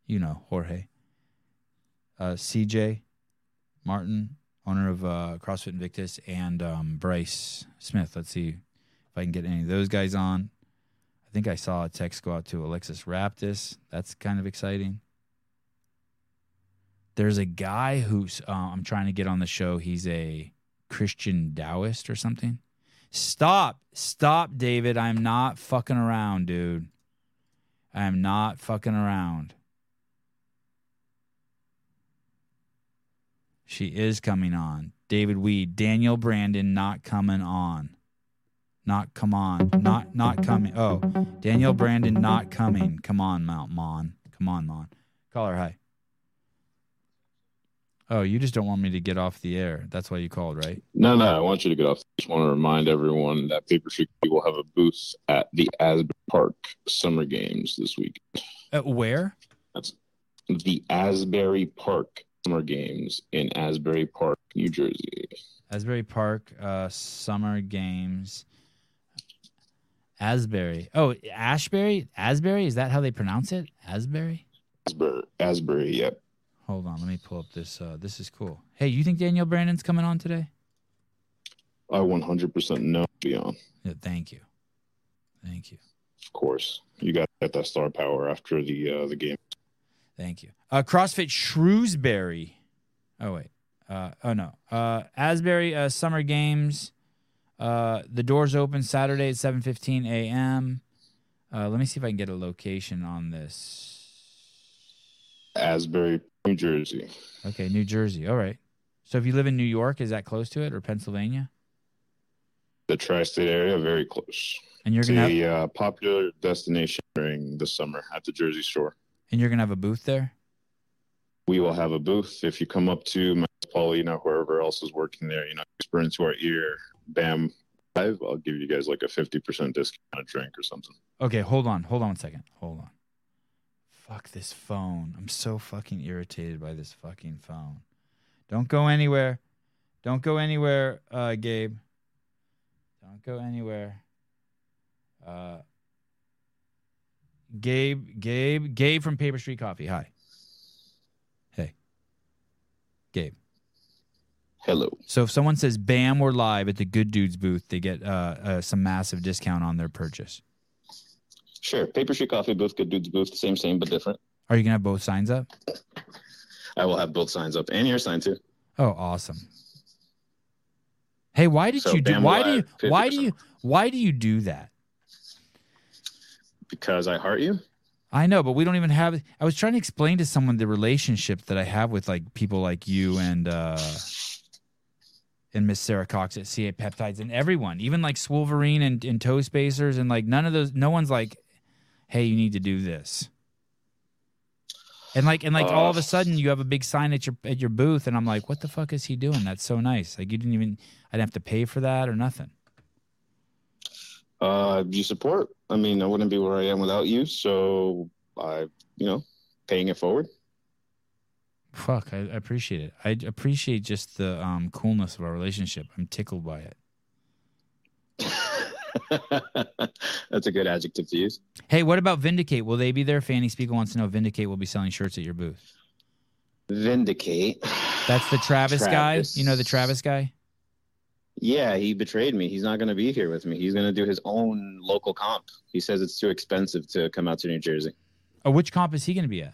You know, Jorge. Uh, CJ Martin, owner of uh, CrossFit Invictus, and um, Bryce Smith. Let's see if I can get any of those guys on. I think I saw a text go out to Alexis Raptis. That's kind of exciting. There's a guy who's uh, I'm trying to get on the show. He's a Christian Taoist or something. Stop, stop, David. I'm not fucking around, dude. I am not fucking around. She is coming on. David Weed, Danielle Brandon not coming on. Not come on. Not not coming. Oh, Danielle Brandon not coming. Come on, Mount Mon. Come on, Mon. Call her hi. Oh, you just don't want me to get off the air. That's why you called, right? No, no, I want you to get off. I Just want to remind everyone that Paper Street will have a booth at the Asbury Park Summer Games this week. At where? That's the Asbury Park Summer Games in Asbury Park, New Jersey. Asbury Park uh, Summer Games. Asbury. Oh, Ashbury? Asbury? Is that how they pronounce it? Asbury? Asbury, Asbury, yep. Hold on, let me pull up this. Uh, this is cool. Hey, you think Danielle Brandon's coming on today? I 100% know beyond. Yeah, thank you. Thank you. Of course, you got that star power after the uh, the game. Thank you. Uh, CrossFit Shrewsbury. Oh wait. Uh, oh no. Uh, Asbury uh, Summer Games. Uh, the doors open Saturday at 7:15 a.m. Uh, let me see if I can get a location on this. Asbury, New Jersey. Okay, New Jersey. All right. So if you live in New York, is that close to it or Pennsylvania? The tri-state area, very close. And you're gonna be a uh, popular destination during the summer at the Jersey Shore. And you're gonna have a booth there. We will have a booth if you come up to Mass Paulina, whoever else is working there. You know, whisper into our ear, "Bam. I'll give you guys like a fifty percent discount on a drink or something. Okay, hold on, hold on one second, hold on. Fuck this phone. I'm so fucking irritated by this fucking phone. Don't go anywhere. Don't go anywhere, uh, Gabe. Don't go anywhere. Uh, Gabe, Gabe, Gabe from Paper Street Coffee. Hi. Hey. Gabe. Hello. So if someone says "Bam, we're live" at the Good Dudes booth, they get uh, uh, some massive discount on their purchase. Sure. Paper Street Coffee booth, Good Dudes booth, the same, same, but different. Are you gonna have both signs up? I will have both signs up and your sign too. Oh, awesome. Hey, why did So, you do? Bam Why do you? Why do you? Why do you do that? Because I heart you. I know, but we don't even have. I was trying to explain to someone the relationship that I have with like people like you and uh and Miss Sarah Cox at CA Peptides and everyone, even like Swolverine and, and Toe Spacers and like none of those. No one's like, "Hey, you need to do this." And like and like all of a Uh. sudden you have a big sign at your at your booth, and I'm like, "What the fuck is he doing? That's so nice." Like you didn't even. I didn't have to pay for that or nothing. Uh, you support. I mean, I wouldn't be where I am without you. So I, you know, paying it forward. Fuck, I, I appreciate it. I appreciate just the um, coolness of our relationship. I'm tickled by it. That's a good adjective to use. Hey, what about Vindicate? Will they be there? Dani Speegle wants to know. Vindicate will be selling shirts at your booth. Vindicate. That's the Travis, Travis. guy. You know the Travis guy. Yeah, he betrayed me. He's not going to be here with me. He's going to do his own local comp. He says it's too expensive to come out to New Jersey. Oh, which comp is he going to be at?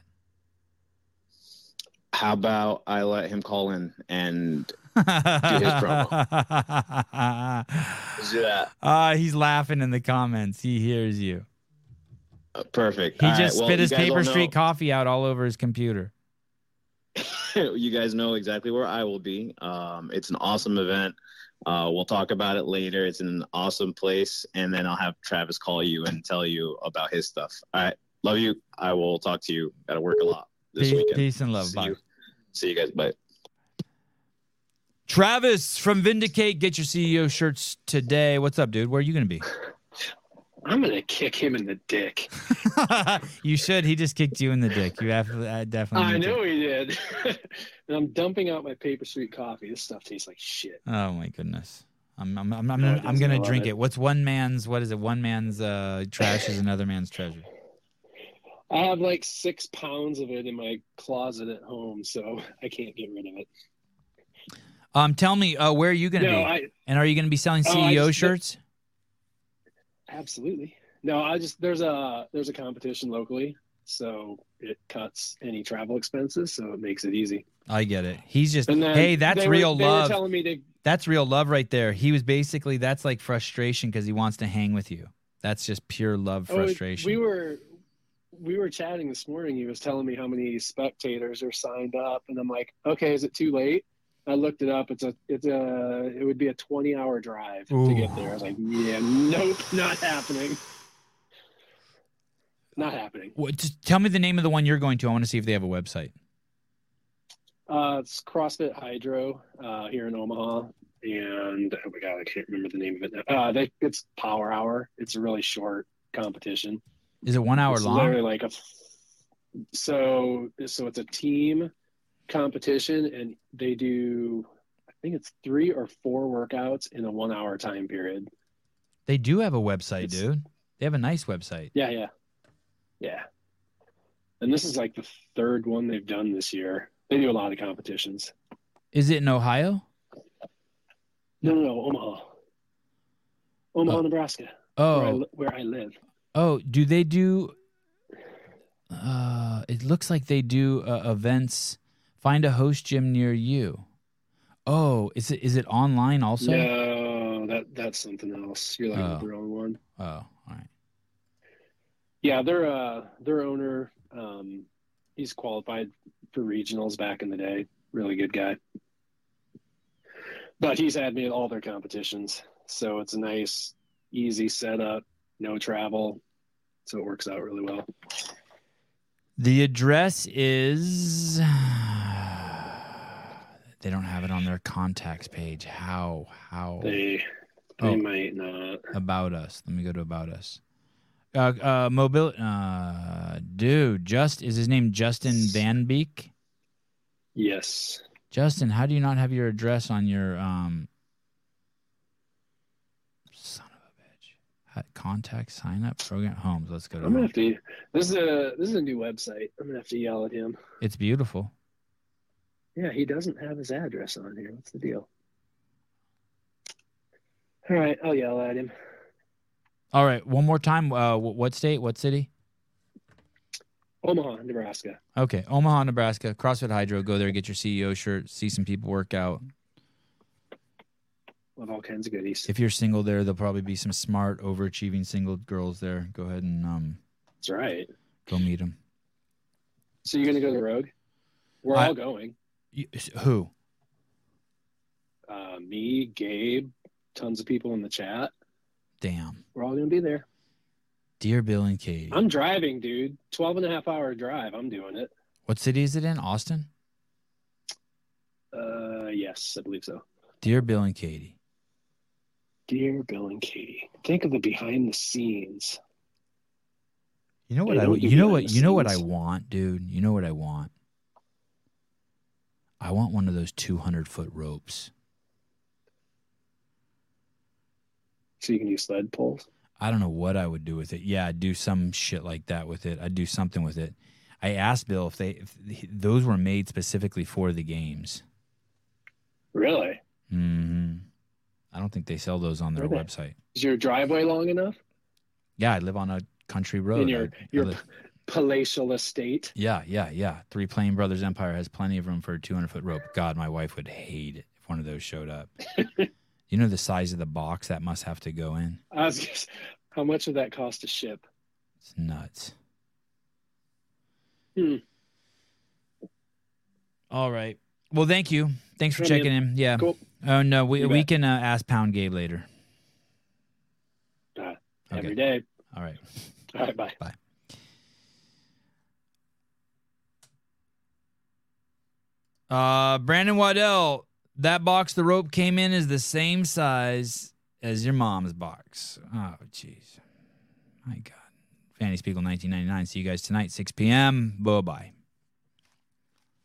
How about I let him call in and promo? Let's do that. Ah, he's laughing in the comments. He hears you. Uh, perfect. He All just right, spit you his paper street know- coffee out all over his computer. you guys know exactly where I will be. Um, it's an awesome event. Uh, we'll talk about it later. It's an awesome place, and then I'll have Travis call you and tell you about his stuff. All right, love you. I will talk to you. Got to work a lot this Peace, weekend. peace and love. See Bye. you. See you guys. Bye. Travis from Vindicate, get your CEO shirts today. What's up, dude? Where are you going to be? I'm gonna kick him in the dick. you should. He just kicked you in the dick. You have uh, definitely. I need to- know he did. and I'm dumping out my paper street coffee. This stuff tastes like shit. Oh my goodness. I'm I'm I'm, I'm, No, I'm gonna drink it. it. What's one man's what is it? One man's uh trash is another man's treasure. I have like six pounds of it in my closet at home, so I can't get rid of it. Um tell me, uh where are you gonna No, be? I- and are you gonna be selling Oh, CEO just- shirts? Absolutely. No, I just there's a there's a competition locally, so it cuts any travel expenses, so it makes it easy. I get it. He's just hey, that's real were love. telling me to- That's real love right there. He was basically that's like frustration because he wants to hang with you. That's just pure love Oh, frustration. we were we were chatting this morning. He was telling me how many spectators are signed up, and I'm like, okay, is it too late? I looked it up. It's a it's a it would be a 20 hour drive to get there. I was like, yeah, nope, not happening. Not happening. What, tell me the name of the one you're going to. I want to see if they have a website. Uh, it's CrossFit Hydro uh, here in Omaha, and oh my god, I can't remember the name of it. Now. Uh, they, it's Power Hour. It's a really short competition. Is it one hour it's long? Literally like a so so it's a team competition, and they do I think it's three or four workouts in a one hour time period. They do have a website, dude. They have a nice website. Yeah, yeah, yeah. And this is like the third one they've done this year. They do a lot of competitions. Is it in Ohio? No, no, no, Omaha, Omaha, Nebraska. where I, Oh, where I live. oh, do they do? Uh, it looks like they do uh, events. Find a host gym near you. Oh, is it is it online also? no, that that's something else. You're like Oh. the wrong one. Oh, all right. Yeah, their uh their owner, um, he's qualified for regionals back in the day. Really good guy. But he's had me at all their competitions, so it's a nice, easy setup, no travel, so it works out really well. The address is. They don't have it on their contacts page. How? How? They they Oh. might not. About us. Let me go to about us. Uh, uh, mobile. Uh, dude, just is his name Justin Van Beek? Yes. Justin, how do you not have your address on your um son of a bitch? Contact sign up program homes. Let's go to I'm gonna home. have to. This is a this is a new website. I'm gonna have to yell at him. It's beautiful. Yeah, he doesn't have his address on here. What's the deal? All right, I'll yell at him. All right, one more time. Uh, what state? What city? Omaha, Nebraska. Okay, Omaha, Nebraska. CrossFit Hydro. Go there, get your CEO shirt, see some people work out. Love all kinds of goodies. If you're single there, there'll probably be some smart, overachieving single girls there. Go ahead and um, That's right. go meet them. So you're gonna go to Rogue? We're I- all going. Who? Uh, me, Gabe, tons of people in the chat. Damn. We're all gonna be there. Dear Bill and Katie. I'm driving, dude. 12 and a half hour drive. I'm doing it. What city is it in? Austin? Uh, yes, I believe so. Dear Bill and Katie. Dear Bill and Katie, think of the behind the scenes. You know what I you know what you know what I want, dude? You know what I want? I want one of those 200 foot ropes. So you can do sled poles? I don't know what I would do with it. Yeah, I'd do some shit like that with it. I'd do something with it. I asked Bill if they if those were made specifically for the games. Really? Mm-hmm. I don't think they sell those on their website. Is your driveway long enough? Yeah, I live on a country road. in your I- I your live- palatial estate? Yeah, yeah, yeah. Three Playing Brothers Empire has plenty of room for a 200 foot rope. God, my wife would hate it if one of those showed up. you know the size of the box that must have to go in? I was just, how much would that cost to ship? It's nuts. Hmm. All right. Well, thank you. Thanks for Yeah, checking in. Yeah. Cool. Oh no, we You we bet. can uh, ask Pound Gabe later. Uh, Okay. Every day. All right. All right, bye. Bye. Uh, Brandon Waddell, that box the rope came in is the same size as your mom's box. Oh, jeez. My God. Dani Speegle, 1999. See you guys tonight, 6 p.m. Bye bye.